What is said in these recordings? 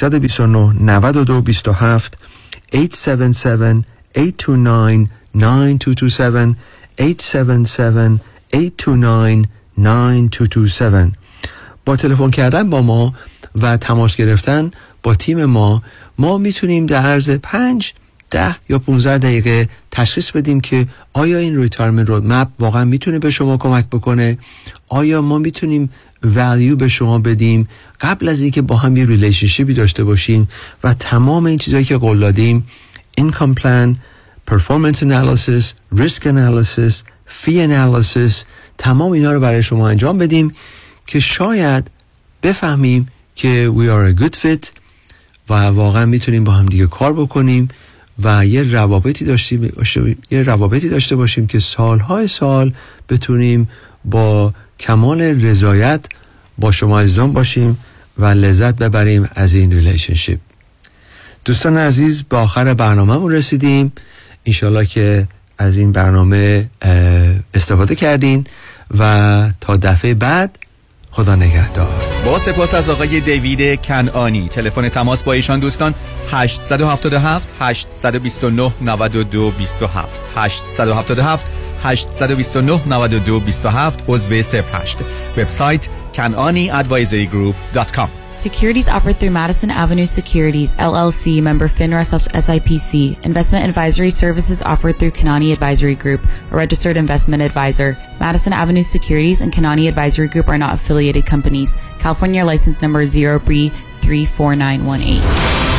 829 92 27 877 829 9227 877 829 9227 با تلفن کردن با ما و تماس گرفتن با تیم ما ما می‌تونیم در عرض پنج ده یا 15 دقیقه تشخیص بدیم که آیا این ریتارمنت رودمپ واقعا می‌تونه به شما کمک بکنه؟ آیا ما می‌تونیم value به شما بدیم. قبل از اینکه با هم یه relationship ی داشته باشیم و تمام این چیزهایی که قول دادیم income plan performance analysis risk analysis fee analysis تمام اینا رو برای شما انجام بدیم که شاید بفهمیم که we are a good fit و واقعا می‌تونیم با هم دیگه کار بکنیم و یه روابطی داشتیم یه روابطی داشته باشیم که سالهای سال بتونیم با کمال رضایت با شما عزیزان باشیم و لذت ببریم از این relationship دوستان عزیز به آخر برنامه رسیدیم. انشالله که از این برنامه استفاده کردین و تا دفعه بعد خدا نگهدار. با سپاس از آقای دیوید کنعانی. تلفن تماس با ایشان دوستان 877 829 92 27 877 829 92 27 عضو 08 وبسایت kananiadvisorygroup.com Securities offered through Madison Avenue Securities, LLC, member FINRA SIPC. Investment advisory services offered through Kanani Advisory Group, a registered investment advisor. Madison Avenue Securities and Kanani Advisory Group are not affiliated companies. California license number 0B34918.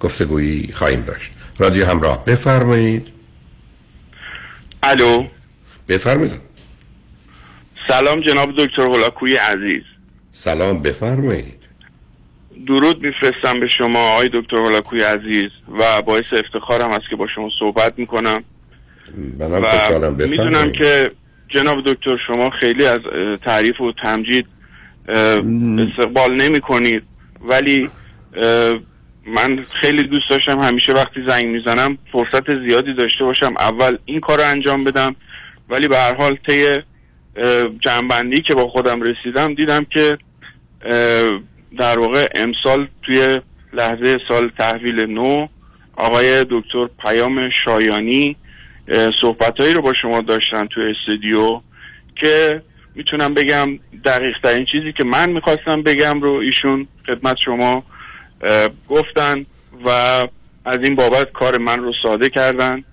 گفتگویی خواهیم داشت. رادیو همراه. بفرمایید. الو. بفرمایید. سلام جناب دکتر هولاکوی عزیز. سلام بفرمایید. درود میفرستم به شما آقای دکتر هولاکوی عزیز و باعث افتخارم است که با شما صحبت می‌کنم. و می‌دونم که جناب دکتر شما خیلی از تعریف و تمجید استقبال نمی کنید ولی من خیلی دوست داشتم همیشه وقتی زنگ می‌زنم فرصت زیادی داشته باشم اول این کار رو انجام بدم. ولی به هر حال طی جنبندی که با خودم رسیدم دیدم که در واقع امسال توی لحظه سال تحویل نو آقای دکتر پیام شایانی صحبتهایی رو با شما داشتن توی استودیو که می‌تونم بگم دقیق ترین چیزی که من می‌خواستم بگم رو ایشون خدمت شما گفتن و از این بابت کار من رو ساده کردن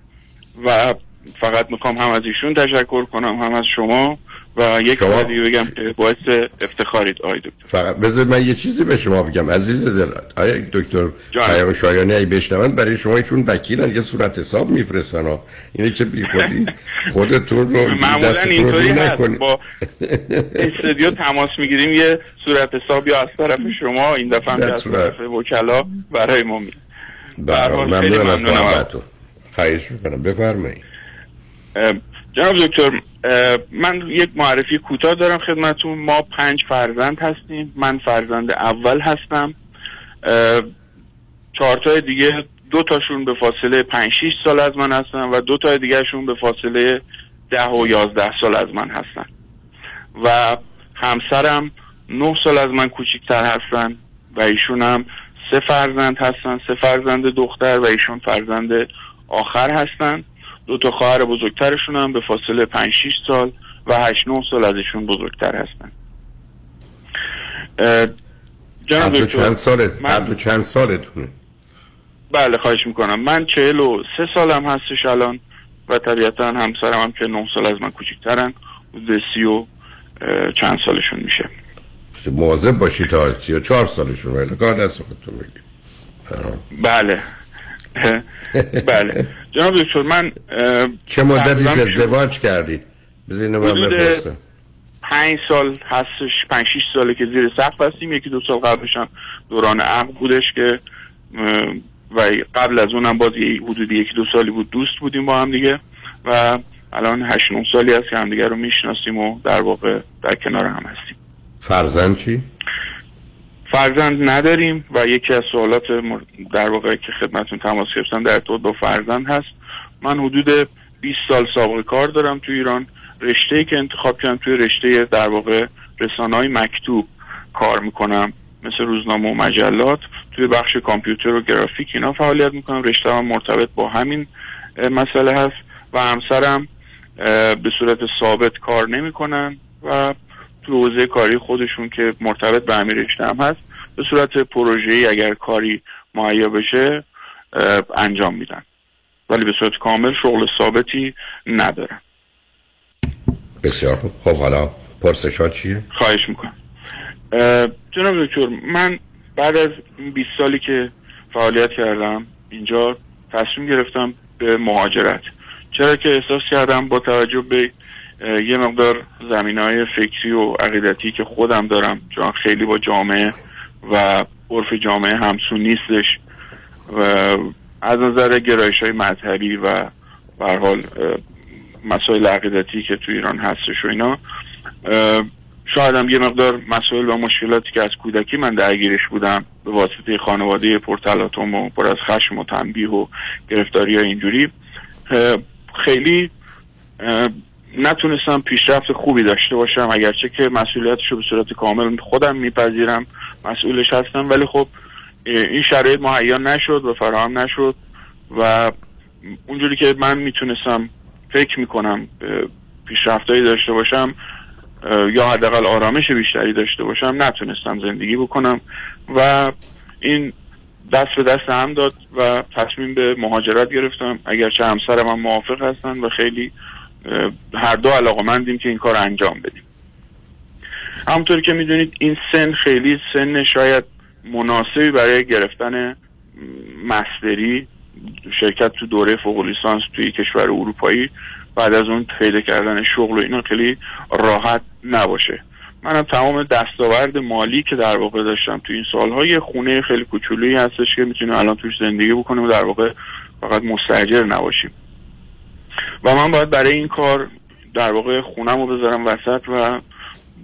و فقط می‌خوام هم از ایشون تشکر کنم هم از شما. و یک شما- بگم که باعث افتخارید آقای دکتر فقط بذار من یه چیزی به شما بگم عزیز دل آیا دکتر. پیام شایانی ای بشنون برای شما چون وکیلن یه صورت حساب میفرستن ها اینه که بی خودی خودتون رو معمولا اینطوری نکنید. با استودیو تماس می‌گیریم یه صورت حساب یا از طرف شما این دفعه هم از. طرف وکلا برای ما می ممنونم از. محبتتون خواهش می‌کنم بفرمایید جناب دکتر من یک معرفی کوتاه دارم خدمتون ما پنج فرزند هستیم. من فرزند اول هستم. اه، چهار تای دیگه دو تاشون به فاصله پنج شیش سال از من هستن و دو تای دیگهشون به فاصله ده و یازده سال از من هستن. و همسرم نه سال از من کوچکتر هستن و ایشون هم سه فرزند هستن سه فرزند دختر و ایشون فرزند آخر هستن. دو تا خواهر بزرگترشون هم به فاصله 5 6 سال و 8 9 سال از ایشون بزرگتر هستن. جناب دکتر چند ساله؟ من- چند سالتونه؟ بله خواهش می‌کنم. من چهل و سه سالم هستش الان و طبیعتا همسرم هم که نه سال از من کوچکترن حدود سی و چند سالشون میشه. مواظب باشید تا سی و چهار سالشون. ولی کار دست خودتون برام. بله. بله. جناب دکتر من چه مدتی ازدواج کردید اینو من بپرسم. پنج سال هستش پنج شیش ساله که زیر سقف هستیم. یکی دو سال قبلش هم دوران عقد بودش که و قبل از اونم باز یه حدود یکی دو سالی بود دوست بودیم با هم دیگه و الان هشت نه سالی هست که همدیگه رو می‌شناسیم و در واقع در کنار هم هستیم. فرزند چی؟ فرزند نداریم و یکی از سوالات در واقع که خدمتون تماس گرفتم در ارتباط با فرزند هست. من حدود 20 سال سابقه کار دارم تو ایران. رشته که انتخاب کردم توی رشته در واقع رسانه های مکتوب کار می‌کنم مثل روزنامه و مجلات. توی بخش کامپیوتر و گرافیک اینا فعالیت می‌کنم. رشته هم مرتبط با همین مسئله هست. و همسرم به صورت ثابت کار نمی‌کنن و تو حوزه کاری خودشون که مرتبط به همین رشته هم هست به صورت پروژه‌ای اگر کاری مهیا بشه انجام میدن. ولی به صورت کامل شغل ثابتی ندارن. بسیار خوب. خب حالا پرسش ها چیه؟ خواهش می‌کنم. جناب دکتر من بعد از این 20 سالی که فعالیت کردم اینجا تصمیم گرفتم به مهاجرت. چرا که احساس کردم با توجه به یه مقدار زمین های فکری و عقیدتی که خودم دارم چون خیلی با جامعه و عرف جامعه همسون نیستش و از نظر گرایش های مذهبی و حال مسائل عقیدتی که تو ایران هستش و اینا اه، شاید هم یه مقدار مسائل و مشکلاتی که از کودکی من درگیرش بودم به واسطه خانواده پرتلاطم و پر از خشم و تنبیه و گرفتاری اینجوری خیلی نتونستم پیشرفت خوبی داشته باشم. اگرچه که مسئولیتش رو به صورت کامل خودم میپذیرم مسئولش هستم. ولی خب این شرایط مهیا نشد و فراهم نشد و اونجوری که من می‌تونستم فکر می‌کنم پیشرفتهایی داشته باشم یا حداقل آرامش بیشتری داشته باشم نتونستم زندگی بکنم و این دست به دست هم داد و تصمیم به مهاجرت گرفتم. اگرچه همسرم هم موافق هستن و خیلی هر دو علاقمندیم که این کار انجام بدیم. همونطوری که می‌دونید این سن خیلی سن شاید مناسبی برای گرفتن مستری شرکت تو دوره فوق لیسانس توی کشور اروپایی بعد از اون پیدا کردن شغل و اینا خیلی راحت نباشه. منم تمام دستاورد مالی که در واقع داشتم تو این سالها یه خونه خیلی کوچولویی هستش که می‌تونیم الان توش زندگی بکنیم و در واقع فقط مستجر نباشیم. و من باید برای این کار در واقع خونم رو بذارم وسط و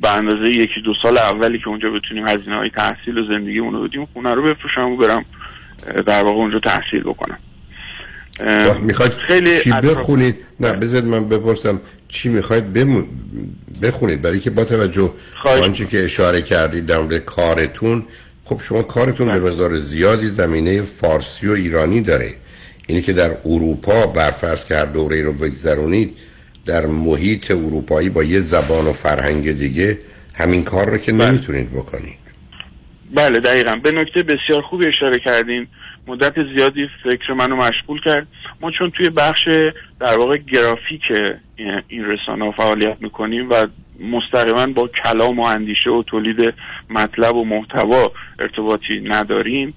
به اندازه یکی دو سال اولی که اونجا بتونیم هزینه های تحصیل و زندگی اونو بدیم خونه رو بفروشم و برم در واقع اونجا تحصیل بکنم. می‌خواید خیلی چی بخونید؟ نه بذارید من بپرسم چی می‌خواید بمون... بخونید؟ برای که با توجه به آنچه که اشاره کردید در مورد کارتون خب شما کارتون به بله. مقدار زیادی زمینه فارسی و ایرانی داره. اینی که در اروپا برفرض که هر دوره رو بگذرونید در محیط اروپایی با یه زبان و فرهنگ دیگه همین کار رو که بله. نمی‌تونید بکنید. بله دقیقا. به نکته بسیار خوبی اشاره کردیم مدت زیادی فکر منو مشغول کرد. ما چون توی بخش در واقع گرافیک این رسانه ها فعالیت می‌کنیم و مستقیما با کلام و اندیشه و تولید مطلب و محتوا ارتباطی نداریم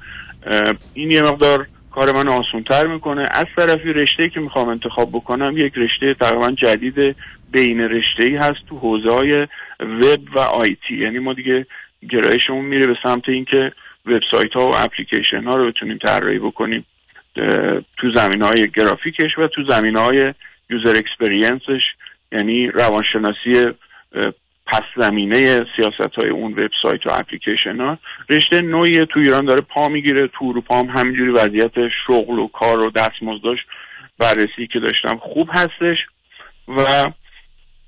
این یه مقدار کار من آسانتر می‌کنه. از طرفی رشته که می‌خوام انتخاب بکنم یک رشته تقریبا جدید بین رشته ای هست تو حوزه های وب و IT یعنی ما دیگه گرایشمون میره به سمت اینکه وبسایت ها و اپلیکیشن ها رو بتونیم طراحی بکنیم تو زمینه های گرافیکش و تو زمینه های user experience ش یعنی روانشناسی پس زمینه سیاست های اون وبسایت و اپلیکیشن ها. رشته نوعی تو ایران داره پا می‌گیره تو اروپا هم همینجوری وضعیت شغل و کار و دستمزداش بررسی که داشتم خوب هستش و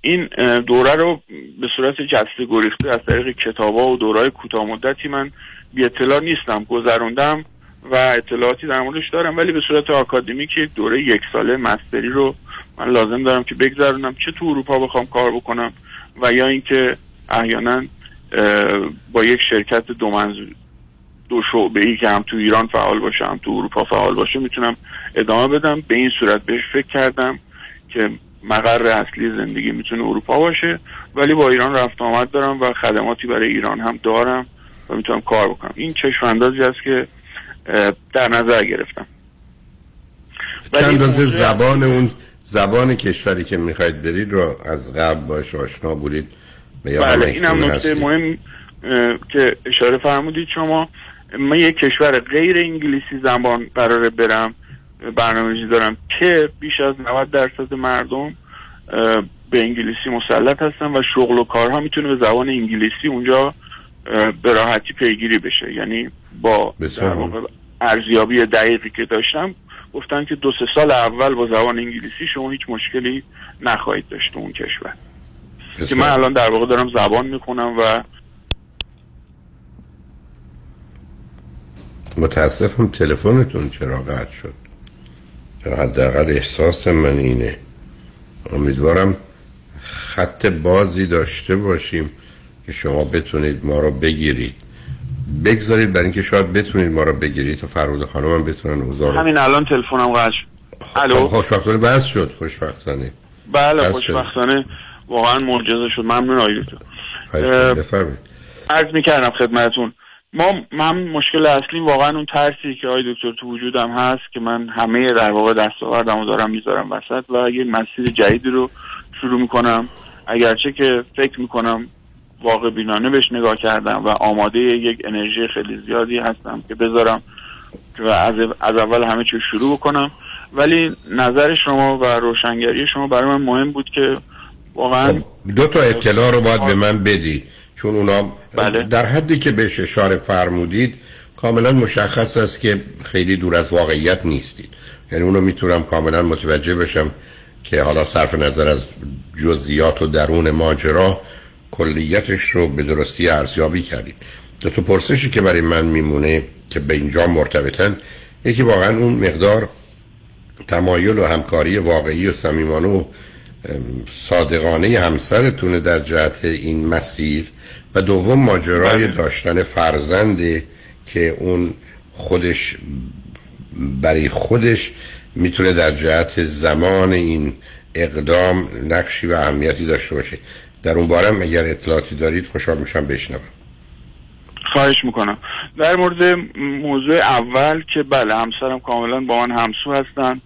این دوره رو به صورت جسته گریخته از طریق کتابا و دورای کوتاه مدتی من بی اطلاع نیستم گذروندم و اطلاعاتی در موردش دارم ولی به صورت آکادمیک یک دوره یک ساله مستری رو من لازم دارم که بگذرونم چه تو اروپا بخوام کار بکنم و یا اینکه احیانا با یک شرکت دو منظور دو شعبه ای که هم تو ایران فعال باشه هم تو اروپا فعال باشه می‌تونم ادامه بدم. به این صورت بهش فکر کردم که مقر اصلی زندگی می‌تونه اروپا باشه ولی با ایران رفت آمد دارم و خدماتی برای ایران هم دارم و می‌تونم کار بکنم. این چشم اندازی است که در نظر گرفتم. چند اندازه زبان اون زبان کشوری که می‌خواید برید رو از قبل باش آشنا بودید بله این هم نکته؟ مهم که اشاره فرمودید شما من یک کشور غیر انگلیسی زبان قراره برم برنامه‌ریزی دارم که بیش از 90 درصد مردم به انگلیسی مسلط هستن و شغل و کارها می‌تونه به زبان انگلیسی اونجا به راحتی پیگیری بشه یعنی با در. واقع ارزیابی دقیقی که داشتم گفتن که دو سه سال اول با زبان انگلیسی شما هیچ مشکلی نخواهید داشت اون کشور. که. من الان در واقع دارم زبان می‌خونم و متاسفم تلفنتون چرا قطع شد. حداقل احساس من اینه. امیدوارم خط بازی داشته باشیم که شما بتونید ما رو بگیرید. بگذارید برای اینکه شاید بتونید ما رو بگیرید تا فرود خانم هم بتونن اوضاع رو همین الان تلفنم قطع شد. الو؟ خب، خوشبختانه بس شد. خوشبختانه. بله خوشبختانه. واقعا معجزه شد. ممنون می‌کنم. بفرمایید. عرض می‌کردم خدمتون ما من مشکل اصلی واقعا اون ترسی که آقای دکتر تو وجودم هست که من همه در واقع دستاوردم رو دارم می‌ذارم وسط و یه مسیر جدیدی رو شروع می‌کنم. اگرچه که فکر می‌کنم واقع بینانه بهش نگاه کردم و آماده یک انرژی خیلی زیادی هستم که بذارم و از, از اول همه چیز شروع بکنم. ولی نظر شما و روشنگری شما برای من مهم بود که واقعا دو تا اطلاع رو باید به من بدید چون اونا بله. در حدی که بهش اشاره فرمودید کاملا مشخص است که خیلی دور از واقعیت نیستید. یعنی اونو می‌تونم کاملا متوجه بشم که حالا صرف نظر از جزئیات و درون ماجرا کلیتش رو به درستی ارزیابی کردید دو تا پرسشی که برای من میمونه که به اینجا مرتبطن یکی واقعا اون مقدار تمایل و همکاری واقعی و صمیمانه و صادقانه همسرتونه در جهت این مسیر. و دوم ماجرای داشتن فرزنده که اون خودش برای خودش می‌تونه در جهت زمان این اقدام نقشی و اهمیتی داشته باشه. در اون بارم اگر اطلاعاتی دارید خوشحال میشم بشنوم. خواهش می‌کنم. در مورد موضوع اول که بله همسرم کاملا با من همسو هستن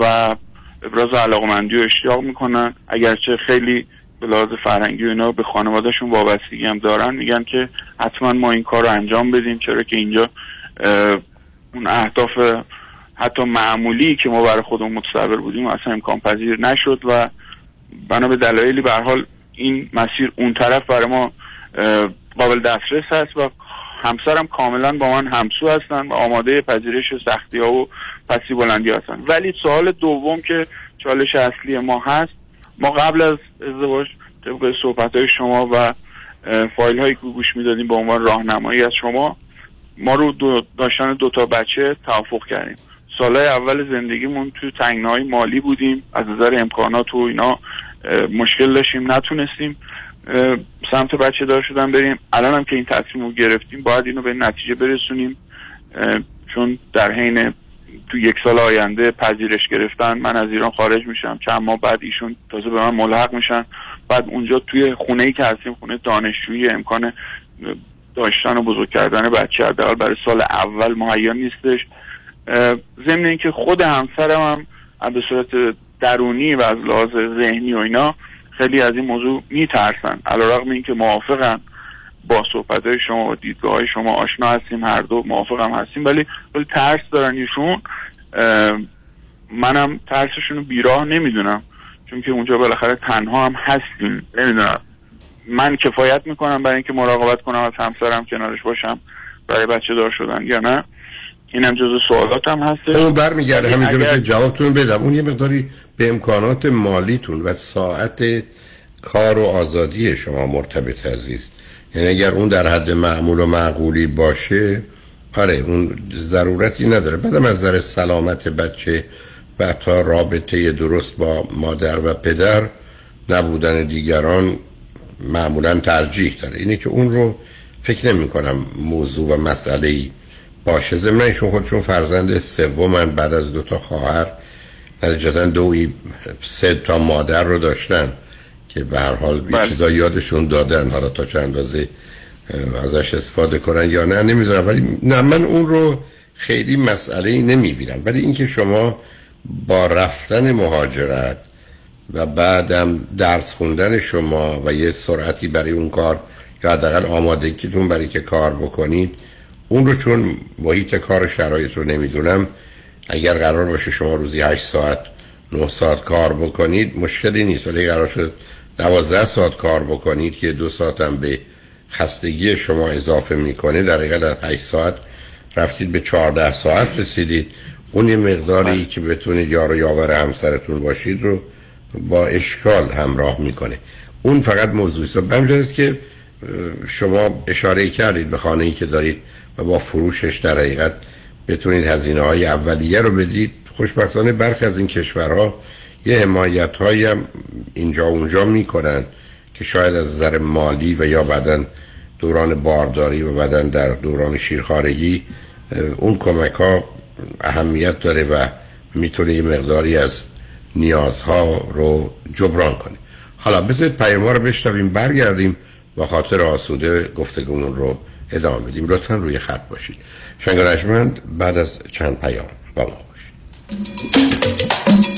و ابراز علاقمندی و اشتیاق می‌کنن. اگرچه خیلی به لحاظ فرهنگی و اینا به خانوادهشون وابستگی هم دارن میگن که حتما ما این کار رو انجام بدیم. چرا که اینجا اون اهداف حتی معمولی که ما برای خودمون متصور بودیم اصلا امکان پذیر نشد و بنا به دلایلی به حال این مسیر اون طرف برای ما قابل دسترس هست و همسرم کاملا با من همسو هستن و آماده پذیرش سختی ها و پسی بلندی هستن. ولی سوال دوم که چالش اصلی ما هست ما قبل از ازدواج طبق صحبت های شما و فایل هایی که گوش می‌دادیم به عنوان راهنمایی از شما ما رو دو داشتن دو تا بچه توافق کردیم. سالهای اول زندگیمون تو تنگنای مالی بودیم از نظر امکانات و اینا مشکل داشتیم نتونستیم. سمت بچه دار شدن بریم. الان هم که این تصمیم رو گرفتیم باید اینو به نتیجه برسونیم. چون در حین تو یک سال آینده پذیرش گرفتن من از ایران خارج میشم. چند ماه بعد ایشون تازه به من ملحق میشن. بعد اونجا توی خونه ای که هستیم خونه دانشجویی امکان داشتن و بزرگ کردن بچه حداقل برای سال اول مهیا نیستش. ضمن اینکه خود همسرم هم از به صورت درونی و از لحاظ ذهنی و اینا خیلی از این موضوع میترسن. علیرغم اینکه موافقن با صحبت های شما و دیدگاه های شما آشنا هستیم هر دو موافق هم هستیم ولی ولی ترس دارن ایشون. منم ترسشون رو بیراه نمی‌دونم چون که اونجا بالاخره تنها هم هستیم. نمی‌دونم. من کفایت می‌کنم برای اینکه مراقبت کنم از همسرم کنارش باشم برای بچه دار شدن یا نه. اینم جز سوالاتم هست اون برمیگرده همینجوری اگر- که جوابتون بدم. اون یه مقداری به امکانات مالیتون و ساعت کار و آزادی شما مرتبط عزیز. یعنی اگر اون در حد معمول و معقولی باشه آره اون ضرورتی نداره. بعدم از نظر سلامت بچه و حتی رابطه درست با مادر و پدر نبودن دیگران معمولا ترجیح داره. اینه که اون رو فکر نمی کنم موضوع و مسئله ای باشه. ضمن ایشون خودشون فرزند سومن بعد از دو تا خواهر. نتیجتا دوی سه تا مادر رو داشتن که به هر حال بله. چیزا یادشون دادن. حالا تا چند اندازه ازش استفاده کنن یا نه نمی‌دونم. ولی نه من اون رو خیلی مسئله ای نمی‌بینم. ولی اینکه شما با رفتن مهاجرت و بعدم درس خوندن شما و یه سرعتی برای اون کار یا حداقل آمادگیتون برای که کار بکنید اون رو چون محیط کار شرایط رو نمی‌دونم اگر قرار باشه شما روزی 8 ساعت 9 ساعت کار بکنید مشکلی نیست. ولی قرار شد 12 ساعت کار بکنید که دو ساعت هم به خستگی شما اضافه می‌کنه. در حقیقت از 8 ساعت رفتید به 14 ساعت رسیدید. اون یه مقداری که بتونید یار و یاور همسرتون باشید رو با اشکال همراه می‌کنه. اون فقط موضوعی است است که شما اشاره کردید به خانه ای که دارید و با فروشش در حقیقت بتونید هزینه های اولیه رو بدید. خوشبختانه برخی از این کشورها یه حمایت هایی هم اینجا و اونجا می‌کنن که شاید از نظر مالی و یا بعدا دوران بارداری و بعدا در دوران شیرخارگی اون کمک ها اهمیت داره و می‌تونه یه مقداری از نیازها رو جبران کنه. حالا بذارید پیام رو بشنویم برگردیم با خاطر آسوده گفتگومون رو ادامه بدیم. لطفا روی خط باشید. شنگانشمند بعد از چند پیام با ما باشید.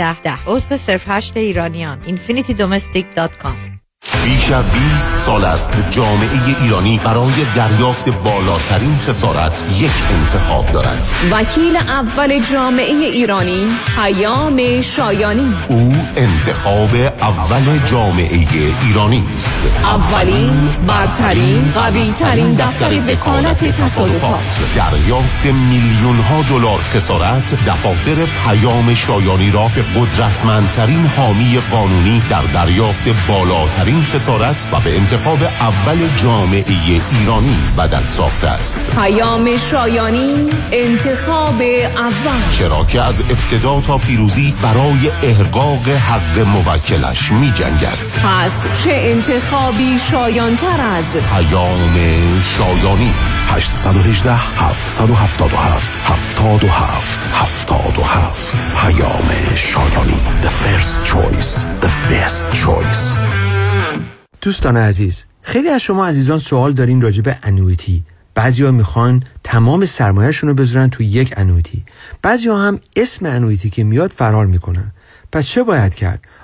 10 10 عضو صرف هشت ایرانیان. infinitydomestic.com بیش از 20 سال است جامعه ایرانی برای دریافت بالاترین خسارت یک انتخاب دارد. وکیل اول جامعه ایرانی پیام شایانی. او انتخاب اول جامعه ایرانی است. اولین برترین قوی ترین دفتر وکالت تصادفات. دریافت میلیون ها دلار خسارت دفاتر پیام شایانی را به قدرتمندترین حامی قانونی در دریافت بالاترین خسارت و به انتخاب اول جامعه ایرانی بدل ساخته است. پیام شایانی انتخاب اول. چرا که از ابتدا تا پیروزی برای احقاق حق موکلش می جنگد. پس چه انتخابی شایانتر از پیام شایانی. 818 777 77 77 پیام شایانی. The first choice. The best choice. دوستان عزیز خیلی از شما عزیزان سوال دارین راجع به انویتی بعضیا می‌خوان تمام سرمایهشون رو بذارن تو یک انویتی بعضیا هم اسم انویتی که میاد فرار می‌کنن. پس چه باید کرد؟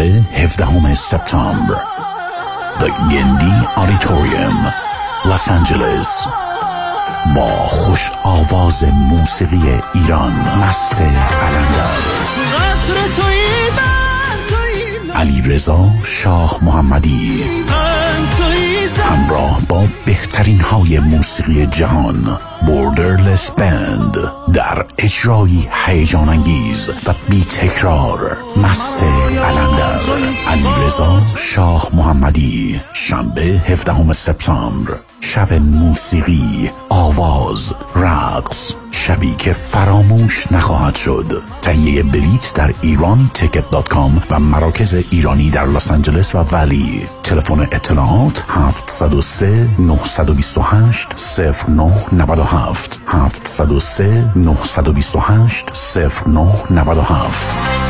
شنبه 17 سپتامبر. The گندی Auditorium لس آنجلس با خوش آواز موسیقی ایران. مست قلندر علی رضا شاه محمدی. همراه با بهترین های موسیقی جهان. Borderless Band در اجرایی هیجان انگیز و بی تکرار مست قلندر علی رضا شاه محمدی. شنبه 17 سپتامبر شب موسیقی آواز رقص. شبی که فراموش نخواهد شد. تهیه بلیت در ایرانی تیکت دات کام و مراکز ایرانی در لس آنجلس و ولی. تلفن اطلاعات 703 928 0997 703 928 0997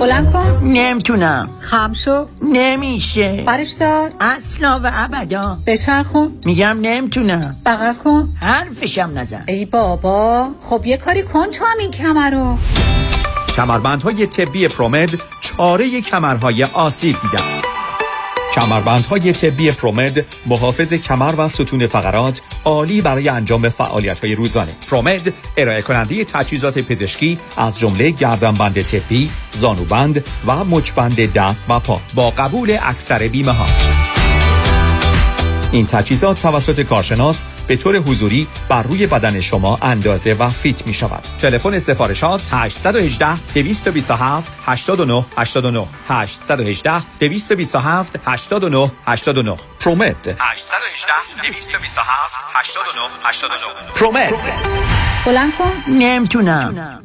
بلند کن. نمی‌تونم. خم شو. نمیشه. برش دار. اصلا و ابدا. بچرخون. میگم نمی‌تونم. بغل کن. حرفشم نزن. ای بابا. خب یه کاری کن تو هم این کمر رو. کمربندهای طبی پرومد چاره کمرهای آسیب دیده است. کمربندهای طبی پرومد محافظ کمر و ستون فقرات عالی برای انجام فعالیت های روزانه. پرومد ارائه کننده تجهیزات پزشکی از جمله گردنبند طبی زانوبند و مچبند دست و پا. با قبول اکثر بیمه ها این تجهیزات توسط کارشناس به طور حضوری بر روی بدن شما اندازه و فیت می شود. تلفن سفارشات 818 227 89 89 818 227 89 89 پرومت. 818 227 89 89 پرومت بلند کن. نمی‌تونم.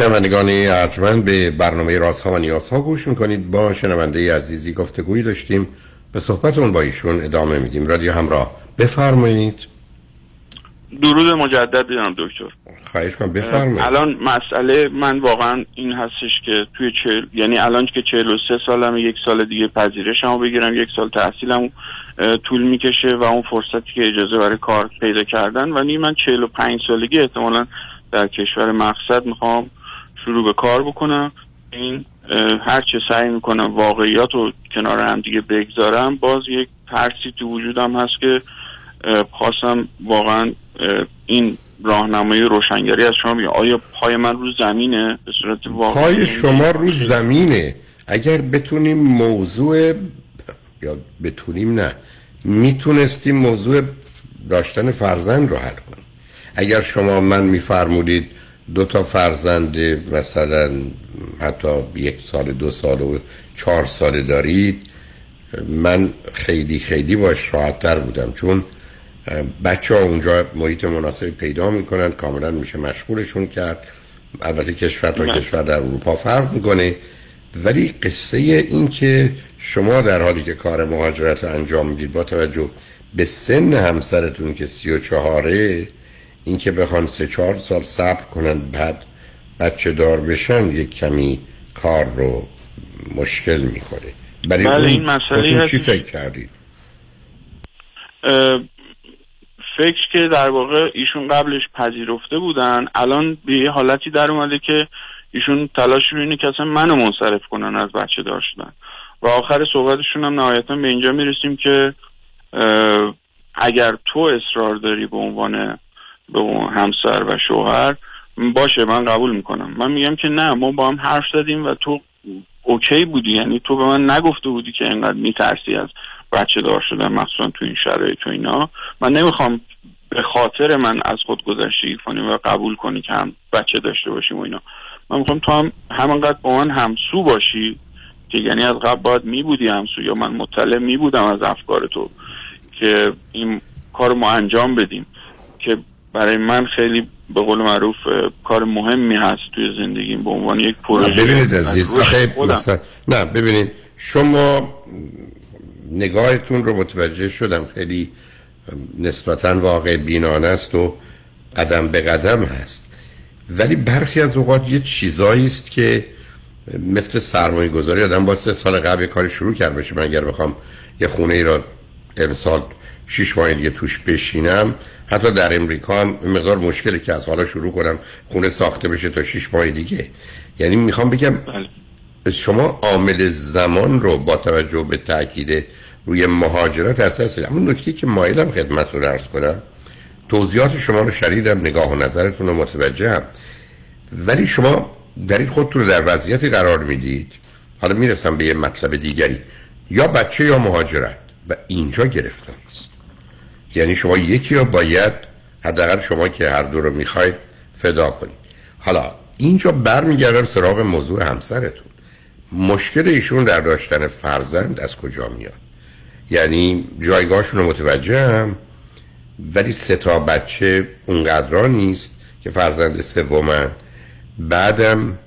شنوندگان ارجمند به برنامه راست ها و نیاز ها گوش می‌کنید. با شنونده عزیزی گفتگویی داشتیم. به صحبتون با ایشون ادامه میدیم. رادیو همراه بفرمایید. درود مجدد جناب دکتر. خواهش کنم بفرمایید. الان مسئله من واقعا این هستش که توی چل یعنی الان که 43 سالم یک سال دیگه پذیرشمو بگیرم یک سال تحصیلم طول می‌کشه و اون فرصتی که اجازه برای کار پیدا کردن. و نی من 45 سالگی احتمالا در کشور مقصد می‌خوام شروع به کار بکنم. این هرچه سعی می‌کنم واقعیات رو کنار هم دیگه بگذارم باز یک ترسی تو وجودم هست که خواستم واقعا این راهنمایی روشنگری از شما بگم آیا پای من رو زمینه؟ به صورت واقعی؟ پای شما رو زمینه. اگر بتونیم موضوع یا بتونیم نه می‌تونستیم موضوع داشتن فرزند رو حل کنیم. اگر شما من میفرمودید دو تا فرزند مثلا حتی یک سال دو سال و چهار سال دارید. من خیلی خیلی باش راحتتر بودم. چون بچه ها اونجا محیط مناسبی پیدا می‌کنن کاملا میشه مشغولشون کرد. البته کشور تا کشور در اروپا فرق می‌کنه. ولی قصه این که شما در حالی که کار مهاجرت رو انجام می‌دید با توجه به سن همسرتون که سی و چهاره اینکه بخوان سه چهار سال صبر کنن بعد بچه دار بشن یک کمی کار رو مشکل می‌کنه. برای بله، این مسئله چی فکر کردید فکر که در واقع ایشون قبلش پذیرفته بودن. الان به یه حالتی در اومده که ایشون تلاش رو اینه که اصلا منو منصرف کنن از بچه دار شدن. و آخر صحبتشون هم نهایتا به اینجا می‌رسیم که اگر تو اصرار داری به عنوان به همسر و شوهر باشه من قبول می‌کنم. من میگم که نه ما با هم حرف زدیم و تو اوکی بودی. یعنی تو به من نگفته بودی که اینقدر میترسی از بچه دار شدن مخصوصا تو این شرایط و اینا. من نمی‌خوام به خاطر من از خود گذشتگی کنی و قبول کنی که هم بچه داشته باشیم و اینا. من می‌خوام تو هم همانقدر با من همسو باشی که یعنی از قبل باید میبودی همسو یا من مطلع میبودم از افکار تو که این کار ما انجام بدیم. که برای من خیلی به قول معروف کار مهمی هست توی زندگیم به عنوان یک پروژه. ببینید عزیز. مثلا نه ببینید شما نگاهتون رو متوجه شدم خیلی نسبتا واقع بینانه است و قدم به قدم هست. ولی برخی از اوقات یه چیزایی است که مثل سرمایه گذاری آدم با سه سال قبل یه کاری شروع کرد بشه من اگر بخوام یه خونه ای را امسال شیش ماه دیگه توش بشینم حتی در امریکا هم مقدار مشکلی که از حالا شروع کنم خونه ساخته بشه تا شیش ماه دیگه. یعنی می‌خوام بگم شما عامل زمان رو با توجه به تاکید روی مهاجرت اساس اما نکته که مایلم خدمت رو عرض کنم توضیحات شما رو شنیدم نگاه و نظرتون رو متوجهم. ولی شما در این خودتون رو در وضعیتی قرار می‌دید. حالا می‌رسم به یه مطلب دیگری. یا بچه یا مهاجرت. و اینجا گرفتار است یعنی شما یکی رو باید حداقل شما که هر دو رو می‌خواید فدا کنید حالا اینجا برمیگردم سراغ موضوع همسرتون. مشکل ایشون در داشتن فرزند از کجا میاد؟ یعنی جایگاهشون رو متوجهم ولی سه تا بچه اونقدرا نیست که فرزند سومن. بعدم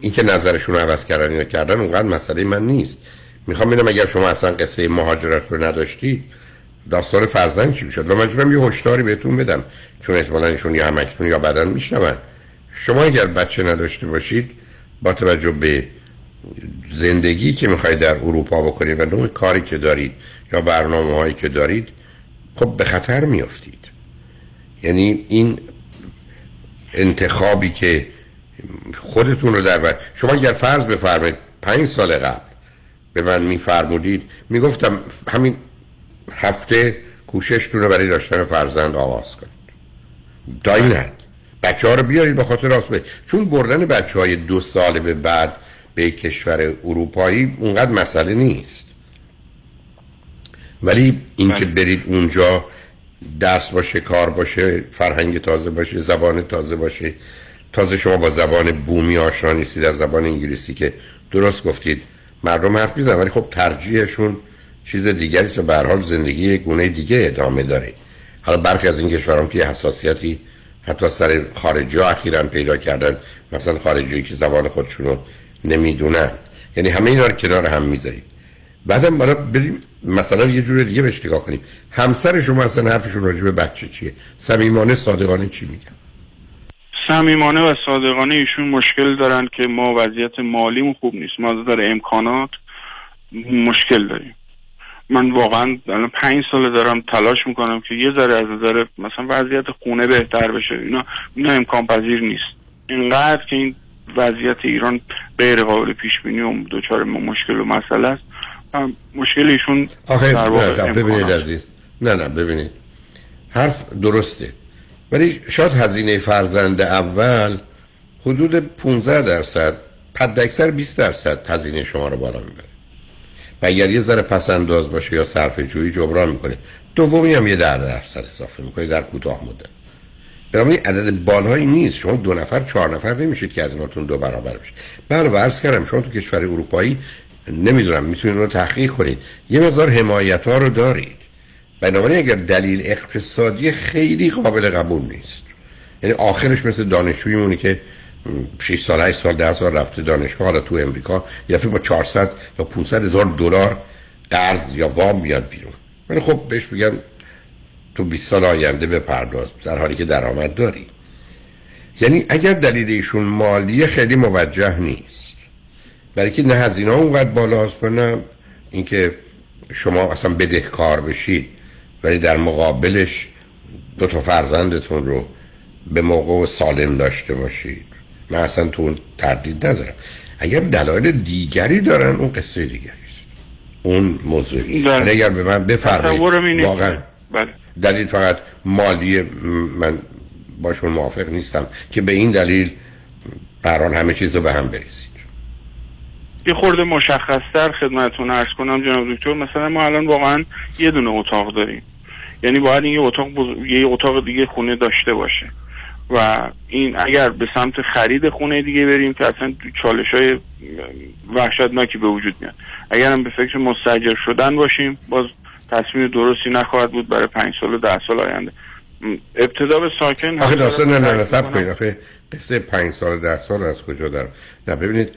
اینکه نظرشون رو عوض کردن یا کردن اونقدر مسئله من نیست. می‌خوام ببینم اگر شما اصلا قصه مهاجرت رو نداشتید داستان فرزند چی می‌شد؟ و مجبورم یه هشداری بهتون بدم. چون احتمالا ایشون یا همکتون یا بدن میشنون. شما اگر بچه نداشته باشید با توجه به زندگی که می‌خواید در اروپا بکنید و نوع کاری که دارید یا برنامه هایی که دارید خب به خطر میافتید. یعنی این انتخابی که خودتون رو در وقت شما اگر فرض بفرمایید پنج سال قبل به من میفرمودید می‌گفتم همین هفته کوششتون رو برای داشتن فرزند آغاز کنید تا این حد بچه ها رو بیارید به خاطر راست به چون بردن بچه های دو سال به بعد به کشور اروپایی اونقدر مسئله نیست. ولی اینکه برید اونجا درس باشه کار باشه فرهنگ تازه باشه زبان تازه باشه. تازه شما با زبان بومی آشنا نیستید از زبان انگلیسی که درست گفتید. مردم حرف می‌زنن ولی خب ترجیحشون چیز دیگری است. و به حال زندگی یک گونه دیگه ادامه داره. حالا برخی از این کشوران که حساسیتی حتی سر خارجی ها اخیرا پیدا کردن مثلا خارجی که زبان خودشونو نمی‌دونن. یعنی همه اینا رو کنار هم می‌ذارید بعدم برای بریم مثلا یه جور دیگه بهش نگاه کنیم. همسر شما اصلا حرفشون راجع به بچه چیه؟ صمیمانه صادقانه چی میگن؟ صمیمانه و صادقانه ایشون مشکل دارن که ما وضعیت مالیمون خوب نیست. ما از امکانات مشکل داریم. من واقعا الان پنج سال دارم تلاش می‌کنم که یه ذره از نظر مثلا وضعیت خونه بهتر بشه. اینا اینا امکان پذیر نیست. اینقدر که این وضعیت ایران غیر قابل پیش بینی و دچار مشکل و مسئله است مشکل ایشون در واقع ببینید. عزیز. نه نه ببینید. حرف درسته. ولی شاید هزینه فرزند اول حدود 15 درصد حد اکثر 20 درصد هزینه شما رو بالا می‌بره. و اگر یه ذره پس انداز باشه یا صرف جویی جبران می‌کنه. دومی هم یه در درصد اضافه می‌کنه در کوتاه مدت. بنابراین عدد بالایی نیست. شما دو نفر چهار نفر نمیشید که از ایناتون دو برابر بشه. بله و عرض کردم شما تو کشور اروپایی نمی‌دونم می‌تونید رو تحقیق کنید. یه مقدار حمایت ها رو دارید. بنابراین اگر دلیل اقتصادی خیلی قابل قبول نیست. یعنی آخرش مثل دانشجویی مونی که 6 سال 8 سال 10 سال رفته دانشگاه حالا تو امریکا. یه دفعه با 400 یا 500 هزار دلار قرض یا وام میاد بیرون. ولی خب بهش میگن تو 20 سال آینده بپرداز در حالی که درآمد داری. یعنی اگر دلیل ایشون مالی خیلی موجه نیست برای که نه هزینه اونقدر بالاست و نه اینکه شما اصلا بدهکار بشید ولی در مقابلش دو تا فرزندتون رو به موقع سالم داشته باشید. من اصلا تو اون تردید ندارم. اگر دلایل دیگری دارن اون قصه دیگری است. اون موضوع. بله. اگر به من بفرمایید. واقعا بله. دلیل فقط مالی من باشون موافق نیستم که به این دلیل بران همه چیز رو به هم بریزید یه خورده مشخصتر خدمتتون عرض کنم جناب دکتر. مثلا ما الان واقعا یه دونه اتاق داریم. یعنی باید این یه اتاق بز- یه اتاق دیگه خونه داشته باشه. و این اگر به سمت خرید خونه دیگه بریم که اصلا چالش های وحشتناکی به وجود میاد. اگر هم به فکر مستجر شدن باشیم باز تصمیم درستی نخواهد بود برای پنج سال و ده سال آینده. ابتدا به ساکن آخه داستان نه نه نه سب. کنید آخه قصه پنج سال ده سال از کجا در نه ببینید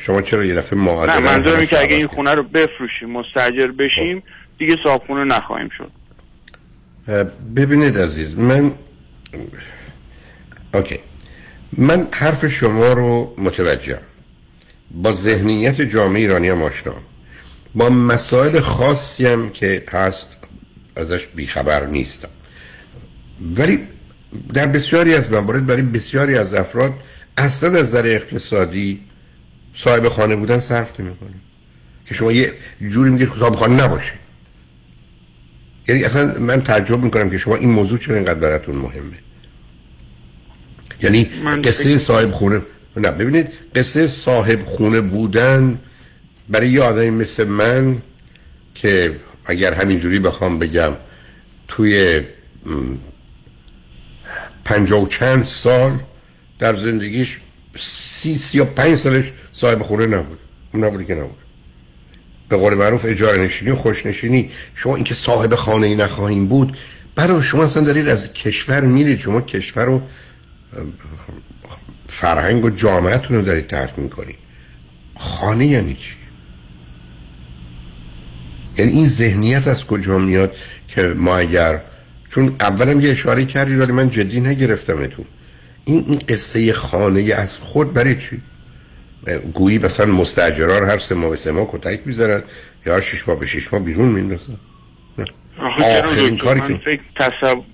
شما چرا یه دفعه معادله نه منظورم که اگه این خونه رو بفروشیم مستجر بشیم دیگه صاحبخونه نخواهیم شد. ببینید عزیز من اوکی. من حرف شما رو متوجهم. با ذهنیت جامعه ایرانی هم آشنام با مسائل خاصی هم که هست ازش بیخبر نیستم. ولی در بسیاری از موارد برای بسیاری از افراد اصلا از نظر اقتصادی صاحب خانه بودن صرف نمی‌کنه. که شما یه جوری میگید صاحب خانه نباشه. یعنی اصلا من تعجب می‌کنم که شما این موضوع چرا اینقدر براتون مهمه. یعنی قصه صاحب خونه نه ببینید قصه صاحب خونه بودن برای یه آدمی مثل من که اگر همینجوری بخوام بگم توی م، پنجاه و چند سال در زندگیش سی سی و پنج سالش صاحب خونه نبود. اون نبودی که نبود. به قول معروف اجاره نشینی و خوشنشینی شما اینکه صاحب خانه ای نخواهیم بود برای شما اصلا دارید از کشور میرید شما کشور رو فرهنگ و جامعتون رو دارید ترک می‌کنید خانه یعنی چی؟ یعنی این ذهنیت از کجا میاد که ما اگر چون اولم یه اشاره کردی ولی من جدی نگرفتمتون این این قصه خانه از خود برای چی؟ گویی مثلا مستاجرها رو هر سه ماه سه ماه کتک می‌ذارن یا شش ماه به شش ماه بیرون میندازن. آخرین کاری که فکر تصور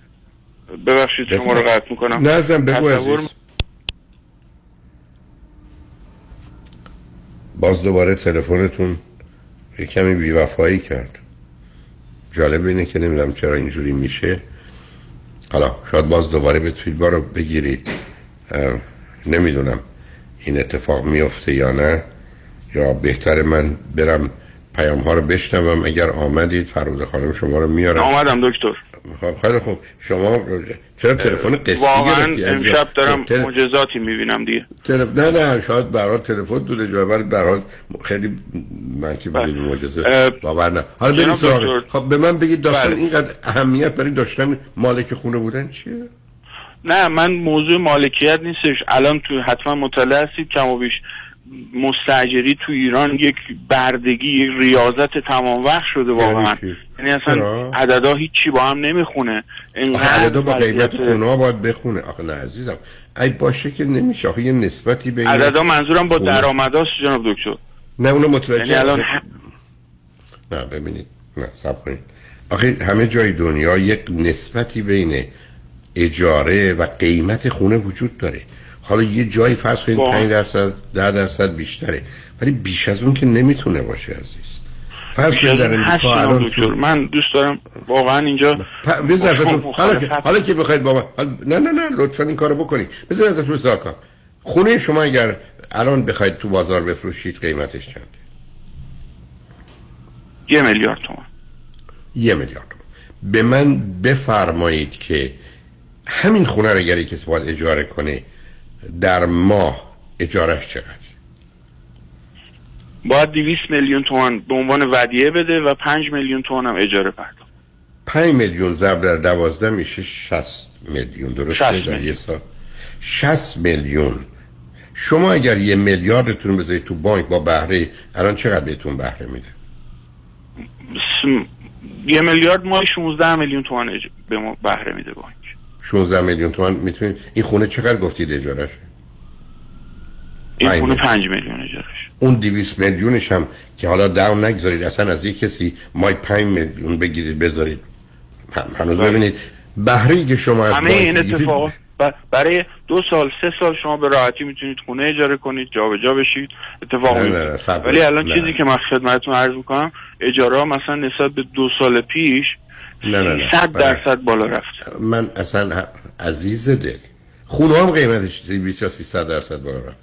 ببخشید شما رو قطع می‌کنم. نه ازم بگو تصور عزیز. باز دوباره تلفنتون یه کمی بیوفایی کرد. جالب اینه که نمی‌دونم چرا اینجوری میشه. حالا شاید باز دوباره بتونید بارو بگیرید. نمی‌دونم این اتفاق میفته یا نه. یا بهتر من برم پیام ها رو بشنوم. اگر آمدید فرود خانم شما رو میارم. آمدم دکتر. خب خیلی خوب. شما چرا تلفن واقعا گرفتی؟ امشب دارم تل- معجزاتی می‌بینم دیگه. تلف... نه نه شاید برای تلفن دوله جا ولی برای خیلی من که بدون معجزه باور نه. حالا بریم سراغ. خب به من بگید داستان بله. اینقدر اهمیت برای داشتن مالک خونه بودن چیه؟ نه من موضوع مالکیت نیستش. الان تو حتما مطلع هستید کم و بیش مستجری تو ایران یک بردگی یک ریاضت تمام وقت شده واقعا. چی؟ یعنی اصلا؟ عددا هیچی با هم نمی‌خونه. اینقدر با قیمت خونه ها باید بخونه. آخه نه عزیزم ای باشه که نمیشه. آخه یه نسبتی بین عددا منظورم با درآمداست جناب دکتر. نه اونو متوجه یعنی الان نه ببینید. نه سب کنید. آخه همه جای دنیا یک نسبتی بین اجاره و قیمت خونه وجود داره. حالا یه جایی فرض کنید واقعا. 5 درصد 10 درصد بیشتره. ولی بیش از اون که نمی‌تونه باشه عزیز. فرض کنید در امریکا الان من دوست دارم واقعا اینجا بذار حالا که حالا که بخواید با من حالا- نه نه نه لطفا این کارو بکنید. بذار ازتون سوال کنم. خونه شما اگر الان بخواید تو بازار بفروشید قیمتش چنده؟ یه میلیارد تومان. یه میلیارد تومان. به من بفرمایید که همین خونه رو اگر کسی باید اجاره کنه در ماه اجارش چقدر؟ باید 200 میلیون تومان به عنوان ودیعه بده و 5 میلیون تومان هم اجاره پرداخت. 5 میلیون ضرب در 12 میشه 60 میلیون درسته؟ 60 در یه میلیون. سال. 60 میلیون. شما اگر یه میلیاردتون بذارید تو بانک با بهره الان چقدر بهتون بهره میده؟ س- یه میلیارد ماه 16 میلیون تومان اج... به ما بهره میده بانک. 16 میلیون تومان می‌تونید این خونه چقدر گفتید اجارش این خونه میلیون. 5 میلیون اجارش اون 200 میلیونش هم که حالا داون نگذارید اصلا از یک کسی مای 5 میلیون بگیرید بذارید هنوز بله. ببینید بهره که شما از همه این اتفاق برای دو سال سه سال شما به راحتی می‌تونید خونه اجاره کنید جابجا بشید اتفاق میفته ولی الان نه. چیزی که من خدمتتون عرض می‌کنم اجاره مثلا نسبت به دو سال پیش نه نه نه. 100 بله. درصد بالا رفت. من اصلا عزیز دل. خونه هم قیمتش 200 یا 300 درصد بالا رفت.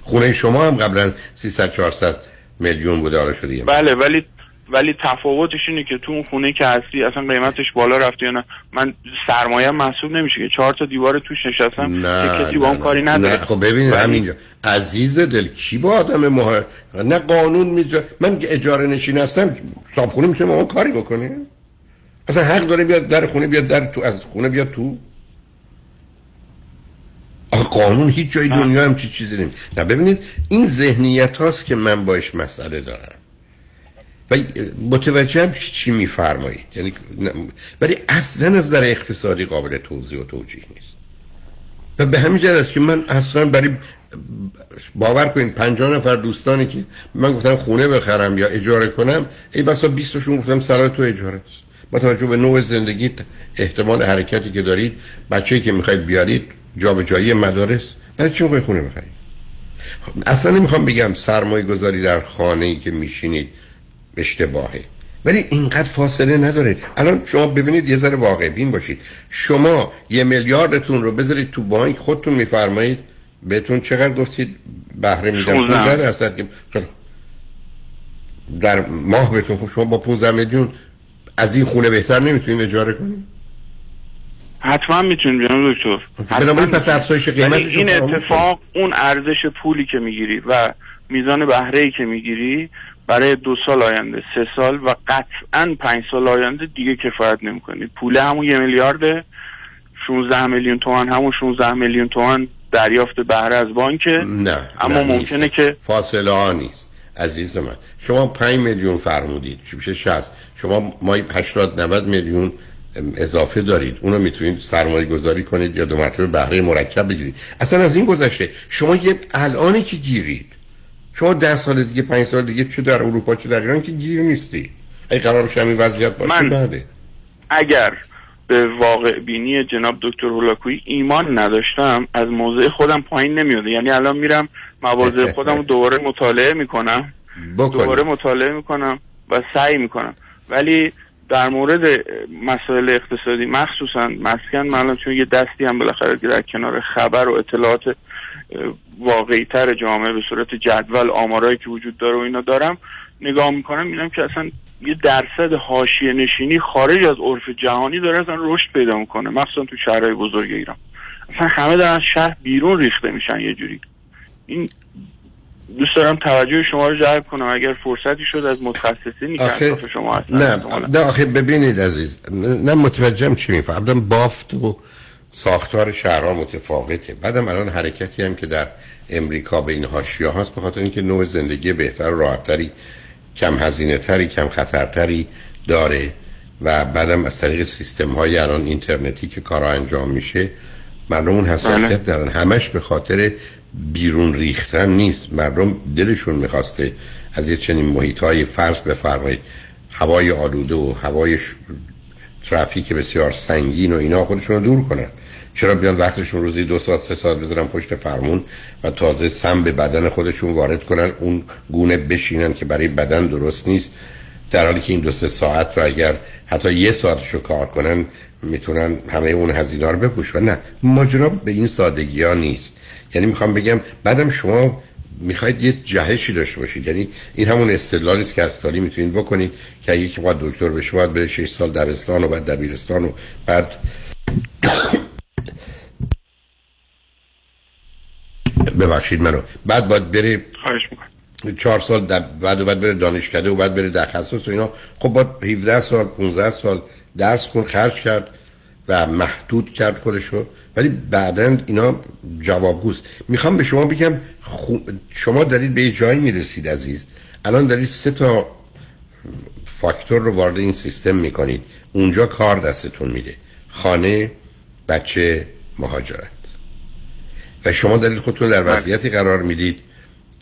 خونه شما هم قبلا 300 400 میلیون بوده حالا شده بله ولی ولی تفاوتش اینه که تو اون خونه که هستی اصلا قیمتش بالا رفته یا نه. من سرمایه محسوب نمیشه که چهار تا دیوار توش نشستم نه کسی با اون کاری. نداره. نه خب ببینید ولی- همینجا. عزیز دل کی با آدم مها نه قانون میجا من اجاره نشین هستم صاحب می‌تونه من کاری بکنه اصلا حق داره بیاد در خونه بیاد در تو از خونه بیاد تو؟ آخه قانون هیچ جای دنیا هم چی چیزی نمی نه ببینید این ذهنیت هاست که من باش مسئله دارم. و متوجه هم چی میفرمایید. یعنی ولی اصلا از در اقتصادی قابل توضیح و توجیه نیست. و به همین جهت است که من اصلا برای باور کنید 50 نفر دوستانی که من گفتم خونه بخرم یا اجاره کنم ای بسا 20 تاشون گفتم سرای تو اجاره است. با توجه به نوع زندگی احتمال حرکتی که دارید بچه‌ای که می‌خواید بیارید جابجایی مدارس برای چی می‌خواید خونه بخرید؟ خب، اصلا نمی‌خوام بگم سرمایه گذاری در خانه ای که میشینید اشتباهه ولی اینقدر فاصله نداره. الان شما ببینید یه ذره واقع بین باشید. شما یه میلیاردتون رو بذارید تو بانک خودتون میفرمایید. بهتون چقدر گفتید؟ بهره میدم. 15. 15 درصد. خوب. در ماه بهتون خب شما با 15 میلیون از این خونه بهتر نمی‌تونید اجاره کنید؟ حتما می‌تونید جناب دکتر. بنابراین پس می‌تونید. افزایش قیمتش این اتفاق اون ارزش پولی که می‌گیری و میزان بهره ای که می‌گیری برای دو سال آینده سه سال و قطعا پنج سال آینده دیگه کفایت نمی‌کنی. پول همون یه میلیارد 16 میلیون تومن همون 16 میلیون تومن دریافت بهره از بانکه نه اما نه، ممکنه نیست. که فاصله ها نیست. عزیز من شما 5 میلیون فرمودید. چی میشه؟ 60 شما مای 80 90 میلیون اضافه دارید. اونو می‌تونید سرمایه گذاری کنید یا دو مرتبه بهره مرکب بگیرید. اصلا از این گذشته شما یه الانی که گیرید. شما ده سال دیگه پنج سال دیگه چه در اروپا چه در ایران که گیر نیستی. ای قرار بشه همین وضعیت باشه من- بعده. اگر به واقع بینی جناب دکتر هولاکویی ایمان نداشتم از موضع خودم پایین نمیاده یعنی الان میرم مواضع خودم رو دوباره مطالعه می‌کنم. دوباره بکنید مطالعه می‌کنم و سعی می‌کنم. ولی در مورد مسائل اقتصادی مخصوصا مسکن من الان چون یه دستی هم بالاخره در کنار خبر و اطلاعات واقعی تر جامعه به صورت جدول آمارایی که وجود داره و اینا دارم نگاه می‌کنم می‌بینم که اصلا یه درصد حاشیه نشینی خارج از عرف جهانی داره اصلا رشد پیدا می‌کنه مخصوصا تو شهرهای بزرگ ایران. اصلا همه دارن از شهر بیرون ریخته میشن یه جوری. این دوست دارم توجه شما رو جلب کنم. اگر فرصتی شد از متخصصینی که آخه شما هستن نه. نه آخه ببینید عزیز نه نه متوجهم چی می‌فهمم بافت و ساختار شهرها متفاوته. بعدم الان حرکتی هم که در امریکا به این حاشیه هاست به خاطر اینکه نوع زندگی بهتر و راحتتری کم هزینه تری کم خطرتری داره و بعدم از طریق سیستم های الان اینترنتی که کارا انجام میشه مردم اون حساسیت دارن. همش به خاطر بیرون ریختن نیست. مردم دلشون می‌خواسته از یه چنین محیط های فرض بفرمایید. هوای آلوده و هوای. ترافیک بسیار سنگین و اینا خودشون رو دور کنن. چرا بیان وقتشون روزی دو ساعت سه ساعت بذارن پشت فرمون و تازه سم به بدن خودشون وارد کنن اون گونه بشینن که برای بدن درست نیست. در حالی که این دو سه ساعت رو اگر حتی یه ساعتش رو کار کنن می‌تونن همه اون هزینه رو بپوشن. نه ماجرا به این سادگی ها نیست. یعنی می‌خوام بگم بعدم شما می‌خواید یه جهشی داشته باشید. یعنی این همون استدلالی است که از تالی می‌تونید بکنید که که باید دکتر بشه باید بره 6 سال دبستان و بعد دبیرستان و بعد ببخشید منو. بعد باید بره خواهش می‌کنم. چهار سال بعد و بعد بره دانشکده و بعد بره تخصص و اینا. خب باید 17 سال 15 سال درس خون خرج کرد و محدود کرد خودشو. ولی بعدا اینا جوابگوست. می‌خوام به شما بگم خو... شما دارید به یه جایی می‌رسید عزیز. الان دارید سه تا فاکتور رو وارد این سیستم می‌کنید. اونجا کار دستتون میده. خانه بچه مهاجرت. و شما دارید خودتون در وضعیتی قرار می‌دید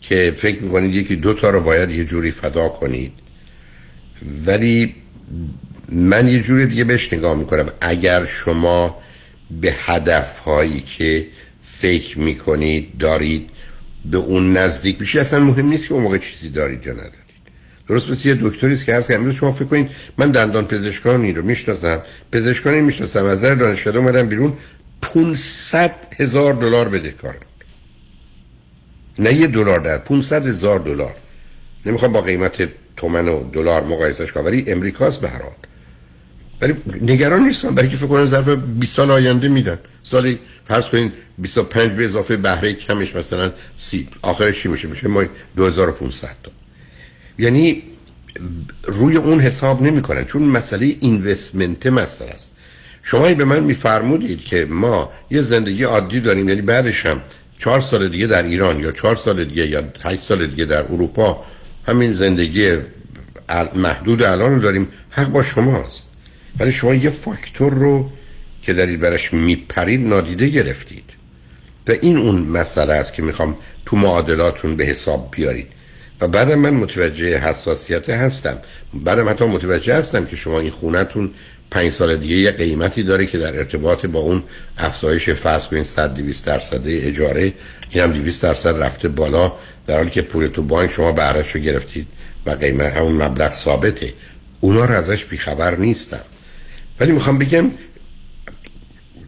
که فکر می‌کنید یکی دو تا رو باید یه جوری فدا کنید. ولی من یه جوری دیگه بهش نگاه می‌کنم. اگر شما به هدف هایی که فکر می‌کنید دارید به اون نزدیک میشه اصلا مهم نیست که اون موقع چیزی دارید یا ندارید. درست مثل یه دکتری است که هست که امروز شما فکر کنید من دندان پزشکانی رو می‌شناسم پزشکانی می‌شناسم از در دانشگاه اومدم بیرون 500 هزار دلار بده کارم نه یه دلار در 500 هزار دلار. نمی‌خوام با قیمت تومن و دلار مقایسش کنم ولی امریکاست به هر حال. ولی نگران نیستم برای که فکر کنم ظرف 20 سال آینده میدن. سالی فرض کنین 25 به اضافه بهره کمش مثلا 30 آخرش چی میشه میشه ما 2500 تا. یعنی روی اون حساب نمی‌کنن چون مسئله اینوستمنت مسئله است. شما به من میفرمودید که ما یه زندگی عادی داریم یعنی بعدش هم چهار سال دیگه در ایران یا چهار سال دیگه یا هشت سال دیگه در اروپا همین زندگی محدود الان رو داریم. حق با شماست. ولی شما یه فاکتور رو که دارید برش میپرید نادیده گرفتید. و این اون مسئله است که می‌خوام تو معادلاتون به حساب بیارید. و بعدم من متوجه حساسیت هستم. بعدم حتی متوجه هستم که شما این خونتون پنج سال دیگه یه قیمتی داره که در ارتباط با اون افزایش فرض کنین 100 200 درصد اجاره این هم 200 درصد رفته بالا. در حالی که پول تو بانک شما بهرهش رو گرفتید و قیمت اون مبلغ ثابته. اونا رو ازش بیخبر نیستم ولی می‌خوام بگم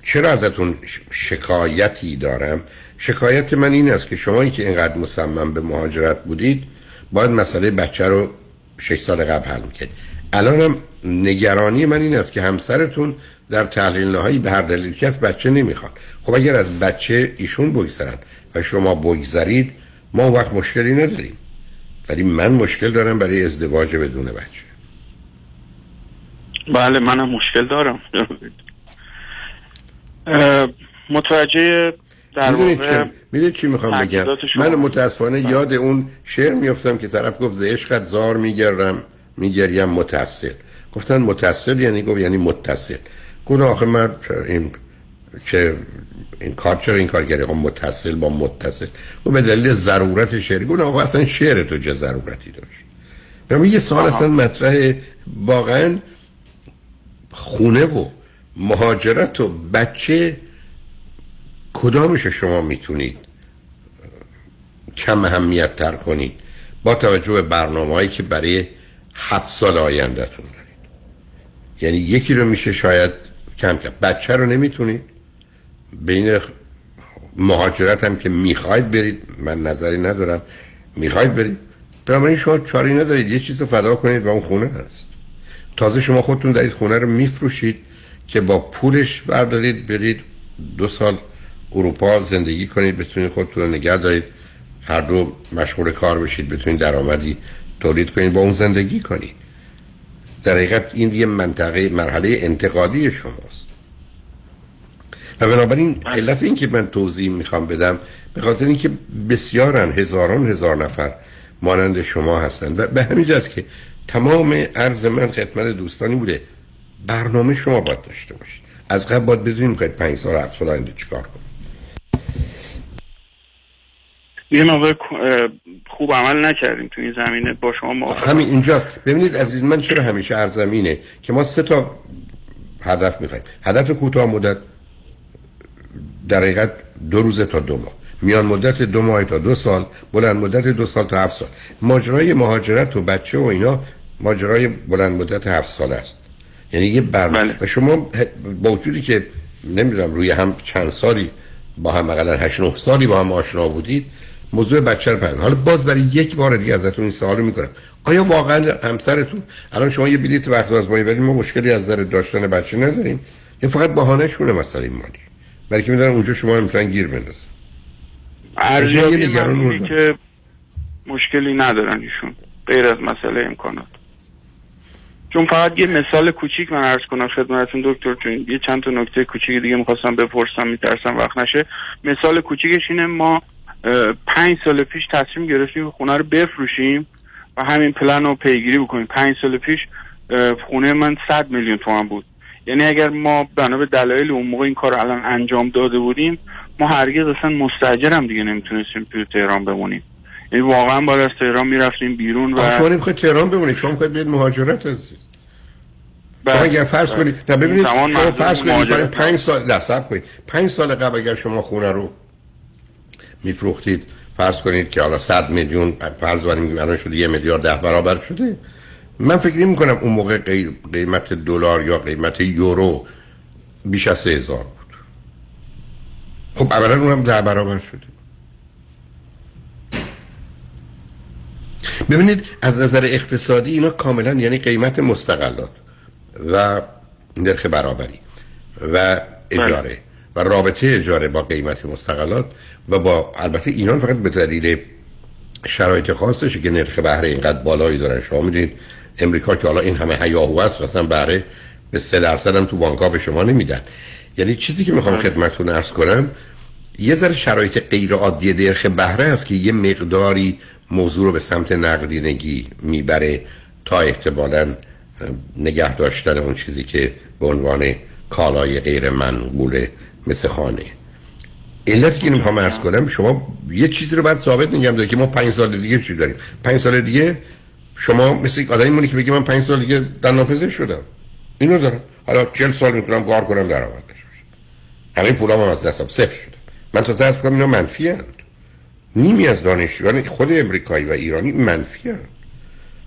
چرا ازتون شکایتی دارم؟ شکایت من این است که شمایی که اینقدر مصمم به مهاجرت بودید باید مسئله بچه رو شش سال قبل حل می‌کرد. الانم نگرانی من این است که همسرتون در تحلیل نهایی به هر دلیل که از بچه نمی‌خواد خب اگر از بچه ایشون بگذرن و شما بگذرید ما وقت مشکلی نداریم. ولی من مشکل دارم برای ازدواج بدون بچه. بله منم مشکل دارم. متوجه در واقع می‌دونی چی می‌خوام بگم؟ من متاسفانه یاد اون شعر میفتم که طرف گفت ز عشقت زار میگرم میگریم متصل گفتن متصل یعنی گفت یعنی متصل. گفت آخه من این چه این کار چرا این کار کردی متصل با متصل. و به دلیل ضرورت شعری گفت آقا اصلا شعر تو چه ضرورتی داشت؟ برای یه سال اصلا مطرح واقعا خونه و مهاجرت و بچه کدامش شما می‌تونید کم اهمیت تر کنید؟ با توجه به برنامه هایی که برای هفت سال آیندهتون دارید. یعنی یکی رو میشه شاید کم کم. بچه رو نمی‌تونید؟ بین مهاجرت هم که می‌خواید برید من نظری ندارم. می‌خواید برید؟ این شما چاری ندارید. یه چیز رو فدا کنید و اون خونه هست. تازه شما خودتون دارید خونه رو میفروشید که با پولش بردارید برید دو سال اروپا زندگی کنید بتونید خودتون رو نگه دارید. هر دو مشغول کار بشید بتونید درآمدی تولید کنید با اون زندگی کنید. در حقیقت این یه منطقه مرحله انتقادی شماست. و بنابراین علت این که من توضیح می‌خوام بدم به خاطر اینکه بسیارن هزاران هزار نفر مانند شما هستند و به همین جاست که تمام عرض من خدمت دوستانی بوده. برنامه شما باید داشته باشید. از قبل باید بدونیم که پنج سال هفت سال آینده چیکار کنیم یه موقع خوب عمل نکردیم تو این زمینه. با شما موافقم. همین اینجاست. ببینید عزیز من چرا همیشه ارزمینه که ما سه تا هدف می‌خوایم. هدف کوتاه مدت در حقیقت دو روز تا دو ماه. میان مدت دو ماه تا دو سال بلند مدت دو سال تا هفت سال. ماجرای مهاجرت و بچه و اینا ماجرای بلند مدت هفت سال است. یعنی یه برنامه بله. و شما با وجودی که نمی‌دونم روی هم چند سالی با هم مثلا 8 9 سالی با هم آشنا بودید موضوع بچه رو حالا باز برای یک بار دیگه ازتون این سوال می‌کنم. آیا واقعا همسرتون الان شما یه بلیت وقت آزمایی ولی ما مشکلی از نظر داشتن بچه نداریم یا فقط بهانه شونه مسئله مالی؟ بلکه می‌دونن اونجا شما می‌تونن گیر بندازن. ارزیابی که مشکلی ندارن ایشون غیر از مسئله امکانات. چون فقط یه مثال کوچیک من عرض کنم خدمتتون دکتر چون یه چند تا نکته کوچیک دیگه می‌خواستم بپرسم میترسم وقت نشه. مثال کوچیکش اینه ما پنج سال پیش تصمیم گرفتیم خونه رو بفروشیم و همین پلن رو پیگیری بکنیم. پنج سال پیش خونه من 100 میلیون تومن بود. یعنی اگر ما بنا به دلایل اون موقع این کار الان انجام داده بودیم ما هرگز اصلا مستاجر هم دیگه نمی‌تونستیم توی تهران بمونیم. یعنی واقعا باید از تهران می‌رفتیم بیرون و شما نمی‌خواید تهران بمونید شما می‌خواید بیاید مهاجرت عزیز. شما اگر فرض کنید نه ببینید شما فرض کنید مهاجرت. مثلا پنج سال نه صبر کنید. پنج سال قبل اگر شما خونه رو میفروختید فرض کنید که حالا 100 میلیون فرض کنیم الان شده یه میلیارد ده برابر شده من فکر نمی کنم اون موقع قی- قیمت دلار یا قیمت یورو بیش از 3000 بود. خب اولا اونم ده برابر شده. ببینید از نظر اقتصادی اینا کاملا یعنی قیمت مستقلات و نرخ برابری و اجاره و رابطه اجاره با قیمت مستقلات و با البته ایران فقط به دلیل شرایط خاصشه که نرخ بهره اینقدر بالایی داره شما می‌دونید امریکا که حالا این همه هیاهو است مثلا بهره به سه درصد هم تو بانک ها به شما نمیدن. یعنی چیزی که می‌خوام خدمتتون عرض کنم یه ذره شرایط غیر عادی نرخ بهره است که یه مقداری موضوع رو به سمت نقدینگی می‌بره تا احتمالا نگه داشتن اون چیزی که به عنوان کالای غیر منقوله مثل خانه. علتی که نمی‌خوام عرض کنم شما یه چیزی رو باید ثابت نگم دارید که ما پنج سال دیگه چی داریم؟ پنج سال دیگه شما مثل آدمی مونی که بگی من پنج سال دیگه دندانپزشک شدم. اینو دارم. حالا چل سال می‌تونم کار کنم درآمدش بشه همه پولام هم از دستم صفر شده. من تا عرض کنم اینا منفی هند. نیمی از دانشجویان خود امریکایی و ایرانی منفی هند.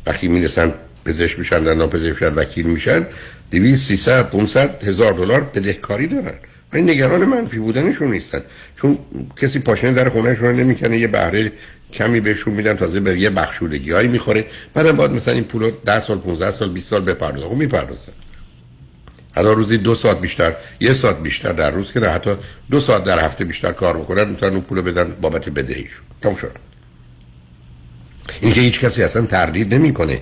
وقتی می‌رسن پزشک میشن دندان پزشک میشن وکیل میشن 200 300 500 هزار دلار بدهکاری دارن. ولی نگران منفی بودنشون نیستن. چون کسی پاشنه در خونهشون نمی‌کنه یه بهره کمی بهشون میدن تازه به یه بخشودگی هایی می‌خوره. بعدم باید مثلا این پولو 10 سال 15 سال 20 سال بپردازن. خب می‌پردازن. حالا روزی دو ساعت بیشتر یه ساعت بیشتر در روز که نه حتی دو ساعت در هفته بیشتر کار بکنن می‌تونن اون پولو بدن بابت بدهیشون. تموم شد. این که هیچ کسی اصلا تردید نمی‌کنه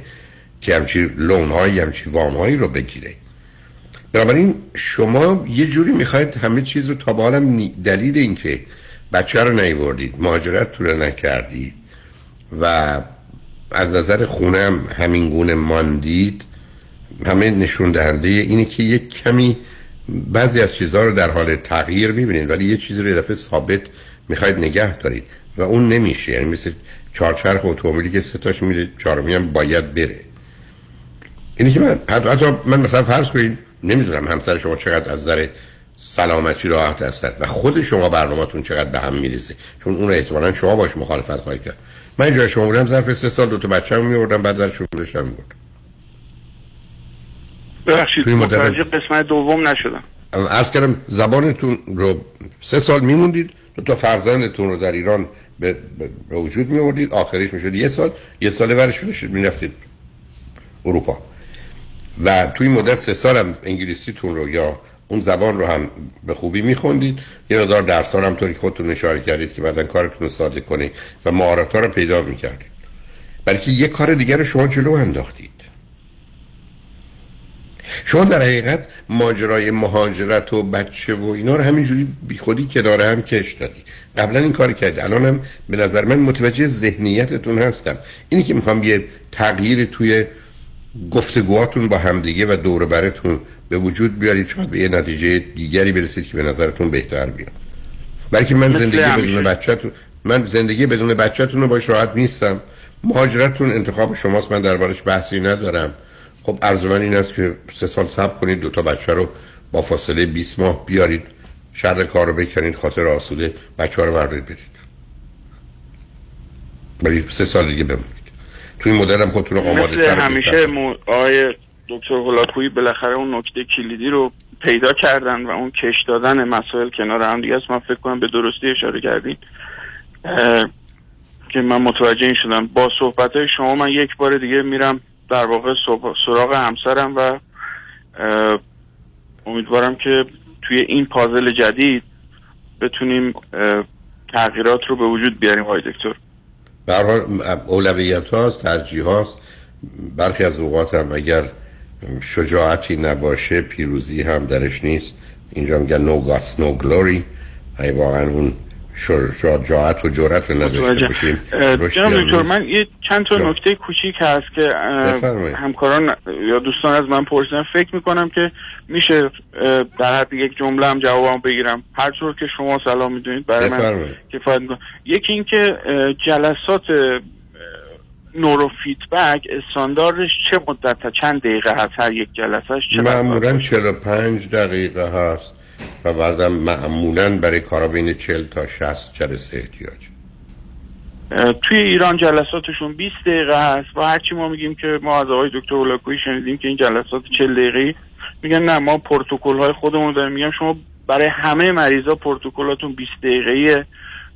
که همچی لون هایی همچی وام هایی رو بگیره. بنابراین شما یه جوری می‌خواید همه چیز رو تا به حالا نی- دلیل اینکه بچه رو نیوردید مهاجرت تو رو نکردید و از نظر خونه هم همین گونه ماندید همه نشون دهنده اینه که یک کمی بعضی از چیزها رو در حال تغییر می‌بینید ولی یه چیزی رو یه دفعه ثابت می‌خواید نگه دارید و اون نمیشه. یعنی مثل چهارچرخ اتومبیلی که سه تاش میره چهارمی هم باید بره. اینی که من حتی, من مثلا فرض کنید نمی‌دونم همسر شما چقدر از نظر سلامتی راحت هستند و خود شما برنامه‌تون چقدر به هم میریزه. چون اون احتمالاً شما باش مخالفت خواهید کرد. من جای شما بودم ظرف سه سال دو تا بچه‌مو میوردم بعد در شغلش هم میبردم ببخشید متوجه قسمت دوم نشدم. عرض کردم زبانتون رو سه سال میموندید دو تا فرزندتون رو در ایران به, به- وجود میوردید آخرش می‌شد یه سال یه سال ورش می‌شد می‌رفتید اروپا. و توی مدت سه سال هم انگلیسیتون رو یا اون زبان رو هم به خوبی میخوندید. یه مقدار درس هم طوری خودتون اشاره کردید که بعدا کارتون رو ساده کنه و مهارت ها رو پیدا می‌کردید. بلکه یه کار دیگر رو شما جلو انداختید. شما در حقیقت ماجرای مهاجرت و بچه و اینا رو همینجوری بی خودی کنار هم کش دادی. قبلا این کار کردی. الان هم به نظر من متوجه ذهنیتتون هستم. اینی که می‌خوام یه تغییر توی گفتگوهاتون با همدیگه و دور برتون به وجود بیارید شاید به یه نتیجه دیگری برسید که به نظرتون بهتر بیاد. بلکه من زندگی. بدون بچه‌تون من زندگی بدون بچه‌تون رو باش راحت نیستم. مهاجرتتون انتخاب شماست. من دربارش بحثی ندارم. خب عرض من این است که سه سال صبر کنید دو تا بچه رو با فاصله 20 ماه بیارید شر کار رو بکنید خاطر آسوده بچه ها رو بردارید برید. ولی سه سال دیگه بمونید. توی این مدل هم خودتون رو آماده تر همیشه مو- آقای دکتر هولاکویی بالاخره اون نکته کلیدی رو پیدا کردن و اون کش دادن مسائل کنار هم دیگه است. من فکر کنم به درستی اشاره کردین. که من متوجه این شدم. با صحبت های شما من یک بار دیگه میرم در واقع سراغ همسرم و امیدوارم که توی این پازل جدید بتونیم تغییرات رو به وجود بیاریم آقای دکتر. به هر حال اولویت هاست ترجیح هاست. برخی از اوقات هم اگر شجاعتی نباشه پیروزی هم درش نیست. اینجا میگن no guts no glory. واقعا اون شجاعت و جرأت رو نداشته باشیم. جناب. من یه چند تا. نکته کوچیک هست که. همکاران یا دوستان از من پرسیدن. فکر می‌کنم که میشه در حد یک جمله هم جوابم بگیرم. هر طور که شما سلام می‌دونید برای من. کفایت یکی اینکه جلسات نورو فیدبک استانداردش چه مدت تا چند دقیقه هست؟ هر یک جلسهش معمولا 45 دقیقه هست. و بعدم معمولا برای کارا بین 40 تا 60 جلسه احتیاج. توی ایران جلساتشون 20 دقیقه هست و هرچی ما میگیم که ما از آقای دکتر اولاکویی شنیدیم که این جلسات 40 دقیقه میگن نه ما پروتکل های خودمون رو داریم. میگم شما برای همه مریضا پروتکلاتون 20 دقیقه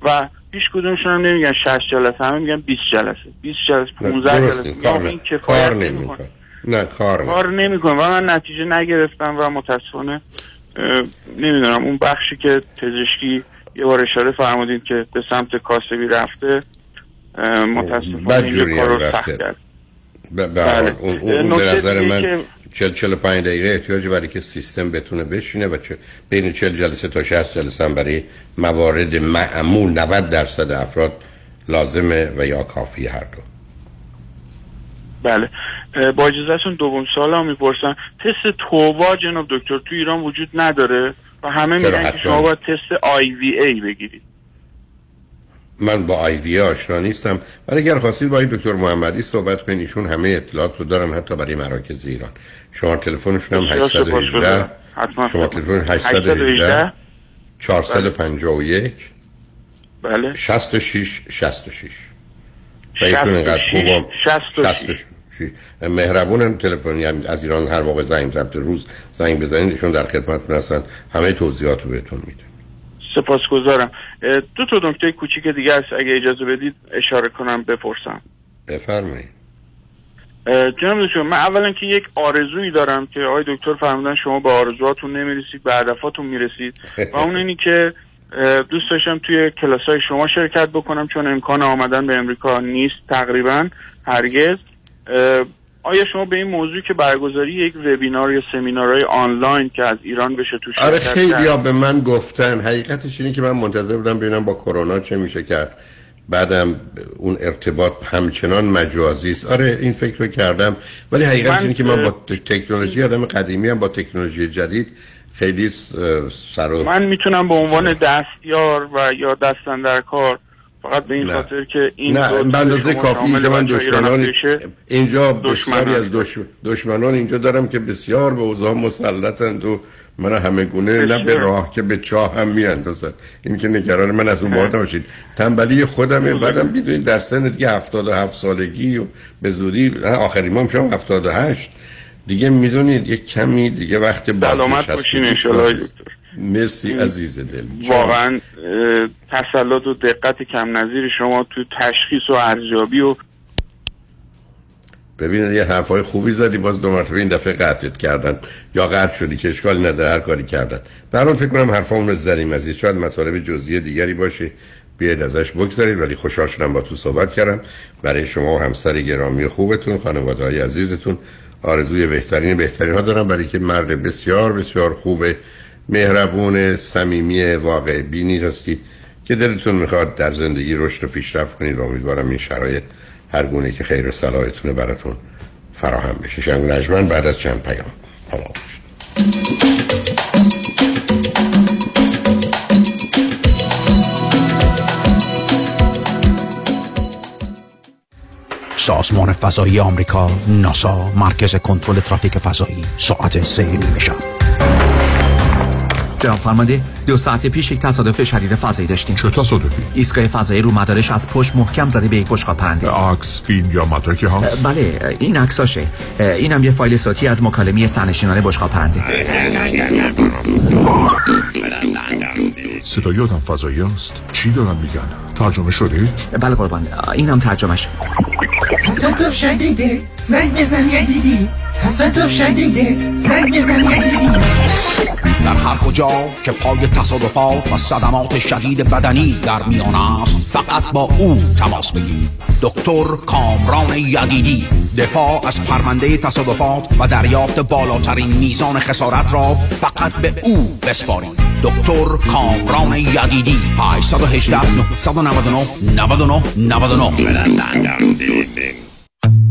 و هیچ کدومشون هم نمیگن 60 جلسه. همه میگن 20 جلسه. 20 جلسه 15 درسته، جلسه. کار, این. کفایت کار نمی‌کنه. نه. کار نمی‌کنه. و من نتیجه نگرفتم و متاسفانه نمی‌دونم اون بخشی که پزشکی یه بار اشاره فرمودین که به سمت کاسبی رفته متاسفانه کار رو سخت رفته. کرد بله. اون, اون به نظر من که- 40 45 دقیقه احتیاج برای که سیستم بتونه بشینه و چه بین 40 جلسه تا 60 جلسه هم برای موارد معمول 90 درصد افراد لازمه و یا کافی هر دو بله با اجازهتون دوم سوال هم می‌پرسم. تست توبا جناب دکتر تو ایران وجود نداره و همه میگن که؟ شما باید تست آی وی ای بگیرید. من با آی وی آشنا نیستم. ولی اگر خواستید با این دکتر محمدی صحبت کنید ایشون همه اطلاعات رو دارن حتی برای مراکز ایران. شما تلفنشون هم بسیار 818 سپاسگزارم. حتما. شما تلفن 818 818 451 بله. 66 66 و ایشون اینقدر 66 خوبم. 66 مهربونن تلفنی هم از ایران هر موقع زنگ ضبط روز زنگ بزنید ایشون در خدمتتون هستن. همه توضیحات رو بهتون میده سپاسگزارم. دو تا نکته کوچیک دیگه است اگه اجازه بدید اشاره کنم بپرسم. بفرمایید. جناب دکتر من اولا که یک آرزویی دارم که آقای دکتر فرمودن شما به آرزوهاتون نمی‌رسید به هدفاتون می‌رسید. و اون اینی که دوست داشتم توی کلاس های شما شرکت بکنم چون امکان آمدن به امریکا نیست تقریبا هرگز. آیا شما به این موضوع که برگزاری یک وبینار یا سمینارهای آنلاین که از ایران بشه تو آره خیلی؟ ها به من گفتن. حقیقتش اینه که من منتظر بودم ببینم با کرونا چه میشه کرد. بعدم اون ارتباط همچنان مجازی است. آره این فکر رو کردم. ولی حقیقتش اینه که من با تکنولوژی آدم قدیمی هم با تکنولوژی جدید خیلی سر من می‌تونم به عنوان دستیار و یا دستن در کار فقط به این نه. خاطر که این نه شما کافی اینجا من دشمنان. اینجا. بسیاری از دش... دشمنان اینجا دارم که بسیار به اوضاع مسلطند و من همه گونه نه به. راه که به چاه هم میاندازد این که نگران من از اون بابت نباشید تنبلی خودمه بعدم می‌دونید در سن دیگه 77 سالگی و به زودی آخرین ما میشم 78 دیگه می‌دونید یک کمی دیگه وقت سلامت بازنشستگی مرسی عزیز دل. واقعا تسلط و دقت کم نظیر شما تو تشخیص و ارزیابی و ببینید یه حرفای خوبی زدی باز دو مرتبه این دفعه قطعت کردن. یا قطع شدی که اشکالی نداره هر کاری کردن. برام فکر کنم حرفامون رو زدیم عزیز. شاید مطالب جزئی دیگری باشه. بیاید ازش بگذارید ولی خوشحال شدم با تو صحبت کردم. برای شما و همسر گرامی خوبتون خانواده های عزیزتون. آرزوی بهترین بهترین ها دارم برای که مرد بسیار بسیار خوبه. مهربون صمیمی واقع بینی هستید که دلتون می‌خواد در زندگی رشد و پیشرفت کنید و امیدوارم این شرایط هر گونه که خیر و صلاحتونه براتون فراهم بشه. شنگ نجمن بعد از چند پیام. تمام. سازمان فضایی آمریکا ناسا مرکز کنترل ترافیک فضایی ساعت سه نیمه شب جناب فرمانده دو ساعت پیش یک تصادف شدید فضایی داشتیم چه تصادفی؟ ایستگاه فضایی رو مدارش از پشت محکم زده به یک بشقاب پرنده عکس فیلم یا مدرکی هست؟ بله این عکساشه اینم یه فایل صوتی از مکالمه سرنشینان بشقاب پرنده صدای آدم فضایی است چی دارن میگن؟ ترجمه شده؟ بله قربان اینم ترجمهش تصادف شدیده زنگ بزن یدیدی تصادف شدیده زنگ بزن در هر کجا که پای تصادفات و صدمات شدید بدنی در میان است فقط با او تماس بگیرید دکتر کامران یدیدی دفاع از پرونده تصادفات و دریافت بالاترین میزان خسارت را فقط به او بسپارید. دکتر کامران یدیدی 818 999 99 99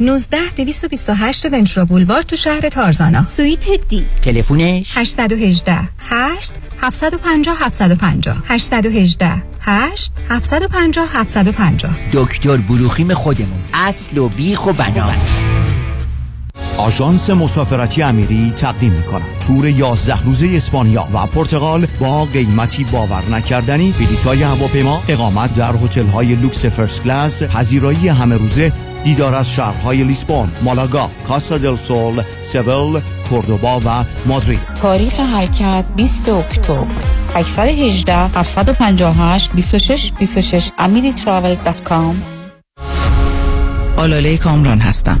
19 228 ونچرا بولوار تو شهر تارزانا. سویت دی. تلفونش؟ 818 8 750 750 818 8 750 750 دکتر بروخیم خودمون. اصل و بیخ و بنا. آژانس مسافرتی امیری تقدیم می کند تور 11 روزه اسپانیا و پرتغال با قیمتی باور نکردنی. بلیط‌های هواپیما اقامت در هتل‌های لوکس first class پذیرایی همه روزه دیدار از شهرهای لیسبون، مالاگا، کاستا دل سول، سویل، کوردوبا و مادرید. تاریخ حرکت 20 اکتبر. 818 758 26 26 amiritravel.com آلاله کامران هستم.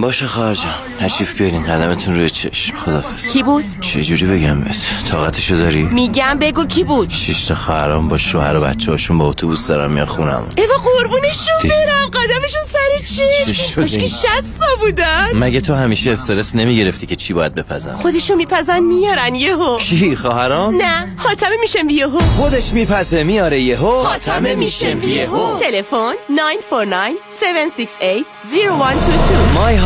باشه خواهر تشریف بیارین. قدمتون روی چشم خدافز کی بود؟ چه جوری بگم بهت؟ طاقتشو داری؟ میگم بگو کی بود؟ شش تا خواهرام با شوهر و بچه هاشون با اتوبوس دارن میان خونم ایوا قربونشون برم. قدمشون سر چشم مشکی این؟ شستا بودن؟ مگه تو همیشه استرس نمی‌گرفتی که چی باید بپزن؟ خودشو میپزن میارن یهو. کی خواهرام؟ نه حاتمه میشم یهو. خودش میپزه میاره یهو. حاتمه میشم یهو. تلفن 949 768 0122 myhatam.com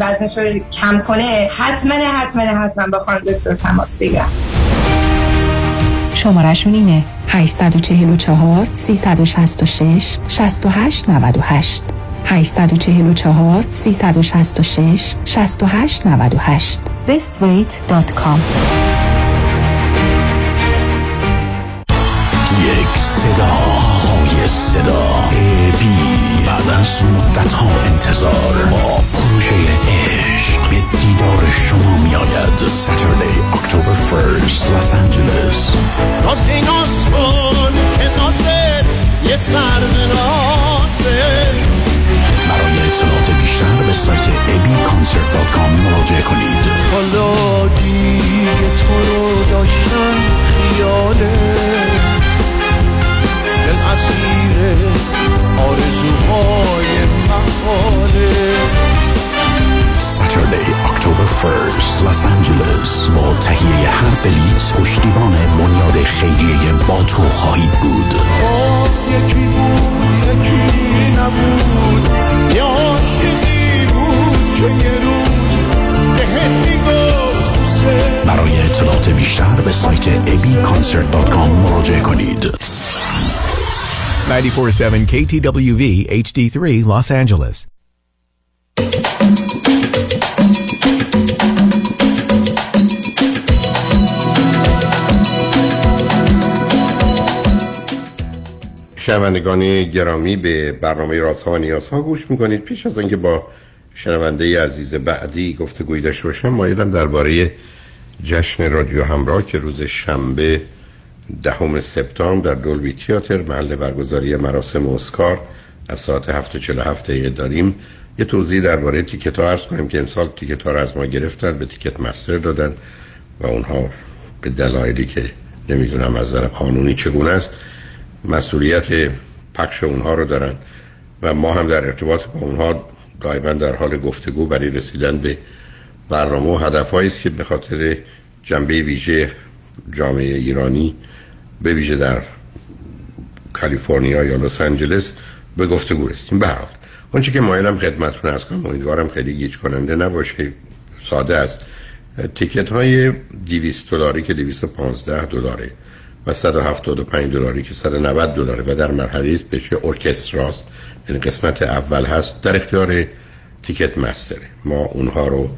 وزنش رو کم کنه حتما حتما حتما با خانم دکتر تماس بگیرم. شمارشون اینه 844 366 68 98 844 366 68 98 bestweight.com یک صدا های صدا. بی بعد از مدت ها انتظار با پروژه عشق به دیدار شما می آید ساتردی اکتبر فرست لس آنجلس نازی ناز کن که نازه یه سر نازه برای اطلاعات بیشتر به سایت abconcert.com مراجعه کنید. حالا دیگه تو رو داشتم خیاله. اسیر آرزوهای محاله. ساتردی اکتبر فرست لس آنجلس با تهیه هر بلیت پشتیبان بنیاد خیریه با تو خواهید بود. آه، یکی بود یکی نبود. یه عاشقی بود که یه روز بهت می‌گفت برای اطلاعات بیشتر به سایت abconcert.com مراجعه کنید. 947 KTWV HD3 Los Angeles. شنوندگان گرامی به برنامه رازها و نیازها گوش می‌کنید پیش از آنکه با شنونده عزیز بعدی گفتگوی داشته باشم مایلم درباره جشن رادیو همراه که روز شنبه دهم سپتامبر در دولبی تیاتر محل برگزاری مراسم اسکار. از ساعت 7:47 دقیقه داریم. یه توضیح درباره تیکت ها عرض کنیم که امسال تیکت ها رو از ما گرفتن به تیکت مستر دادن و اونها به دلایلی که نمی‌دونم از نظر قانونی چگونه است مسئولیت پخش اونها رو دارن و ما هم در ارتباط با اونها دائما در حال گفتگو برای رسیدن به برنامه و هدفهایی است که به خاطر جنبه ویژه جامعه ایرانی به ویژه در کالیفرنیا یا لس آنجلس به گفتگو رسیدیم. به حال اونچه که مایلم خدمتتون ارز کنم امیدوارم خیلی گیج کننده نباشه. ساده است. تیکت های 200 دلاری که 215 دلاره و 175 دلاری که 190 دلاره و در مرحله است بشه ارکستراست. یعنی قسمت اول هست در اختیار تیکت مستره ما اونها رو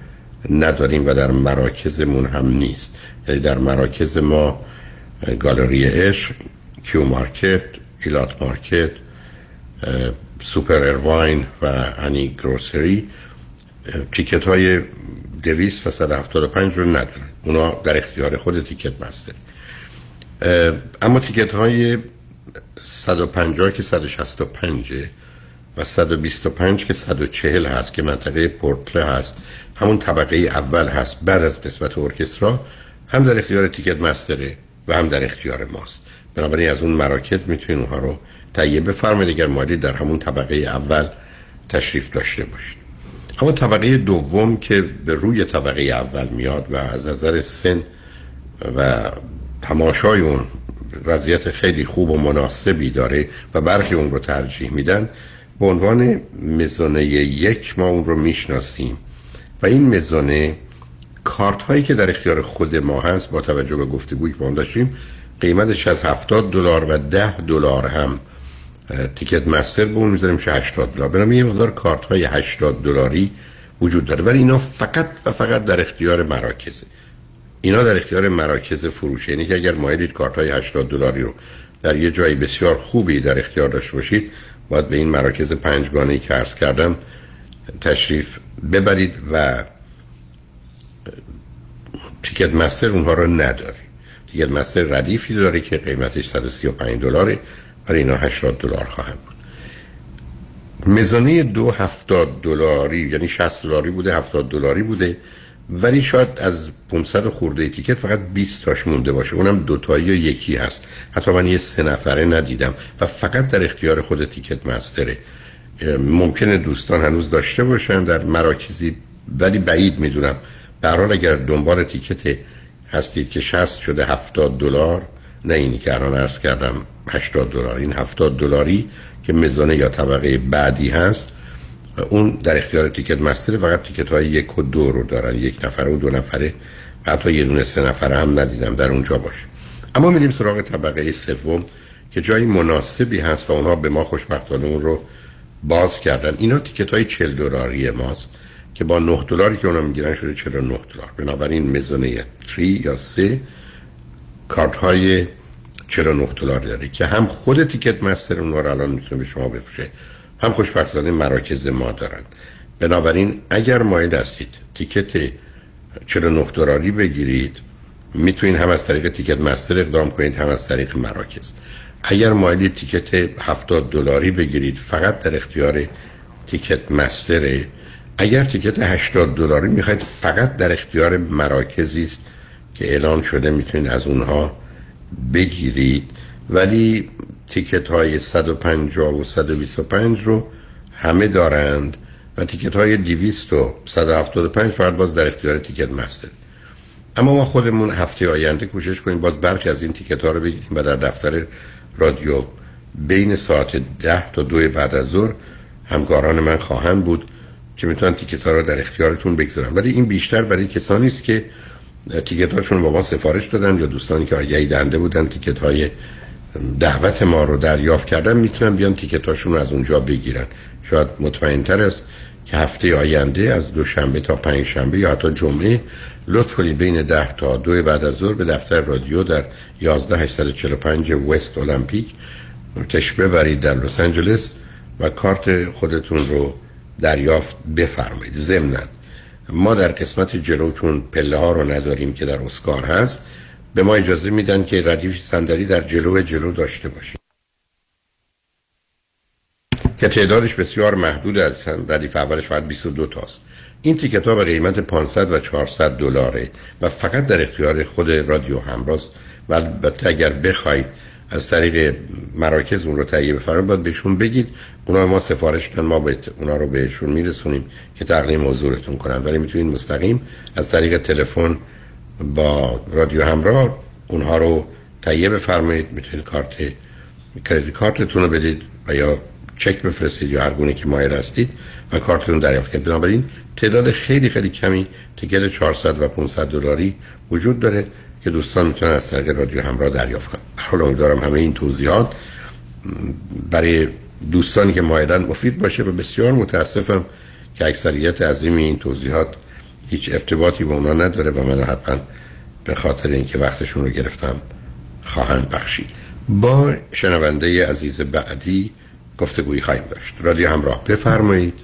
نداریم و در مراکزمون هم نیست. یعنی در مراکز ما گالری اش کیو مارکت ایلات مارکت سوپر ارواین و هنی گروسری تیکت های دویست و 175 رو ندارن. اونا در اختیار خود تیکت مستر اما تیکت های 150 که 165 و 125 که 140 هست که منطقه پورتله هست. همون طبقه اول هست بعد از قسمت ارکسترا. هم در اختیار تیکت مستره و هم در اختیار ماست. بنابراین از اون مراکز می‌تونید اونها رو تهیه بفرمایید اگر مالی در همون طبقه اول تشریف داشته باشید. اما طبقه دوم که به روی طبقه اول میاد و از نظر سن و تماشای اون وضعیت خیلی خوب و مناسبی داره و برخی اون رو ترجیح میدن به عنوان مزانه یک ما اون رو می‌شناسیم. و این مزانه کارت هایی که در اختیار خود ما هست با توجه به گفتگویی که ما داشتیم قیمتش از 70 دلار و 10 دلار هم تیکت مستر به اون می‌ذاریم 80 دلار. برام یه مقدار کارت های 80 دلاری وجود داره. ولی اینا فقط و فقط در اختیار مراکزه اینا در اختیار مراکز فروش. یعنی که اگر مایلید کارت های 80 دلاری رو در یه جایی بسیار خوبی در اختیار داشته باشید باید به این مراکز پنجگانه که عرض کردم تشریف ببرید و تیکت مستر اونها رو نداره تیکت مستر ردیفی داره که قیمتش 135 دلاره. برای اینا 80 دلار خواهد بود. مزانه دو 70 دلاری یعنی 60 دلاری بوده 70 دلاری بوده. ولی شاید از 500 خورده تیکت فقط 20 تاش مونده باشه. اونم دوتایی یا یکی هست. حتی من یه سه نفره ندیدم و فقط در اختیار خود تیکت مستره. ممکنه دوستان هنوز داشته باشن در مراکزی ولی بعید می‌دونم. در حال اگر دنبال تیکت هستید که 60 شده 70 دلار نه اینی که الان عرض کردم 80 دلار این 70 دلاری که مزانه یا طبقه بعدی هست اون در اختیار تیکت مستر فقط تیکت های یک و دو رو دارن یک نفره و دو نفره. حتی یه دونه سه نفره هم ندیدم در اونجا باشه. اما میریم سراغ طبقه سوم که جای مناسبی هست و اونها به ما خوشبختانه اون رو باز کردن. اینا تیکت های 40 دلاری ماست که با 9 دلاری که اونا می‌گیرن شده 49 دلار. بنابراین مزانه 3 یا 3 کارت های 49 دلار داره که هم خود تیکت مستر اونها رو الان می‌تونه به شما بفروشه. هم خوشبختانه مراکز ما دارن بنابراین اگر مایل هستید تیکت 49 دلاری بگیرید می‌تونید هم از طریق تیکت مستر اقدام کنید هم از طریق مراکز. اگر مایلی تیکت 70 دلاری بگیرید فقط در اختیار تیکت مستره اگر تیکت 80 دلاری می‌خواید فقط در اختیار مراکزی است که اعلام شده می‌تونید از اونها بگیرید. ولی تیکت های 150 و 125 رو همه دارند و تیکت های 200 و 175 فقط باز در اختیار تیکت مستر اما ما خودمون هفته آینده کوشش کنیم باز برخی از این تیکت ها رو بگیریم و در دفتر رادیو بین ساعت 10 تا 2 بعد از ظهر همکاران من خواهند بود که می‌تونن تیکت ها رو در اختیارتون بگذارن. ولی این بیشتر برای کسانی است که تیکت هاشون با ما سفارش دادن یا دوستانی که آگهی دنده بودن تیکت های دعوت ما رو دریافت کردن می‌تونن بیان تیکت هاشون رو از اونجا بگیرن. شاید مطمئن تر است که هفته آینده از دوشنبه تا پنج شنبه یا حتی جمعه لطف کنید بین ده تا دو بعد از ظهر به دفتر رادیو در 11845 وست المپیک تش ببرید در لس آنجلس و کارت خودتون رو دریافت بفرمایید. ضمناً ما در قسمت جلو چون پله ها رو نداریم که در اسکار هست به ما اجازه میدن که ردیف صندلی در جلو جلو داشته باشیم. که تعدادش بسیار محدود است ردیف اولش فقط 22 تاست. این تیکت ها به قیمت 500 و 400 دلاره و فقط در اختیار خود رادیو همراست و البته اگر بخواید از طریق مراکز اون رو تهیه بفرمایید باید بهشون بگید. اونا ما سفارش کردن ما به اونا رو بهشون میرسونیم که تقدیم موضوعتون کنن. ولی می‌تونید مستقیم از طریق تلفن با رادیو همراه اونها رو تهیه بفرمایید. می‌تونید کارت کردیت کارتتون رو بدید و یا چک بفرستید یا هر گونه که مایل هستید و کارتتون دریافت کنید. بنابراین تعداد خیلی خیلی کمی تیکت 400 و 500 دلاری وجود داره که دوستان می‌تونن از طریق رادیو همراه دریافت کنن. حالا امیدوارم همه این توضیحات برای دوستانی که مایلن مفید باشه و بسیار متاسفم که اکثریت عظیم این توضیحات هیچ ارتباطی با اونا نداره و من حتما به خاطر اینکه وقتشون رو گرفتم خواهند بخشید. با شنونده عزیز بعدی گفتگویی خواهیم داشت. رادیو همراه بفرمایید.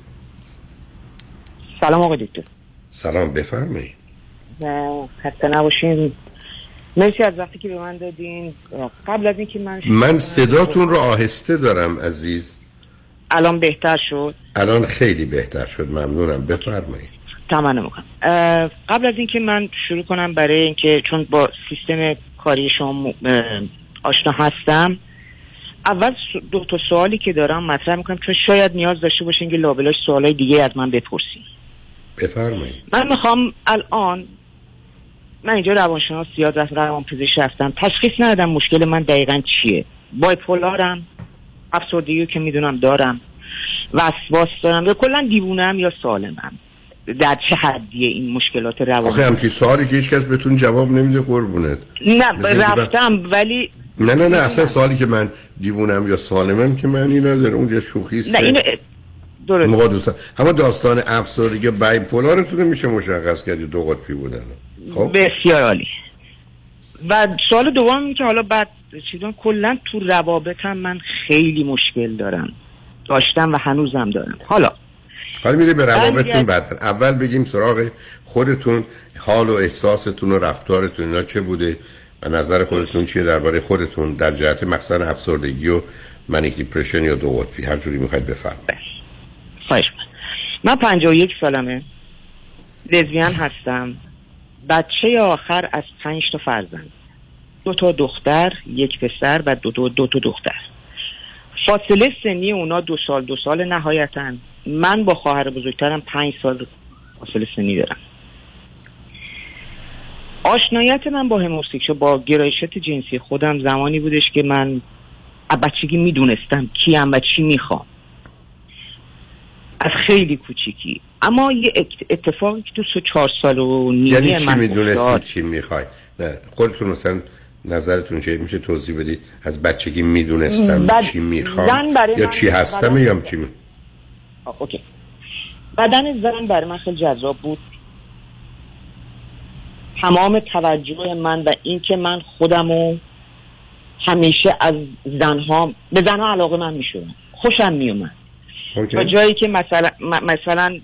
سلام آقای دکتر. سلام بفرمایید. خسته نباشین. مرسی از وقتی که به من دادین. قبل از اینکه من من صداتون رو آهسته دارم عزیز. الان بهتر شد؟ الان خیلی بهتر شد. ممنونم. بفرمایید. تمام می‌کنم. قبل از اینکه من شروع کنم برای اینکه چون با سیستم کاری شما آشنا هستم اول دو تا سوالی که دارم مطرح می‌کنم چون شاید نیاز داشته باشین که لابلاش سوالای دیگه از من بپرسین. بفرمایید. من می‌خوام الان من اینجا روانشناس زیاد رفت روان پزشک هستم. تشخیص ندادم مشکل من دقیقا چیه. بایپولارم افسردگی که می‌دونم دارم وسواس دارم یا کلا دیوونم یا سالمم. در چه حدیه این مشکلات روانی؟ آخه همچین سوالی که هیچ کس بهتون جواب نمیده قربونت. نه من- رفتم ولی نه نه نه اصلا سوالی که من دیوونم یا سالمم که معنی نداره اونجا شوخی است نه اینو درست. اما داستان افسردگی بایپولارتون میشه مشخص کردی دو قطبی بودن. خب؟ بسیار عالی. و سوال دوم این که حالا بعد چیزان کلا تو روابطم من خیلی مشکل دارم. داشتم و هنوزم دارم. حالا حالا میره به روابطتون. بعد. اول بگیم سراغ خودتون حال و احساستون و رفتارتون اینا چه بوده و نظر خودتون چیه درباره خودتون در جهت مقصد افسردگی و منیک دیپرشن یا دو قطبی. هر جوری می‌خواید بفرمایید. خواهش. من پنجاه و یک سالمه. لزبیان هستم. بچه آخر از پنج تا فرزند. دو تا دختر یک پسر و دو, دو, دو تا دختر. فاصله سنی اونا دو سال دو سال نهایتا. من با خواهر بزرگترم پنج سال فاصله سنی دارم. آشنایت من با هموسیکشو با گرایشات جنسی خودم زمانی بودش که من از بچگی می‌دونستم کیم و چی می‌خوام. از خیلی کوچیکی. اما یه ات- اتفاقی که تو سه چهار سال و نیمه یعنی چی افتاد. چی می‌خواید نه خودتون مثلا نظرتون چیه؟ میشه توضیح بدید از بچگی می‌دونستم چی می‌خوام یا چی هستم یا چی می... اوکی. بدن زن برای من خیلی جذاب بود. تمام توجه من و اینکه من خودمو همیشه از زنها به زنها علاقه من می‌شدم. خوشم میومد اوکی. تا جایی که مثلا مثلا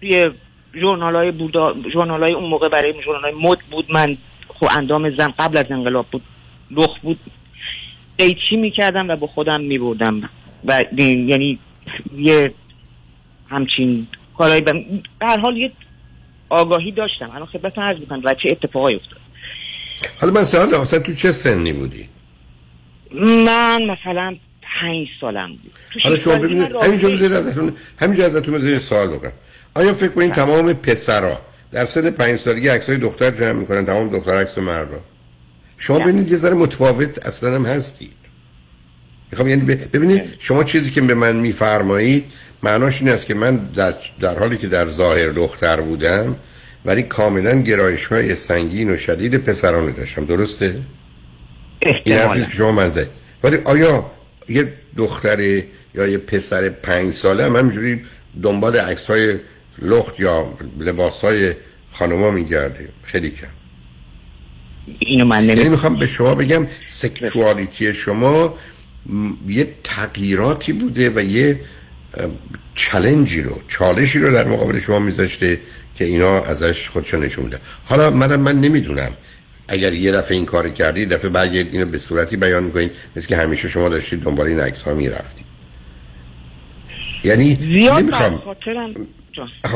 توی ژورنال های بود ژورنال های اون موقع برای ژورنال های مد بود. من خب اندام زن قبل از انقلاب بود. لخ بود. قیچی می‌کردم و با خودم میبردم. و یعنی یه همچین کارهایی به هر حال یه آگاهی داشتم. الان خدمتتون عرض می‌کنم و چه اتفاقایی افتاد. حالا من سوال مثلا تو چه سنی بودی؟ من مثلا پنج سالم بود. حالا شما ببینید همینجا ازتون همینجا ازتون بذارید سوال بکنم. آیا فکر کنید تمام پسرا در سن پنج سالگی عکسای دختر جمع می‌کنن تمام دختر عکس مردا شما ببینید یه ذره متفاوت اصلا هم هستید می‌خوام یعنی ببینید شما چیزی که به من میفرمایید معناش این است که من در, در حالی که در ظاهر دختر بودم ولی کاملا گرایش های سنگین و شدید پسرانه داشتم. درسته؟ این حرفی که شما من زد. ولی آیا یه دختر یا یه پسر پنج ساله هم همینجوری دنبال عکس های لخت یا لباس های خانوما میگرده؟ خیلی کم. اینو من یعنی نمی می‌خوام به شما بگم سکشوالیتی شما یه تغییراتی بوده و یه چلنجی رو چالشی رو در مقابل شما میذاشته که اینا ازش خودشو نشون میده حالا منم من نمی‌دونم. اگر یه دفعه این کار کردی دفعه برگردید اینو به صورتی بیان می‌کنین مثل که همیشه شما داشتید دنبال این عکس ها می‌رفتید یعنی زیاد نمی‌خوام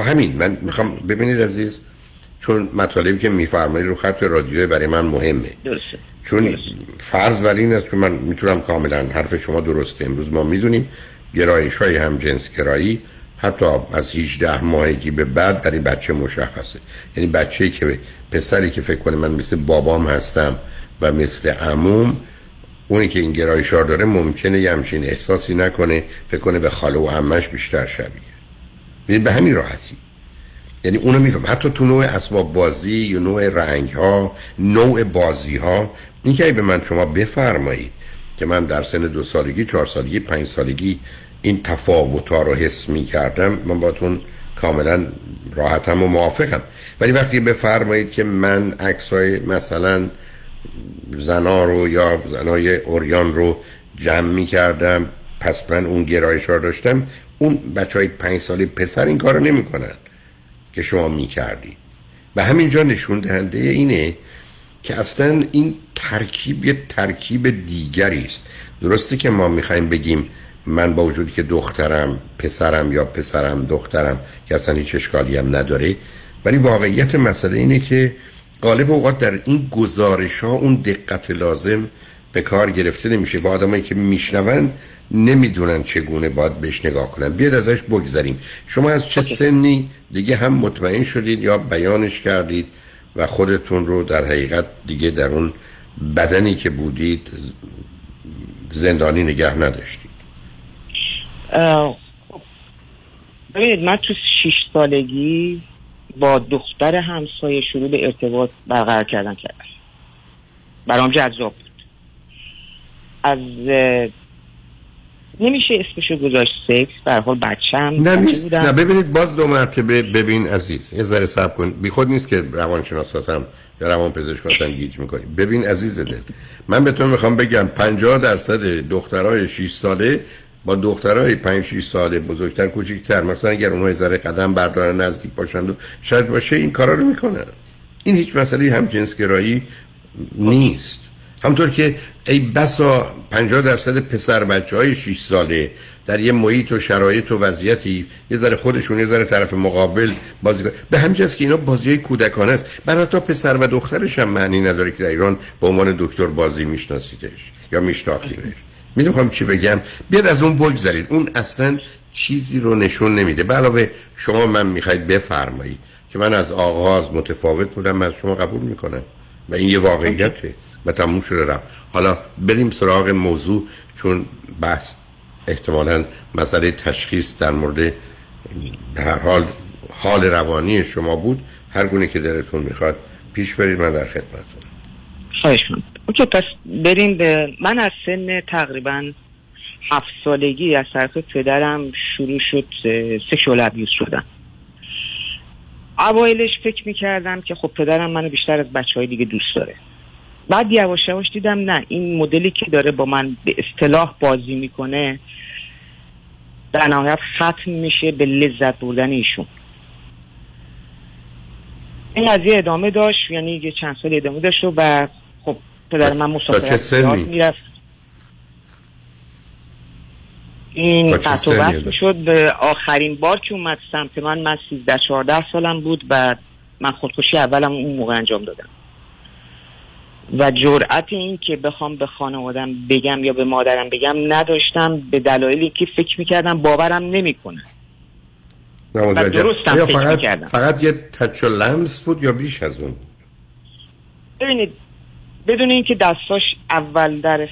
همین. من می‌خوام ببینید عزیز چون مطالبی که میفرمایید رو خط رادیو برای من مهمه. درسته. چون فرض بر این است که من می‌تونم کاملا حرف شما درسته امروز ما می‌دونیم گرایش های هم جنس گرایی حتی از 18 ماهگی به بعد در این بچه مشخصه. یعنی بچه‌ای که پسری که فکر کنه من مثل بابام هستم و مثل عموم اونی که این گرایش ها داره ممکنه یه همچین احساسی نکنه فکر کنه به خاله و عمش بیشتر شبیه. می‌دونید به همین راحتی. یعنی اونو میفهم. حتی تو نوع اسباب بازی یا نوع رنگ ها نوع بازی ها این به من شما بفرمایید که من در سن دو سالگی چهار سالگی پنج سالگی این تفاوت ها رو حس می کردم من باتون کاملا راحتم و موافقم. ولی وقتی بفرمایید که من عکس های مثلا زنا رو یا زنای اوریان رو جمع می کردم پس من اون گرایش ها داشتم اون بچه های پنج سالی پسر این کار رو نمی کنن که شما می کردی و همینجا نشون دهنده اینه که اصلا این ترکیب یه ترکیب دیگری است. درسته که ما می‌خوایم بگیم من با وجودی که دخترم پسرم یا پسرم دخترم که اصلا هیچ اشکالی هم نداره. ولی واقعیت مسئله اینه که غالب اوقات در این گزارش ها اون دقت لازم به کار گرفته نمیشه. با آدمایی که میشنون نمی‌دونن چگونه باید بهش نگاه کنن. بیاد ازش بگذاریم شما از چه سنی دیگه هم مطمئن شدید یا بیانش کردید و خودتون رو در حقیقت دیگه در اون بدنی که بودید زندانی نگه نداشتید؟ ببینید من تو شیش سالگی با دختر همسایه شروع به ارتباط برقرار کردن کردم. برام جذاب بود. از نمیشه اسمشو گذاشت سکس در حال بچم بودم. نه ببینید باز دو مرتبه ببین عزیز یه ذره صبر کن. بی خود نیست که روانشناساتم یا روان پزشکاتم گیج می‌کنی. ببین عزیز دل من به تو می‌خوام بگم 50 درصد دخترای 6 ساله با دخترای 5 6 ساله بزرگتر کوچیکتر. مثلا اگر اونها یه ذره قدم بردارن نزدیک باشند و شاید باشه این کارا رو می‌کنن. این هیچ مسئله هم جنسگرایی نیست. همطور که ای بسا 50 درصد پسر بچه های 6 ساله در یه محیط و شرایط و وضعیتی یه ذره خودشون یه ذره طرف مقابل بازی کنن به همین که اینا بازی های کودکانه است. بعد حتی پسر و دخترش هم معنی نداره که در ایران به عنوان دکتر بازی میشناسیدش یا میشناختینش می‌دونم چی بگم؟ بیاد از اون بگذارید اون اصلا چیزی رو نشون نمیده. به علاوه شما من می‌خواید بفرمایید که من از آغاز متفاوت بودم از شما قبول می‌کنم. و این یه واقعیته. و تموم شده رفت. حالا بریم سراغ موضوع چون بحث احتمالا مسئله تشخیص در مورد هر حال حال روانی شما بود. هر گونه که دلتون می‌خواد پیش برید من در خدمتتون. خواهش. اوکی پس بریم به من از سن تقریبا هفت سالگی از طرف پدرم شروع شد سکشوال ابیوز شدن. اوایلش فکر می‌کردم که خب پدرم منو بیشتر از بچه های دیگه دوست داره. بعد یواش یواش دیدم نه این مدلی که داره با من به اصطلاح بازی می‌کنه در نهایت ختم میشه به لذت بردن ایشون. این قضیه ادامه داشت یعنی یه چند سال ادامه داشت و خب پدر من مسافرت می‌رفت. این قطع؟ شد به آخرین بار که اومد سمت من من 13 14 سالم بود و من خودکشی اولم اون موقع انجام دادم. و جرأت این که بخوام به خانوادم بگم یا به مادرم بگم نداشتم به دلایلی که فکر می‌کردم باورم نمی‌کنه نه متوجهم. درستم فکر فقط می‌کردم. فقط یه تچ و لمس بود یا بیش از اون ببینید بدون اینکه دستاش اول در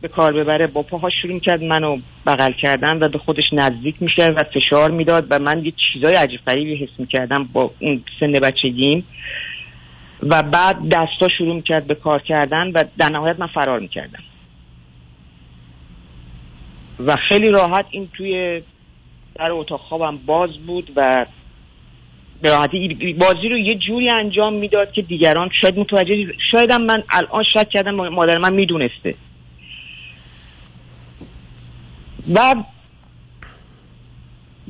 به کار ببره با پاهاش شروع کرد منو بغل کردن و به خودش نزدیک میشه و فشار می‌داد و من یه چیزای عجیب غریبی حس می‌کردم با اون سن بچگیم و بعد دستا شروع می‌کرد به کار کردن و در نهایت من فرار می‌کردم. و خیلی راحت این توی در اتاق خوابم باز بود و به راحتی بازی رو یه جوری انجام می‌داد که دیگران شاید متوجه شاید هم من الان شک کردم مادر من می‌دونسته. و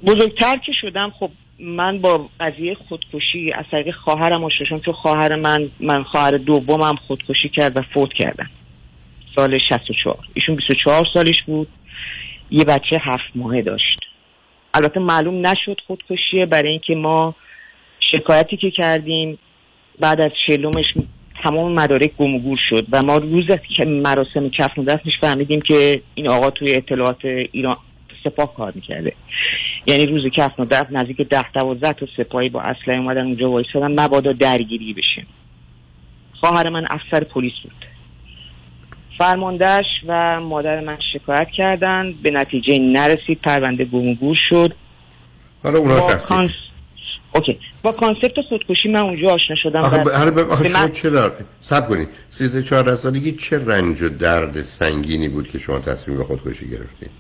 بزرگتر که شدم خب من با قضیه خودکشی از طریق خواهرم آشنا شدم چون خواهر من من خواهر دومم خودکشی کرد و فوت کردن. سال 64 ایشون 24 سالش بود. یه بچه هفت ماهه داشت. البته معلوم نشد خودکشیه. برای اینکه ما شکایتی که کردیم بعد از شلومش تمام مدارک گم و گور شد و ما روز که مراسم کفن و دفنش فهمیدیم که این آقا توی اطلاعات ایران سپاه کار می‌کرده. یعنی روز کفن و دفن نزدیک ده دوازده تا سپاهی با اسلحه اومدن اونجا وایسادن مبادا درگیری بشه خواهر من افسر پلیس بود. فرماندهش و مادر من شکایت کردن به نتیجه نرسید پرونده گم و گور شد. حالا اونا با. conce... OK. با concept خودکشی من اونجا آشنا شدم آخه, ب... ب... آخه به شما من- چه دار سب کنید. 13 14 سالگی چه رنج و درد سنگینی بود که شما تصمیم به خودکشی گرفتید؟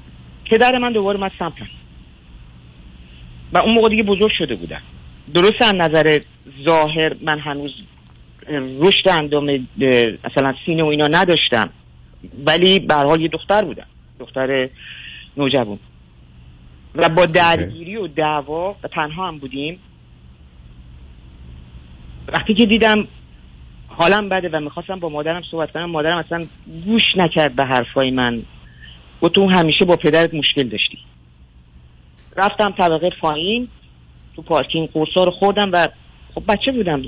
پدر من دوباره من سمپلم و اون موقع دیگه بزرگ شده بودم. درست از نظر ظاهر من هنوز رشد اندام مثلا سینه و اینا نداشتم. ولی به حال یه دختر بودم. دختر نوجوان. و با درگیری و دعوا و تنها هم بودیم. وقتی که دیدم حالم بده و می‌خواستم با مادرم صحبت کنم مادرم اصلا گوش نکرد به حرفای من. گفت تو همیشه با پدرت مشکل داشتی. رفتم طبقه پایین تو پارکینگ قرصا رو خوردم و خب بچه بودم.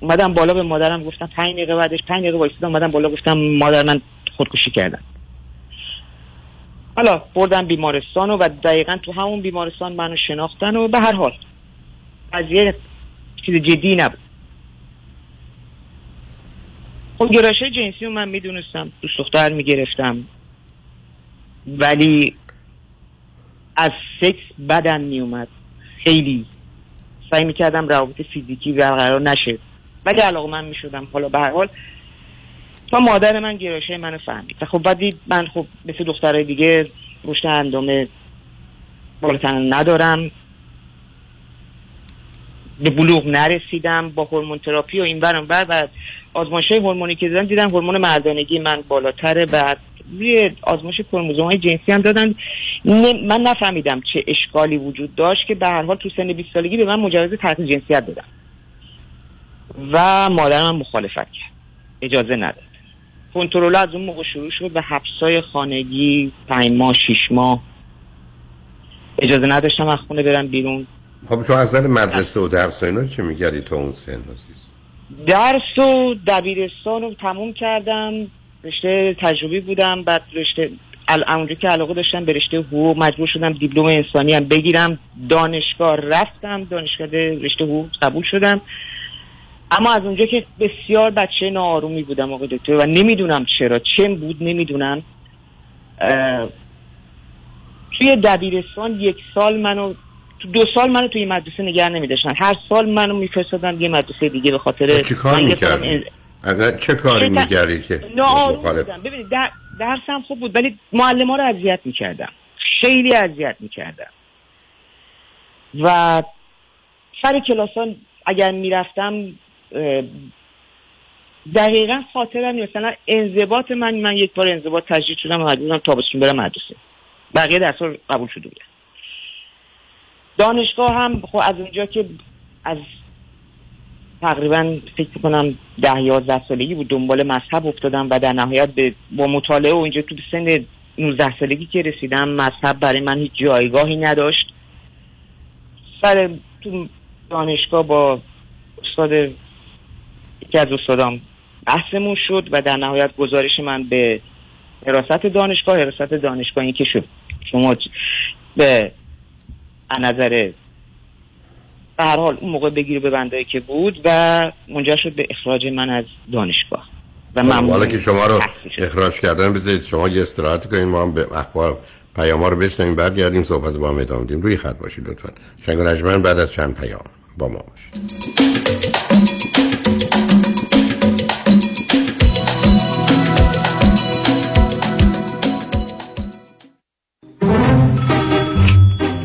اومدم بالا به مادرم گفتم پنج دقیقه بعدش پنج دقیقه وایسیدم اومدم بالا گفتم مادر من خودکشی کردم حالا بردم بیمارستان و, و دقیقا تو همون بیمارستان منو شناختن و به هر حال قضیه چیز جدی نبود. خب گرایش جنسی رو من می‌دونستم دوست دختر می‌گرفتم. ولی از سکس بدم میومد. خیلی. سعی می‌کردم روابط فیزیکی برقرار نشه. ولی علاقه من می‌شدم. حالا به هر حال تا مادر من گرایش منو فهمید. و خب بعد دید من خب مثل دخترهای دیگه رشد اندام بالاتر ندارم. به بلوغ نرسیدم. با هورمون تراپی و این برم بر و آزمایش هورمونی که دادن دیدن هورمون مردانگی من بالاتره. بعد روی آزمایش کروموزوم های جنسی هم دادن. من نفهمیدم چه اشکالی وجود داشت که به هر حال تو سن 20 سالگی به من مجوز ترک جنسیت دادن. و مادرم مخالفت کرد. اجازه نداد. کنترل از اون موقع شروع شد به حبسای خانگی پنج ماه شیش ماه. اجازه نداشتم از خونه برم بیرون. خب شما از مدرسه و درس و اینا چه میگردی تا اون سن؟ درس و دبیرستان رو تموم کردم. رشته تجربی بودم بعد رشته اونجا که علاقه داشتم به رشته حقوق مجبور شدم دیپلم انسانی هم بگیرم. دانشگاه رفتم دانشگاه رشته حقوق قبول شدم. اما از اونجا که بسیار بچه ناآرومی بودم آقای دکتر و نمی‌دونم چرا چه بود نمی‌دونم. توی دبیرستان یک سال منو تو دو سال منو توی مدرسه نگه نمیداشتن. هر سال منو میفرستادن یه مدرسه دیگه به خاطر چی اگر چه کاری میگردی که؟ بودم ببینید در درسم خوب بود ولی معلم ها رو اذیت می‌کردم. خیلی اذیت می‌کردم. و سر کلاسان اگر می‌رفتم دقیقا خاطرم. مثلا انضباط من من یک بار انضباط تجدید شدم و مجبورم تابستون برم مدرسه. بقیه درس قبول شده بودم دانشگاه هم خب از اونجا که از تقریبا فکر کنم ده یازده سالگی بود دنبال مذهب افتادم و در نهایت به با مطالعه و اینجا تو سن 19 سالگی که رسیدم مذهب برای من هیچ جایگاهی نداشت. سر تو دانشگاه با استاد یکی از استادام بحثمون شد و در نهایت گزارش من به حراست دانشگاه حراست دانشگاه این که شد. شما به نظر به هر حال اون موقع بگیر به بندایی که بود و منجر شد به اخراج من از دانشگاه. و حالا که شما رو اخراج کردن بذارید شما یه استراحت کنید ما هم به اخبار پیام رو بشنویم برگردیم صحبت با هم ادامه روی خط باشید لطفا. شنگ بعد از چند پیام با ما باشید.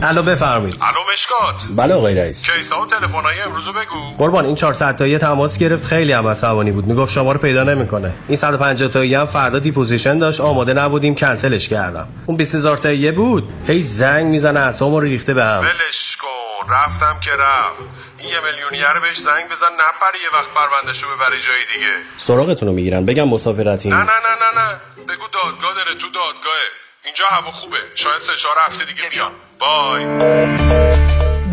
الو بفرمایید. الو مشکات. بله آقای رئیس. case ا و تلفن‌های امروزو بگو. قربان این 400 تایی تماس گرفت. خیلی هم عصبانی بود. می‌گفت شما رو پیدا نمی‌کنه. این 150 تایی هم فردا deposition داشت. آماده نبودیم. کنسلش کردم. اون 20000 تایی بود. هی زنگ می‌زنه اسمو رو ریخته به هم. ولش کن. رفت که رفت. این یه میلیونیه بهش زنگ بزن. نپره یه وقت پروندهشو ببره جای دیگه. سراغتون رو می‌گیرن. بگم مسافرتی. نه نه نه نه نه. بگو دادگاه داره تو دادگاهه. اینجا هوا خوبه. شاید سه چهار هفته دیگه بیام. بای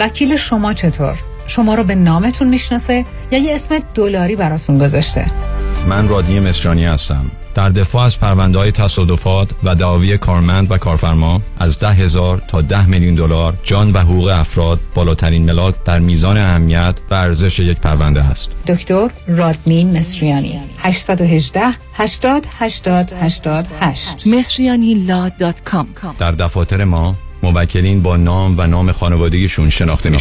وکیل شما چطور؟ شما رو به نامتون می‌شناسه یا یه اسم دلاری براتون گذاشته؟ من رادنی مصریانی هستم. در دفاع از پرونده های تصادفات و دعاوی کارمند و کارفرما از ده هزار تا ده میلیون دلار جان و حقوق افراد بالاترین ملاک در میزان اهمیت و ارزش یک پرونده است. دکتر رادمین مصریانی. 818 80 80 88 مصریانی در دفاتر ما موکلین با نام و نام خانوادگیشون شناخته می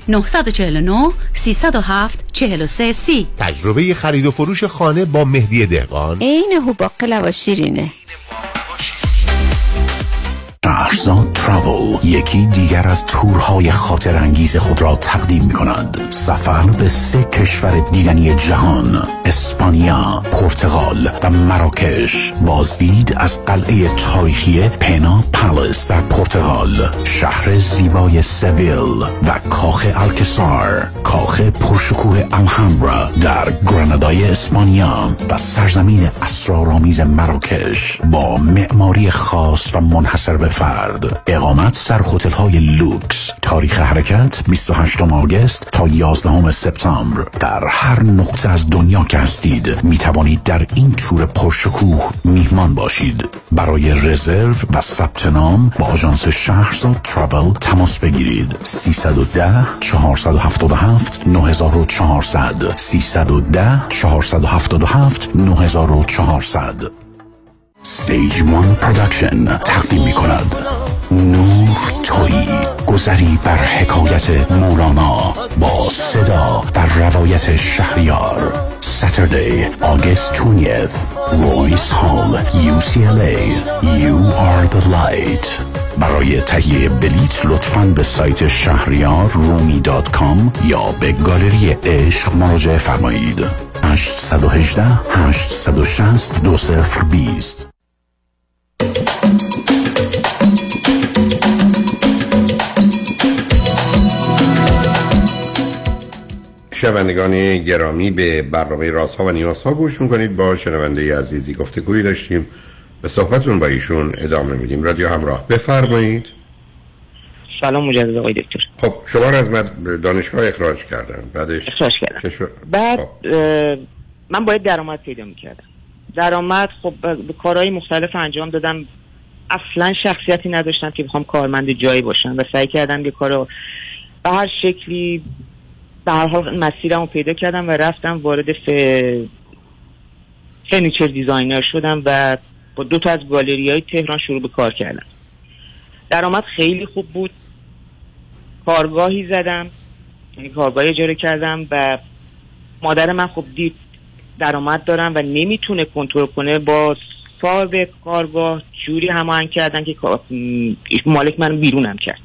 949 307 43 سی. تجربه خرید و فروش خانه با مهدی دهقان. عین هوباقلا و شیرینه شهرزاد تراول یکی دیگر از تورهای خاطر انگیز خود را تقدیم می کند سفر به سه کشور دیدنی جهان اسپانیا، پرتغال و مراکش. بازدید از قلعه تاریخی پنا پالیس در پرتغال. شهر زیبای سویل و کاخ الکسار. کاخ پرشکوه الهامبرا در گرانادای اسپانیا و سرزمین اسرارآمیز مراکش با معماری خاص و منحصر به فرد. اقامت در هتل های لوکس. تاریخ حرکت 28 آگست تا 11 سپتامبر. در هر نقطه از دنیا که هستید می توانید در این تور پرشکوه میهمان باشید. برای رزرو و ثبت نام با آژانس شهرزاد تراول تماس بگیرید. 310 477 9400 310 477 9400 Stage One Production تقدیم می کند نور توی گذری بر حکایت مولانا با صدا و روایت شهریار. Saturday, August 20th Royce Hall, UCLA You are the light. برای تهیه بلیت لطفاً به سایت شهریار رومی دات کام یا به گالری عشق مراجعه فرمایید. 818 860 2020 شنوندگان گرامی به برنامه راست ها و نیاز ها گوش می‌کنید. با شنونده عزیزی گفتگویی داشتیم. به صحبتون با ایشون ادامه میدیم. رادیو همراه بفرمایید. سلام مجدد آقای دکتر. خب شما رو از دانشگاه اخراج کردن. بعدش اخراج کردن. شد؟ بعد اه، من باید درآمد پیدا می‌کردم. درآمد خب کارهای مختلف انجام دادم. اصلا شخصیتی نداشتم که بخوام کارمند جایی باشم و سعی کردم که کارو به هر شکلی به هر حال مسیرم رو پیدا کردم و رفتم وارد f... furniture designer شدم و با دو تا از گالری های تهران شروع به کار کردم. درآمد خیلی خوب بود. کارگاهی زدم یعنی کارگاهی اجاره کردم و مادر من خب دید درآمد دارم و نمی‌تونه کنترل کنه. با صاحب کارگاه جوری هماهنگ کردن که مالک من بیرونم کرد.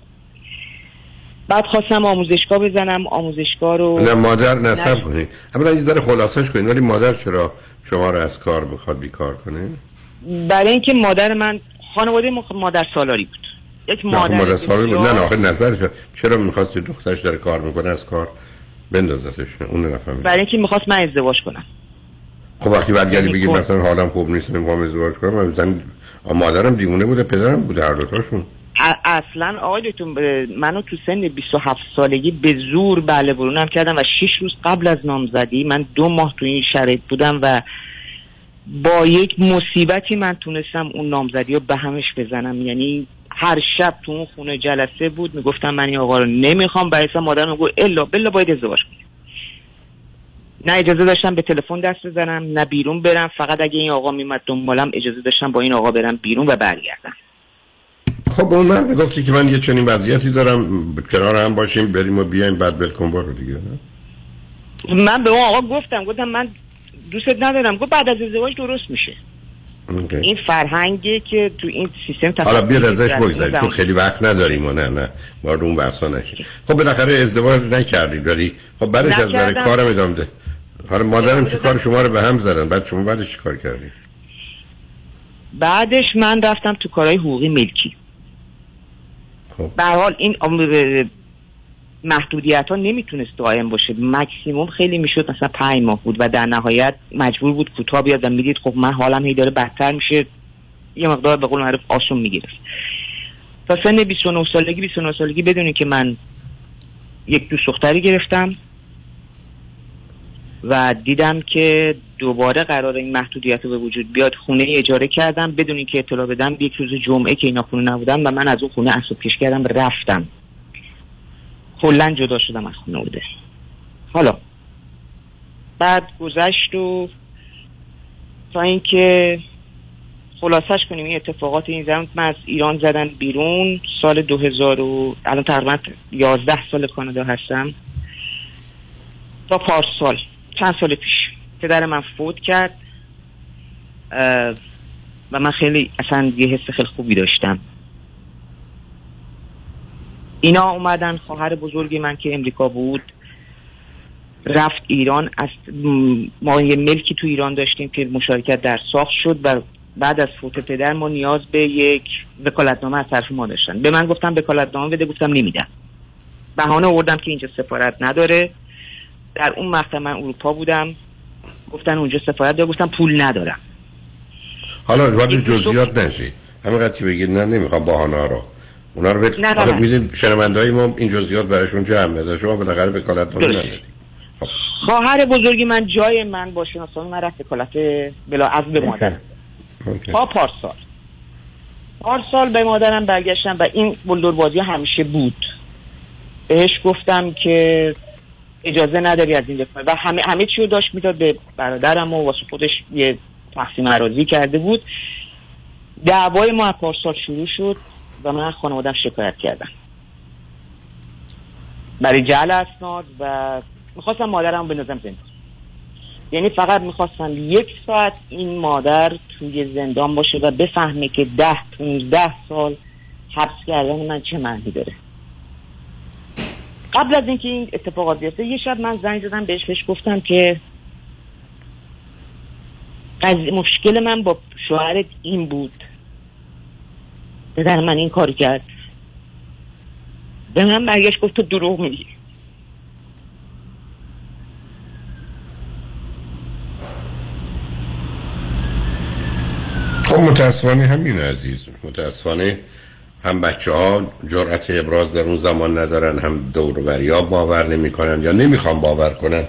بعد خواستم آموزشگاه بزنم. آموزشگاه رو نه مادر نصب کنید اولا یه ذره خلاصش کنید ولی مادر چرا شما رو از کار بخواد بیکار کنه؟ برای اینکه مادر من خانواده ما مادر سالاری بود. یک خب مادر, مادر سالاری بود. نه نه آخه نظرش چرا می‌خواست دخترش داره کار می‌کنه از کار بندازتش. اون نفهمید. برای اینکه می‌خواست من ازدواج کنم. خب وقتی برگردی یعنی بگید مثلا حالم خوب نیست نمی‌خوام ازدواج کنم من زن مادرم دیوونه بوده پدرم بوده هر دوتاشون. اصلا آقای دکتر ب- منو تو سن 27 سالگی به زور بله برونم کردم و 6 روز قبل از نامزدی من دو ماه تو این شرایط بودم و با یک مصیبتی من تونستم اون نامزدی رو به همش بزنم. یعنی هر شب تو اون خونه جلسه بود می‌گفتم من این آقا رو نمی‌خوام برای مادرم می‌گفت الا بلا باید ازدواج کنی. نه اجازه داشتم به تلفن دست بزنم نه بیرون برم. فقط اگه این آقا میمد دنبالم اجازه داشتم با این آقا برم بیرون و برگردم. خب اون من می‌گفتی که من یه چنین وضعیتی دارم کنار هم باشیم بریم و بیایم بعد بلکن برو دیگه. نه؟ من به اون آقا گفتم گفتم من دوستت ندارم. گفت بعد از ازدواج درست میشه. اوکی. این فرهنگی که تو این سیستم حالا بیا ازش بگذاریم چون خیلی وقت نداریم و نه نه. وارد اون بحثا نشیم خب بالاخره ازدواج نکردید ولی خب بعدش از نکردم. کارم ادامه ده. حالا مادرم چه کار شما رو به هم زدن؟ بعد شما بعدش چی کار کردید بعدش من رفتم تو کارهای حقوقی ملکی. خب. به حال این محدودیت ها نمی‌تونست دائم باشه. مکسیموم خیلی می‌شد مثلا پنج ماه بود و در نهایت مجبور بود کوتاه بیاد. و می‌دید خب من حالم هی داره بدتر میشه. یه مقدار به قول معروف آسون می‌گرفت. تا سن 29 سالگی 29 سالگی بدونی که من یک دوست دختری گرفتم. و دیدم که دوباره قرار این محدودیت رو به وجود بیاد. خونه اجاره کردم. بدون اینکه اطلاع بدم یک روز جمعه که اینا خونه نبودم و من از اون خونه اسب کش کردم رفتم. کلا جدا شدم از خونه بوده حالا بعد گذشت و تا اینکه خلاصش کنیم این اتفاقات این زمان من از ایران زدن بیرون سال 2000 و الان تقریبا 11 سال کانادا هستم. تا پارسال. چند سال پیش پدر من فوت کرد و من خیلی اصلا یه حس خیلی خوبی داشتم. اینا اومدن خواهر بزرگی من که امریکا بود رفت ایران از ما یه ملکی تو ایران داشتیم که مشارکت در ساخت شد و بعد از فوت پدر ما نیاز به یک وکالتنامه از طرف ما داشتن. به من گفتم وکالتنامه بده گفتم نمیدم. بهانه آوردم که اینجا سفارت نداره. در اون مقطع من اروپا بودم. گفتن اونجا سفارت داره گفتم پول ندارم. حالا وارد جزئیات نشید همینقدر که بگید. نه نمی‌خوام بهانه ها رو. اونا رو نه، نه،. می‌دونید شنونده‌های ما این جزئیات براشون جمع نده. شما بالاخره وکالت نامه. ندادید خواهر بزرگی من جای من با شناسنامه من رفت وکالت بلا از به اوکی. تا پارسال. پارسال به مادرم برگشتم و این بلدور بازی همیشه بود. بهش گفتم که اجازه نداری از این دفعه و همه همه چی رو داشت می‌داد به برادرم و واسه خودش یه تقسیم اراضی کرده بود. دعوای ما پارسال شروع شد و من خانوادم شکایت کردم. برای جعل اسناد و می‌خواستم مادرم بندازم زندان. یعنی فقط می‌خواستم یک ساعت این مادر توی زندان باشه و بفهمه که ده پونزده سال حبس کردن من چه معنی داره. قبل از اینکه این اتفاقات بیفته یه شب من زنگ زدم بهش بهش گفتم که قضیه مشکل من با شوهرت این بود. پدر من این کار کرد. به من برگشت گفت تو دروغ میگی. خب متاسفانه همین عزیز. متاسفانه هم بچه ها جرأت ابراز در اون زمان ندارن هم دور ها باور نمی‌کنن یا نمی‌خوان باور کنن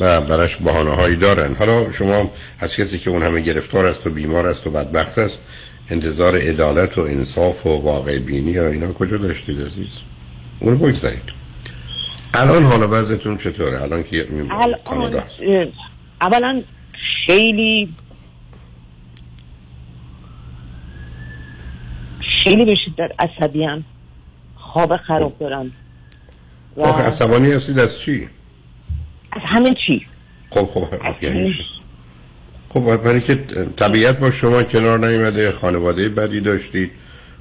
و براش بحانه هایی دارن. حالا شما از کسی که اون همه گرفتار است و بیمار است و بدبخت است انتظار عدالت و انصاف و واقع بینی و اینا کجا داشتید عزیز؟ اونو بگذارید. الان حالا وضعتون چطوره؟ الان که الان اولا خیلی خیلی به شدت عصبی هم خواب خراب دارم. و آخه عصبانی هستید از چی؟ از همه چی. خب خب یعنی خب برای که طبیعت با شما کنار نیومده خانواده بدی داشتید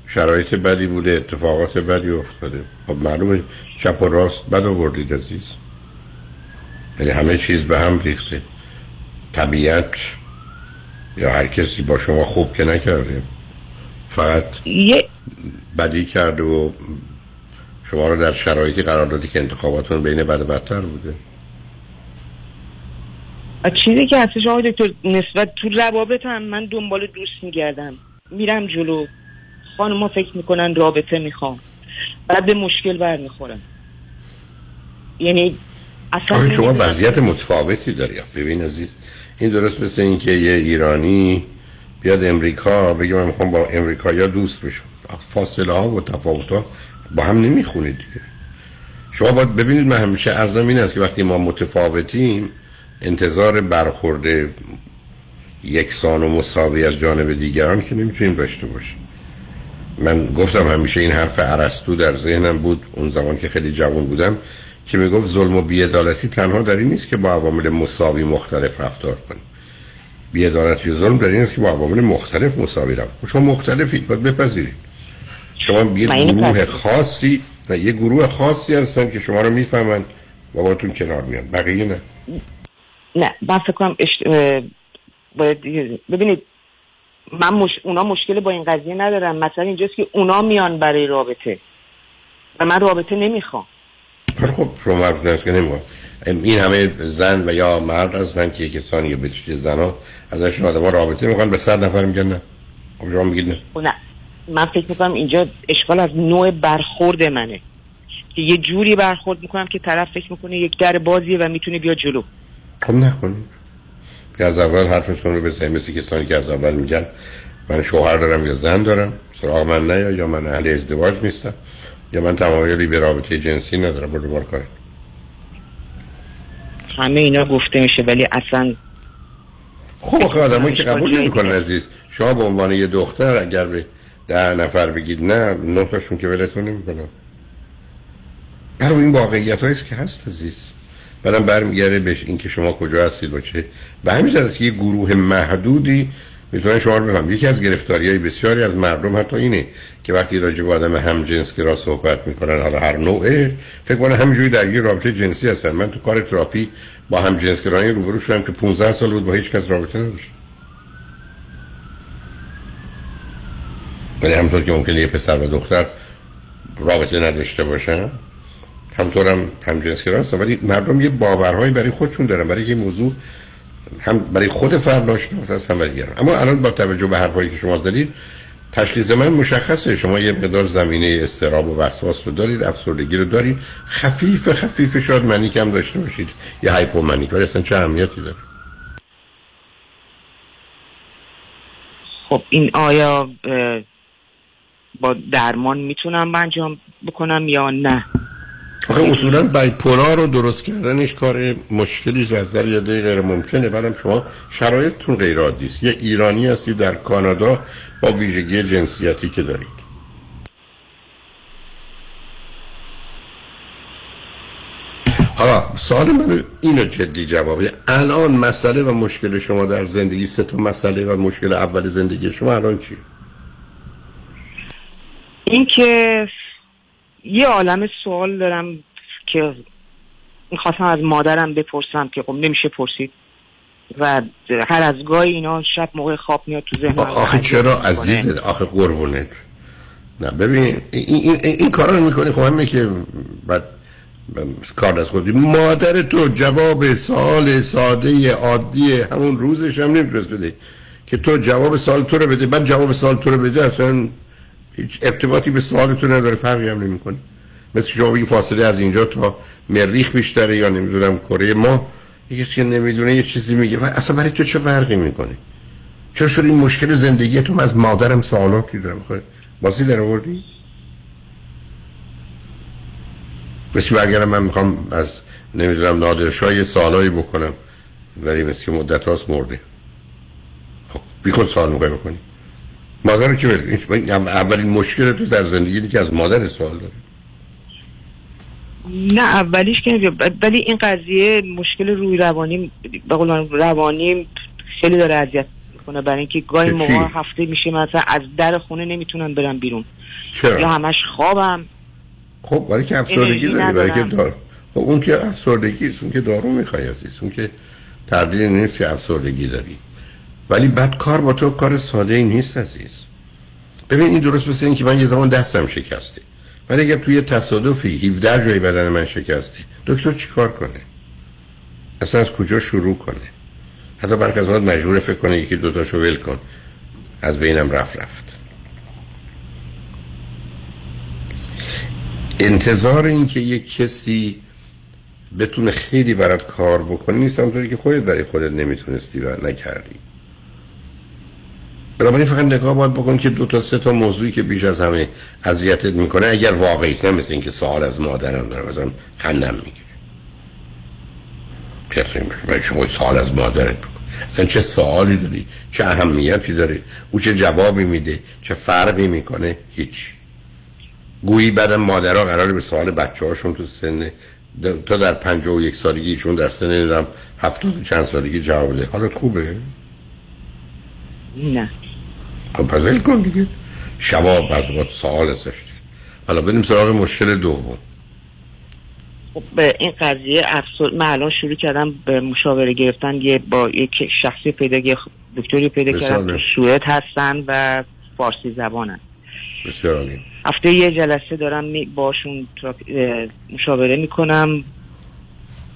شرایط بدی بوده اتفاقات بدی افتاده. خب معلومه چپ و راست بد آوردید عزیز. یعنی همه چیز به هم ریخته. طبیعت یا هر کسی با شما خوب که نکرده. فقط یه بدی کرده و شما رو در شرایطی قرار دادی که انتخاباتون بین بد و بدتر بوده. چیزی که هستش آقای دکتر نسبت تو روابط هم من دنبال دوست میگردم. میرم جلو. خانم فکر می‌کنن رابطه می‌خوام. بعد به مشکل برمیخورم. یعنی اصلا شما وضعیت متفاوتی داری. ببین عزیز این درست مثل اینکه یه ایرانی بیاد امریکا بگه من می‌خوام با امریکا دوست بشم. فاصله ها و تفاوت ها با هم نمی‌خونید دیگه. شما باید ببینید من همیشه ارزم این است که وقتی ما متفاوتیم انتظار برخورد یکسان و مساوی از جانب دیگران که نمی‌تونیم داشته باشیم. من گفتم همیشه این حرف عرستو در ذهنم بود اون زمان که خیلی جوان بودم که می‌گفت ظلم و بیعدالتی تنها در این نیست که با عوامل مساوی مختلف رفتار کنیم. بیعدالتی و ظلم در این است که با عوامل مختلف مساوی رفتار خب شما مختلفید باید بپذیرید. شما یه گروه خاصی نه یه گروه خاصی هستن که شما رو می‌فهمن و باتون کنار میان. بقیه نه. نه من فکر کنم اشت... باید ببینید من مش... اونا مشکل با این قضیه ندارم. مثلا اینجاست که اونا میان برای رابطه. و من رابطه نمی‌خوام. خب شما حرف که نمی‌خوام. این همه زن و یا مرد هستن که کسانی یا بچه زنا ازشون آدم رابطه می‌خوان به صد نفر میگن نه. خب شما میگید نه. خب نه. من فکر می‌کنم اینجا اشکال از نوع برخورد منه. که یه جوری برخورد می‌کنم که طرف فکر می‌کنه یک در بازیه و می‌تونه بیا جلو. خب نکنید که از اول حرفتون رو بزنید مثل کسانی که از اول میگن من شوهر دارم یا زن دارم سراغ من نه یا من اهل ازدواج نیستم یا من تمایلی به رابطه جنسی ندارم. برو بار کارید همه اینا گفته میشه ولی اصلا خب آخه آدمایی که قبول نمی‌کنن عزیز. شما به عنوان یه دختر اگر به ده نفر بگید نه نه تاشون که ولتون نمی‌کنن برای این واقعیت هاییست که هست عزیز. بعدم برمیگرده بهش اینکه شما کجا هستید و چه به همین است که یه گروه محدودی می‌تونن شما رو بفهم. یکی از گرفتاری های بسیاری از مردم حتی اینه که وقتی راجع به آدم هم جنس که را صحبت می‌کنن حالا هر نوعه فکر کنم همینجوری در یه رابطه جنسی هستن. من تو کار تراپی با هم جنس گرایی روبرو شدم که 15 سال بود با هیچ کس رابطه نداشت. ولی همطور که ممکنه یه پسر و دختر رابطه نداشته باشن همطور هم هم جنس هستن. ولی مردم یه باورهایی برای خودشون دارن برای یه موضوع هم برای خود فرد ناشناخته است هم برای اما الان با توجه به حرفایی که شما زدید تشخیص من مشخصه. شما یه مقدار زمینه استراب و وسواس رو دارید افسردگی رو دارید. خفیف خفیف شاید manic هم داشته باشید. یه hypomanic. ولی اصلا چه اهمیتی داره؟ خب این آیا با درمان می‌تونم انجام بکنم یا نه؟ آخه اصولا bipolar رو درست کردنش کار مشکلیه در حد غیر ممکنه. بعدم شما شرایطتون غیر عادی است. یه ایرانی هستی در کانادا با ویژگی جنسیتی که دارید. حالا سوال من اینو جدی جوابه الان مسئله و مشکل شما در زندگی سه تا مسئله و مشکل اول زندگی شما الان چی؟ اینکه یه عالم سوال دارم که می‌خواستم از مادرم بپرسم که خب نمیشه پرسید و هر از گاهی اینا شب موقع خواب میاد تو ذهنم آخه چرا عزیز آخه قربونه نه ببین این, این, این کارا رو می‌کنی؟ خب همه که بعد کار از خودی مادر تو جواب سال ساده عادی همون روزش هم نمی‌تونست بده. که تو جواب سوال تو رو بده. بعد جواب سوال تو رو بده اصلا هیچ ارتباطی به سوال تو نداره فرقی هم نمی‌کنه. مثل شما بگی فاصله از اینجا تا مریخ بیشتره یا نمی‌دونم کره ما یکی که نمی‌دونه یه چیزی میگه و اصلا برای تو چه فرقی می‌کنه؟ چرا شد این مشکل زندگی تو؟ از مادرم سوالاتی دارم. خود بازی در آوردی؟ مثل اگر من می‌خوام از نمی‌دونم نادرشاه یه سوالایی بکنم. ولی مثل که مدت هاست مرده. خب بی خود سوال می‌خوای بکنی. مادر که ول- اولین مشکل تو در زندگی که از مادر سوال داری نه اولیش که. ولی این قضیه مشکل روی روانی به روانی خیلی داره اذیت می‌کنه برای اینکه گاهی؟ موقع هفته میشه مثلا از در خونه نمی‌تونم برم بیرون چرا؟ یا همش خوابم خب برای که افسردگی داری برای که. دار خب اون که افسردگی است اون که دارو می‌خوای عزیز اون که تردید نیست که افسردگی داری ولی بعد کار با تو کار ساده ای نیست عزیز. ببین این درست مثل این که من یه زمان دستم شکسته. ولی اگر توی تصادفی 17 جای بدن من شکسته دکتر چیکار کنه؟ اصلا از کجا شروع کنه؟ حتی برخی از مجبور فکر کنه یکی دوتاشو ول کن. از بینم رفت رفت. انتظار این که یک کسی بتونه خیلی برات کار بکنه نیست همونطوری که خودت برای خودت نمی‌تونستی و نکردی. بنابراین فقط نگاه باید بکن که دو تا سه تا موضوعی که بیش از همه اذیتت می‌کنه اگر واقعی نه مثل اینکه سوال از مادرم دارم مثلا خندم می‌گیره. برای شما سوال از مادرت بکن. چه سوالی داری؟ چه اهمیتی داره؟ او چه جوابی میده؟ چه فرقی می‌کنه؟ هیچ. گویی بعدم مادرها قراره به سوال بچه هاشون تو سن تا در پنجه و یک سالگیشون در سن هفتاد چند سالگی جواب بده. حالت خوبه؟ نه. خب پس ول کن دیگه. شبا بعد باید سوال ازش حالا بریم سراغ مشکل دوم. خب به این قضیه افسر من الان شروع کردم به مشاوره گرفتن. یه با یک شخصی پیدا یه دکتری پیدا کردم سوئد هستن و فارسی زبانن. بسیار عالی هفته یه جلسه دارم می- باشون مشاوره می‌کنم.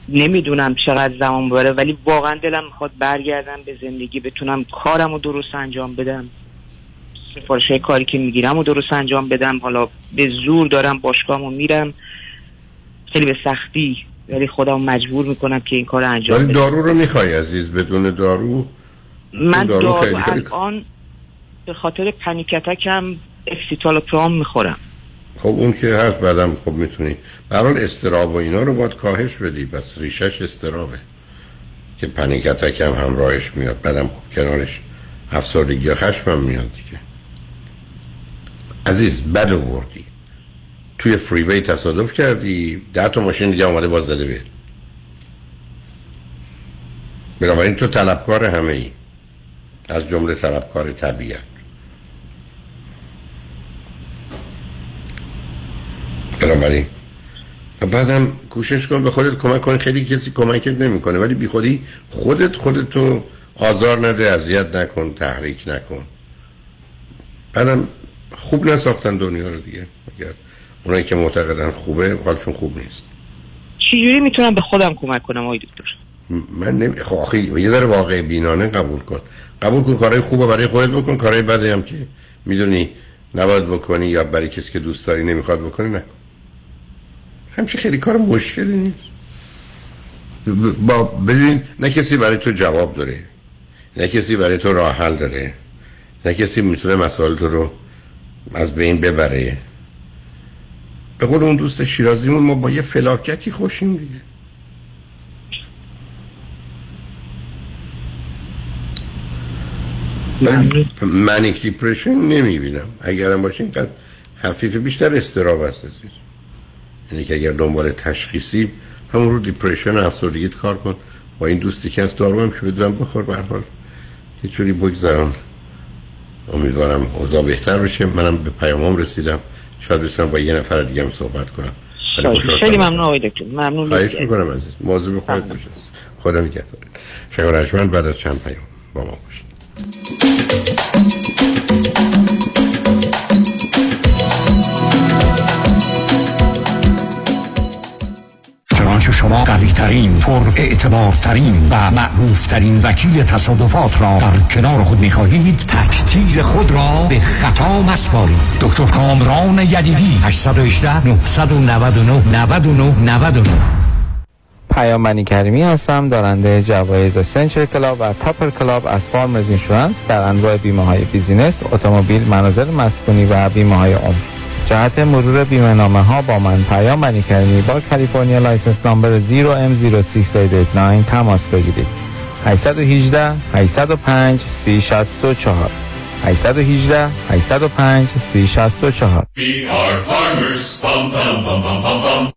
نمی‌دونم چقدر زمان ببره ولی واقعا دلم می‌خواد برگردم به زندگی بتونم کارم رو درست انجام بدم. سفارش های کاری که می‌گیرم و درست انجام بدم. حالا به زور دارم باشگاهمو میرم. خیلی به سختی ولی خودم مجبور می‌کنم که این کار رو انجام ولی بدم. دارو رو می‌خوای عزیز بدون دارو؟ من دارو دارو خیلی الان به خاطر panic attack م escitalopram می‌خورم. خب اون که هست بعدم خب می‌تونی. برحال اضطراب و اینا رو باید کاهش بدی. پس ریشش اضطرابه که panic attack هم همراهش میاد. بعدم خب کنارش افسردگی یا خشم هم میاد دیگه. عزیز بد آوردی. توی فریوی تصادف کردی. ده تا ماشین دیگه آمده باز زده به بنابراین تو طلبکار همه ای از جمله طلبکار طبیعت. بنابراین. بعدم کوشش کن به خودت کمک کن خیلی کسی کمکت نمی‌کنه. ولی بی خودی خودت خودتو آزار نده اذیت نکن تحریک نکن. بعدم خوب نساختن دنیا رو دیگه. اگر اونایی که معتقدن خوبه حالشون خوب نیست. چجوری می‌تونم به خودم کمک کنم آقای دکتر؟ من نمی... خب آخه یه ذره واقع بینانه قبول کن. قبول کن کارهای خوبه برای خودت بکن کارهای بدی هم که می‌دونی نباید بکنی یا برای کسی که دوست داری نمی‌خواد بکنی نکن همچه خیلی کار مشکلی نیست. با ببین نه کسی برای تو جواب داره نه کسی برای تو راه حل داره نه کسی می‌تونه مسائل تو رو از بین ببره. به قول اون دوست شیرازیمون ما با یه فلاکتی خوشیم دیگه. منیک دیپریشن نمی‌بینم. اگرم باشه اینقدر خفیف بیشتر استراب عزیز. یعنی که اگر دنبال تشخیصی همون رو دیپریشن و افسردگیت کار کن. با این دوستی که هست دارو هم که بدونم بخور به حال. یه جوری بگذارم امیدوارم اوضاع بهتر بشه. منم به پیامام رسیدم. شاید بتونم با یه نفر دیگه هم صحبت کنم. خیلی. ممنون آقای دکتر. ممنون خواهش می‌کنم عزیز. مواظب خودت باش عزیز. خدا نگهدار. رجمن بعد از چند پیام با ما باشید. شما قوی ترین پر اعتبار ترین و معروف ترین وکیل تصادفات را در کنار خود می خواهید تقدیر خود را به خطا مسپارید دکتر کامران یدیدی 818 999 99 99 پیام بنی کریمی هستم دارنده جوایز Century Club و Topper Club از Farmers Insurance در انواع بیمه های business، اتومبیل، منازل مسکونی و بیمه های عمر. جهت مرور بیمه نامه ها با من پیام بنی کریمی با California license number 0M06889 تماس بگیرید 818 805 3064 818 805 3064 We are farmers. Bum, bum, bum, bum, bum, bum.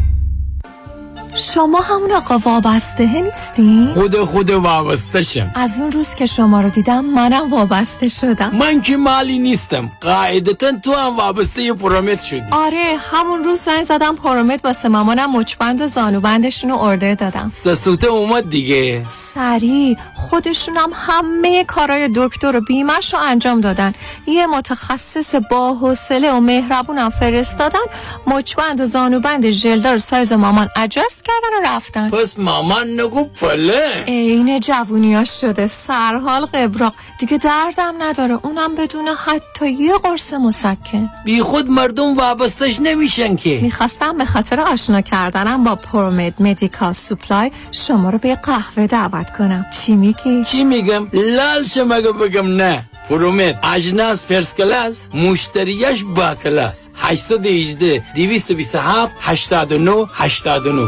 شما همون آقا وابسته نیستین؟ خود خود وابسته شم. از اون روز که شما رو دیدم منم وابسته شدم. من که مالی نیستم. قاعدتا تو هم وابسته یه پرومت شدی. آره همون روز زنگ زدم پرومت واسه مامانم مچبند و زانوبندشون رو ارder دادم. سسوته اومد دیگه. سریع خودشونم همه کارای دکتر و بیمش رو انجام دادن. یه متخصص با حوصله و مهربونم فرستادن. مچبند و زانوبند ژلدار سایز مامان adjust کردن و رفتن. پس مامان نگو پله. عین جوونیاش شده. سرحال قبراق دیگه دردم نداره. اونم بدون حتی یه قرص مسکن. بی خود مردم وابستش نمیشن که. می‌خواستم به خاطر آشنا کردنم با ProMed Medical Supply شما رو به قهوه دعوت کنم. چی میگی؟ چی میگم؟ لال شم اگه بگم نه. ProMed اجناس first class مشتریش با کلاس 818 227 89 89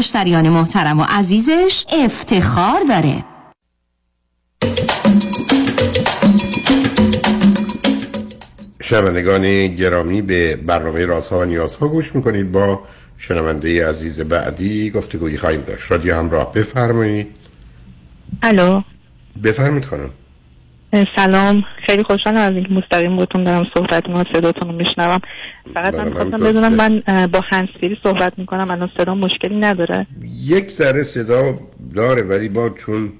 مشتریان محترم و عزیزش افتخار داره. شنوندگان گرامی به برنامه رازها و نیازها گوش می‌کنید. با شنونده عزیز بعدی گفتگویی خواهیم داشت. رادیو همراه بفرمایید. الو. بفرمایید خانم. سلام. خیلی خوشحالم از اینکه مستقیم باتون دارم صحبت می‌کنم صداتون رو میشنوم. فقط من می‌خواستم بدونم من با هنسفیری صحبت می‌کنم الان صدا مشکلی نداره. یک ذره صدا داره ولی با چون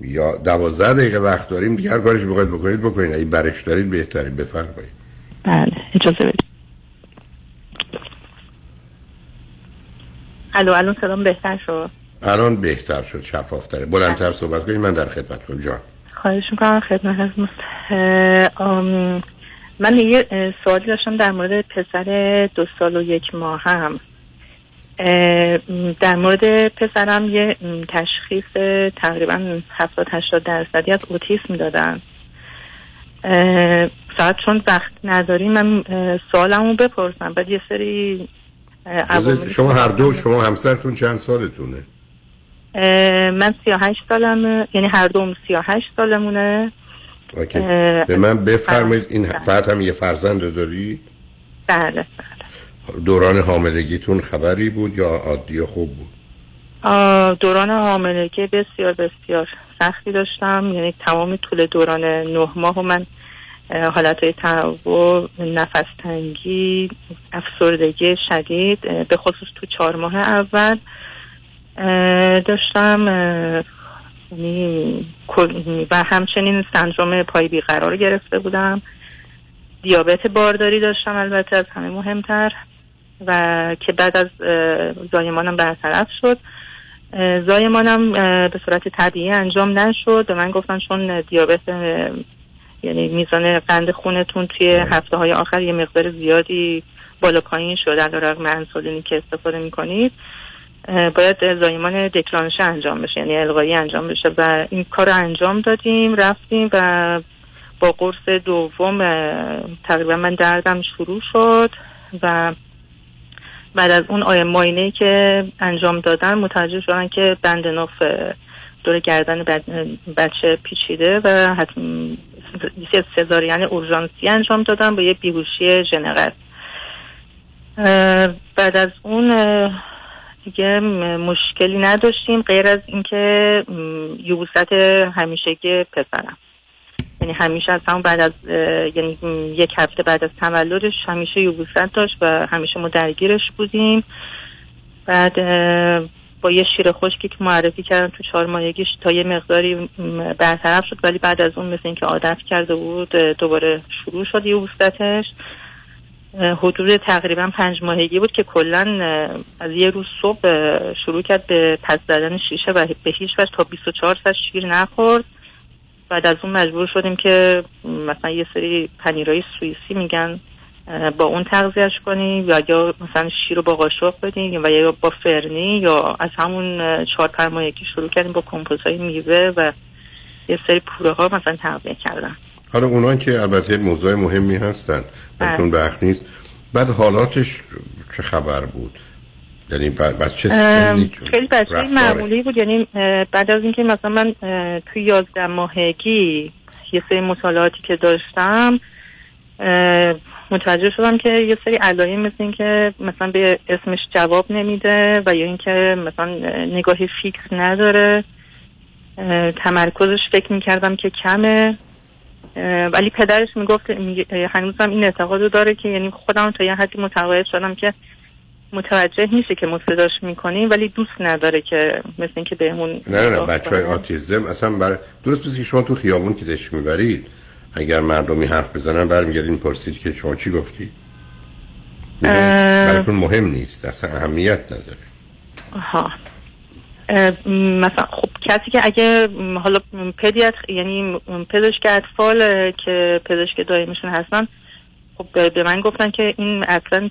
یا دوازده دقیقه وقت داریم دیگه هر کارش بخواید بکنید بکنید. اگه برش دارید بهتری بفرمایید. بله اجازه بدید. الو الان صدام بهتر شد؟ الان بهتر شد شفافتره. بلندتر صحبت کنید من در خدمتتون. جان. خواهش می‌کنم خدمت از من یه سوالی داشتم در مورد پسر دو سال و یک ماه هم. در مورد پسرم یه تشخیص تقریبا 70 80 درصدی از اوتیسم دادن. فقط چون وقت نداریم من سوالمو بپرسم. بعد یه سری شما هر دو شما همسرتون چند سالتونه؟ من 38 سالمه. یعنی هر دوم 38 سالمونه. اوکی. به من بفرمایید این فقط هم یه فرزند داری؟ بله دوران حاملگیتون خبری بود یا عادی خوب بود؟ دوران حاملگی بسیار بسیار سختی داشتم. یعنی تمام طول دوران نه ماه و من حالت های تنوع نفس تنگی افسردگی شدید به خصوص تو چهار ماه اول. داشتم یعنی و همچنین سندروم پای بیقرار گرفته بودم. دیابت بارداری داشتم البته از همه مهمتر. و که بعد از زایمانم برطرف شد. زایمانم به صورت طبیعی انجام نشد. به من گفتن چون دیابت یعنی میزان قند خونتون توی هفته های آخر یه مقدار زیادی بالا پایین شده علیرغم انسولینی که استفاده می‌کنید. باید زایمان دکلانشه انجام بشه یعنی القایی انجام بشه. و این کار انجام دادیم رفتیم و با قرص دوم تقریبا من دردم شروع شد و بعد از اون آیه ماینه که انجام دادن متوجه شدن که بند ناف دور گردن بچه پیچیده و یه سزارین اورژانسی انجام دادن با یه بیهوشی ژنرال. اه، بعد از اون دیگه مشکلی نداشتیم غیر از اینکه یبوست همیشگی پسرم. یعنی همیشه از همون بعد از یعنی یک هفته بعد از تولدش همیشه یبوست داشت و همیشه ما درگیرش بودیم. بعد با یه شیر خشکی که معرفی کردم تو چهار ماهگیش تا یه مقداری برطرف شد ولی بعد از اون مثل اینکه عادت کرده بود دوباره شروع شد یبوستش. حدود تقریبا پنج ماهگی بود که کلا از یه روز صبح شروع کرد به پس زدن شیشه و به هیچ وجه تا 24 ساعت شیر نخورد. بعد از اون مجبور شدیم که مثلا یه سری پنیرهای سوئیسی میگن با اون تغذیهش کنیم یا یا مثلا شیر رو با قاشق بدیم و یا با فرنی یا از همون چهار پنج ماهگی شروع کردیم با کمپوزهای میوه و یه سری پوره ها مثلا تغذیه کردن. حالا اونا که البته موضوع مهمی هستن براتون وقت نیست. بعد حالاتش چه خبر بود؟ یعنی بعد چه خیلی بچه؟ معمولی بود. یعنی بعد از اینکه مثلا من توی یازده ماهگی یه سری مطالعاتی که داشتم متوجه شدم که یه سری علائم مثل اینکه مثلا به اسمش جواب نمیده و یا اینکه مثلا اه، نگاه فیکس نداره. تمرکزش فکر می‌کردم که کمه. ولی پدرش می‌گفت هنوزم این اعتقاد رو داره که یعنی خودم تا یه حدی متقاعد شدم که متوجه میشه که ما صداش می‌کنیم ولی دوست نداره که مثل اینکه بهمون نه نه بچه های. آتیزم اصلا بر... درست مثل که شما تو خیابون که دش می‌برید اگر مردمی حرف بزنن برمیگردین پرسید که شما چی گفتی. براتون مهم نیست اصلا اهمیت نداره آها مثلا خب کسی که اگه حالا پدیاتر یعنی پزشک اطفال که پزشک دائمشون هستن خب به من گفتن که این اصلا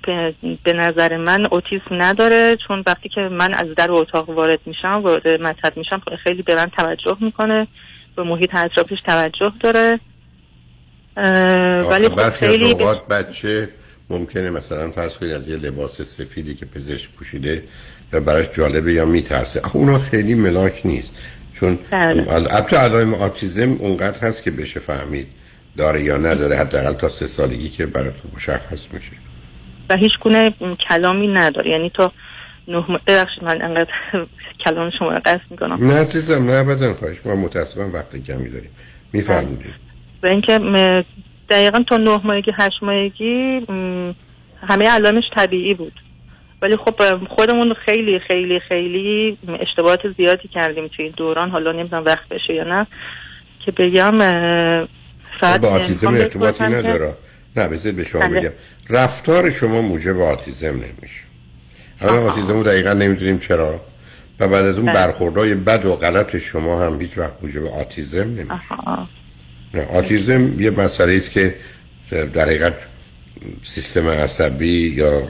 به- نظر من اوتیسم نداره چون وقتی که من از در اتاق وارد میشم وارد مطب میشم خیلی به من توجه می‌کنه به محیط اطرافش توجه داره. ولی خب خیلی اوقات بچه ممکنه مثلا فرض کنید از یه لباس سفیدی که پزشک پوشیده و براش جالبه یا میترسه. آخه اونا خیلی ملاک نیست. چون بله. البته علائم آتیزم اونقدر هست که بشه فهمید داره یا نداره حداقل تا سه سالگی که براتون مشخص میشه. و هیچ گونه کلامی نداره. یعنی تا نه ببخشید من انقدر کلام شما رو قصد می‌کنم. نه عزیزم نه ابدا خواهش ما متاسفم وقت کمی داریم. میفرمودید و اینکه دقیقا تا نه ماهگی هشت ماهگی همه علائمش طبیعی بود. ولی خب خودمون خیلی خیلی خیلی اشتباهات زیادی کردیم توی این دوران. حالا نمی‌دونم وقت بشه یا نه. که بگم فقط با آتیزم می‌خوام ارتباطی نداره. نه بذارید به شما بله. بگم. رفتار شما موجب آتیزم نمیشه. الان آتیزم رو دقیقا نمی‌دونیم چرا. و بعد از اون بله. برخوردهای بد و غلط شما هم هیچ وقت موجب آتیزم نمیشه. آها. آتیزم یه مسئله است که در حقیقت سیستم عصبی یا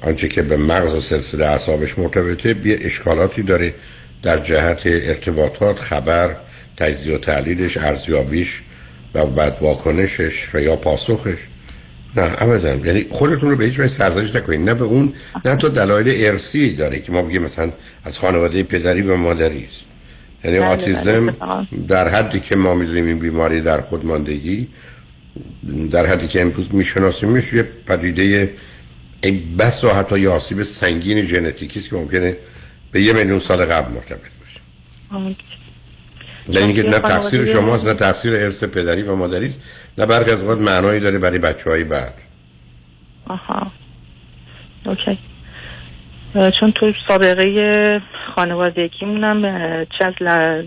آنچه که به مغز و سلسله اعصابش مرتبطه یه اشکالاتی داره در جهت ارتباطات خبر تجزیه و تحلیلش ارزیابیش و بعد واکنشش و یا پاسخش. نه ابدا. یعنی خودتون رو به هیچ وجه سرزنش نکنید. نه به اون نه تا دلایل ارسی داره که ما بگیم مثلا از خانواده پدری و مادری است. یعنی بله، بله، آتیزم. در حدی که ما می‌دونیم این بیماری در خودماندگی در حدی که امروز میشناسیمش یه پدیده ای بس و حتی یه آسیب سنگین ژنتیکی است که ممکنه به یه میلیون سال قبل مرتبط باشه. یعنی اینکه نه تقصیر شماست نه تقصیر ارث پدری و مادری است نه برخی از معنایی داره برای بچه های بعد آها اوکی چون تو سابقه خانوادگیمونم چه از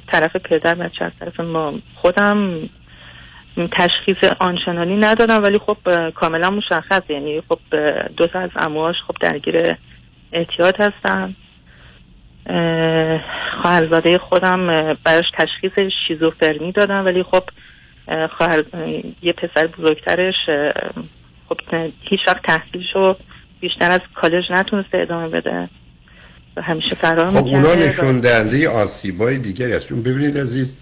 طرف پدر و چه از طرف ما خودم تشخیص آنچنانی ندادم ولی خب کاملا مشخص. یعنی خب دو تا از امواش خب درگیر اعتیاد هستن. اه، خواهرزاده خودم براش تشخیص شیزوفرنی دادم ولی خب اه، خواهر اه، یه پسر بزرگترش خب هیچ وقت تحصیلشو بیشتر از کالج نتونسته ادامه بده. و همیشه فرار خب اونا نشون دهنده آسیبای دیگری است. چون ببینید عزیز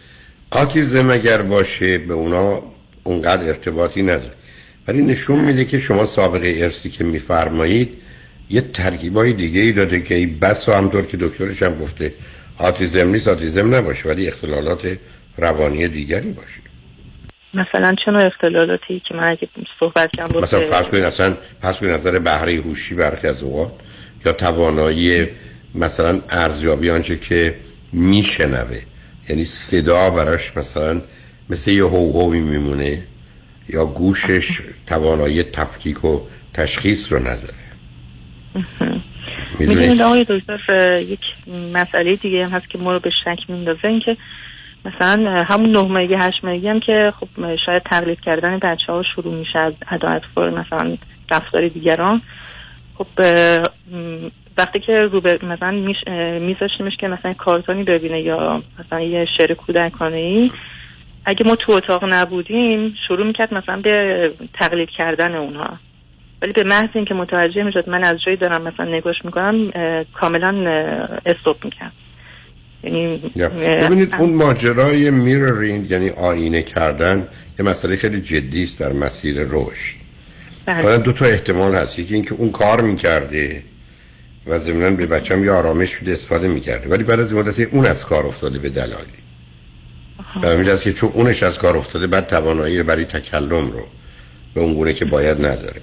آتیزم اگر باشه به اونا اونقدر ارتباطی نداره. ولی نشون میده که شما سابقه ارسی که میفرمایید یه ترکیبای دیگه ای داده که این بس و همطور که دکترش هم گفته آتیزم نیست آتیزم نباشه ولی اختلالات روانی دیگری باشه. مثلا چه نوع اختلالاتی که من اگه صحبت کردم مثلا فرض کنید اصلا فرض کنید نظر بهره هوشی برخی از اوقات یا توانایی مثلا ارزیابی آنچه که میشنوه. یعنی صدا براش مثلا مثل یه هوهوی میمونه یا گوشش توانایی تفکیک و تشخیص رو نداره. می‌دونید آقای دکتر یک مسئله دیگه هم هست که ما رو به شک میندازه این که مثلا همون نه ماهگی هشت ماهگی هم که خب شاید تقلید کردن بچه ها شروع میشه از ادا اطفال مثلا رفتار دیگران. خب وقتی که رو به مثلا میذاشتیمش که مثلا کارتونی ببینه یا مثلا یه شعر کودکانه ای اگه ما تو اتاق نبودیم شروع می‌کرد مثلا به تقلید کردن اونها. ولی به محض اینکه متوجه می‌شد من از جایی دارم مثلا نگاش می‌کنم کاملا استوب می‌کرد. یعنی ببینید اون ماجرای میررینگ یعنی آینه کردن یه مسئله خیلی جدی است در مسیر رشد. بله. حالا دو تا احتمال هست. یکی اینکه اون کار می‌کرده و ضمنا به بچم یه آرامش میده استفاده می‌کرده. ولی بعد از مدت اون از کار افتاده به همین است که چون اونش از کار افتاده بعد توانایی برای تکلم رو به اون گونه که باید نداره.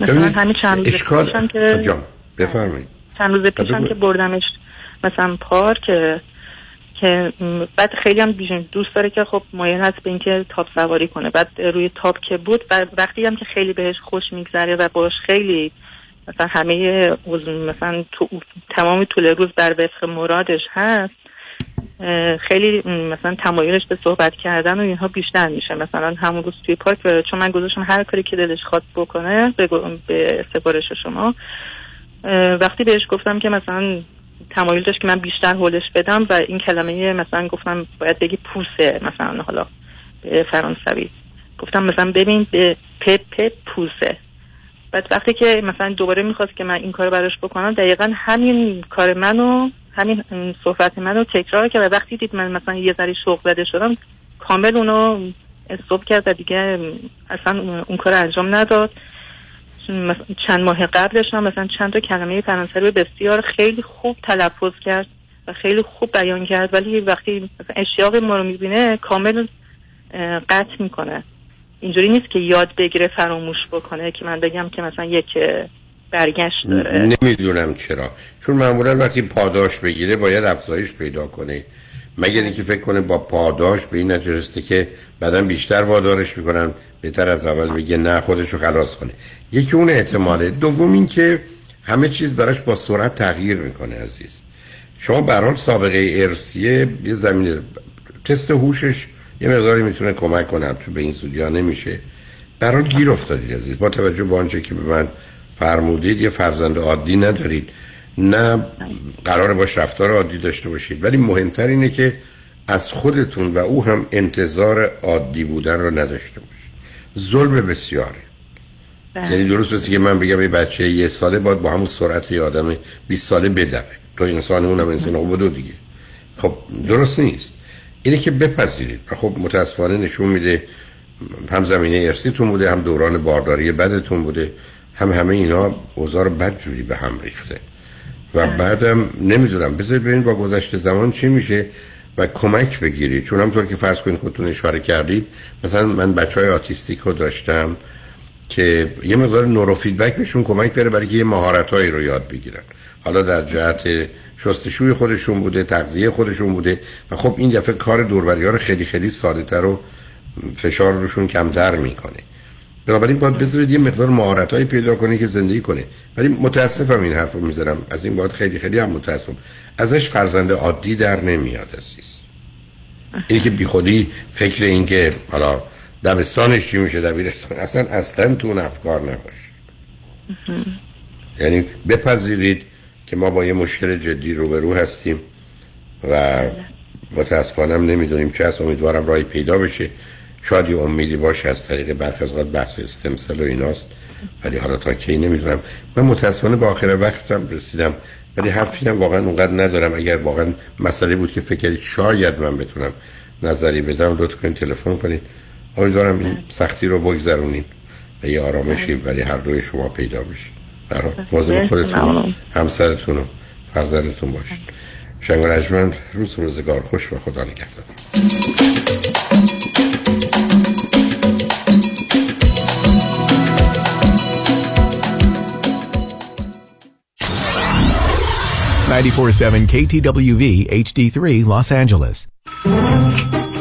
مثلا همین چند روز اشکال که بفرمایید. چند روز پیشم. که بردمش مثلا پارک که بعد خیلی هم دوست داره که خب مایل هست به اینکه تاپ سواری کنه. بعد روی تاپ که بود و وقتی هم که خیلی بهش خوش میگذره و باش خیلی مثلا همه مثلا تو تمام طول روز بر وفق مرادش هست خیلی مثلا تمایلش به صحبت کردن و اینها بیشتر میشه. مثلا همون روز توی پارک چون من گذاشتم هر کاری که دلش خواست بکنه به, سفارش شما. وقتی بهش گفتم که مثلا تمایل داشت که من بیشتر هولش بدم و این کلمه مثلا گفتم باید بگی پوسه مثلا حالا به فرانسوی. گفتم مثلا ببین به پ پ پوسه. بعد وقتی که مثلا دوباره می‌خواست که من این کار براش بکنم دقیقا همین کار منو همین صحبت منو تکرار کرد و وقتی دید من مثلا یه ذره شوق زده شدم کامل اونو استوب کرد و دیگه اصلا اون- کار انجام نداد. چند ماه قبلش هم مثلا چند تا کلمه فرانسوی بسیار خیلی خوب تلفظ کرد و خیلی خوب بیان کرد ولی وقتی اشتیاق ما رو می‌بینه کامل قطع می‌کنه. اینجوری نیست که یاد بگیره فراموش بکنه که من بگم که مثلا یک برگشت داره. نمی‌دونم چرا. چون معمولا وقتی پاداش بگیره باید افزایش پیدا کنه. مگر اینکه فکر کنه با پاداش به این نتیجه که بعدا بیشتر وادارش می‌کنن بهتر از اول بگه نه خودشو خلاص کنه. یکی اون احتماله. دوم این که همه چیز براش با سرعت تغییر می‌کنه عزیز. شما برحال سابقه ارسیه یه زمین تست هوشش یه مقداری می‌تونه کمک کنه تو به این زودیا نمیشه. برحال گیر افتادید عزیز. با توجه به آنچه که به من فرمودید یه فرزند عادی ندارید. نه قرار باش رفتار عادی داشته باشید. ولی مهمتر اینه که از خودتون و او هم انتظار عادی بودن رو نداشته باشید. ظلم بسیاره. یعنی درست مثل که من بگم یه بچه یه ساله باید با همون سرعت یه آدم 20 ساله بدوه تو انسان اونم انسان خب بدو دیگه. خب درست نیست. اینه که بپذیرید. و خب متاسفانه نشون میده هم زمینه ارسیتون بوده هم دوران بارداری بدتون بوده هم همه اینا اوضاع رو بد جوری به هم ریخته. و بعدم نمی‌دونم. بذارید ببینید با گذشته زمان چی میشه و کمک بگیرید. چون همطور که فرض کنید خودتون اشاره کردید مثلا من بچه های آتیستیک رو داشتم. که یه مقدار نورو فیدبک بهشون کمک بره برای که یه مهارتهایی رو یاد بگیرن. حالا در جهت شستشوی خودشون بوده تغذیه خودشون بوده و خب این دفعه کار دوربری رو خیلی خیلی ساده تر و فشار روشون کمتر می‌کنه. بنابراین باید بذارید یه مقدار مهارت پیدا کنه که زندگی کنه. ولی متاسفم این حرف رو می‌ذارم از این باید خیلی خیلی هم متاسفم. ازش فرزند عادی در نمیاد عزیز. اینی که بی خودی فکر این که حالا دبستانش چی میشه؟ دبیرستان. اصلا اصلا تو اون افکار نباشه یعنی بپذیرید که ما با یه مشکل جدی روبرو هستیم و متاسفانم نمی‌دونیم چه هست. امیدوارم راهی پیدا بشه. شاید یه امیدی باشه از طریق برخی از بحث استمسل و ایناست. ولی حالا تا کی نمی‌دونم. من متاسفانه با آخر وقتم رسیدم. ولی حرفی هم واقعا اونقدر ندارم. اگر واقعا مسئله بود که فکر شاید من بتونم نظری بدم لطف کنید تلفن کنید. امیدوارم این سختی رو بگذرونید و یه آرامشی برای هر دوی شما پیدا بشه. برای مواظب خودتون همسرتون و فرزندتون باشید شنگ و رجمند روز روزگار خوش و خدا نگهدار. 947 KTWV HD3 Los Angeles.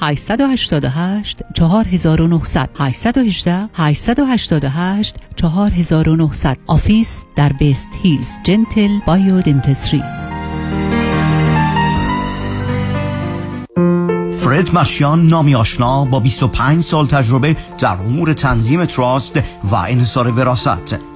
888 4900 818 888 4900 office در West Hills Gentle Biodentistry فرد مشیان نامی آشنا با 25 سال تجربه در امور تنظیم trust و انحصار وراثت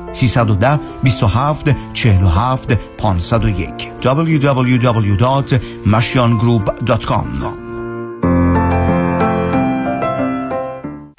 310 27 47 501 www.mashiangroup.com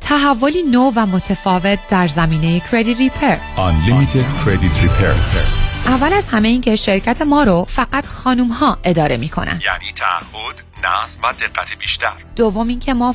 تحولی نو و متفاوت در زمینه کردیت ریپر Unlimited Credit Repair. اول از همه این که شرکت ما رو فقط خانوم ها اداره می کنن. یعنی تعهد، نصب و دقت بیشتر. دوم اینکه ما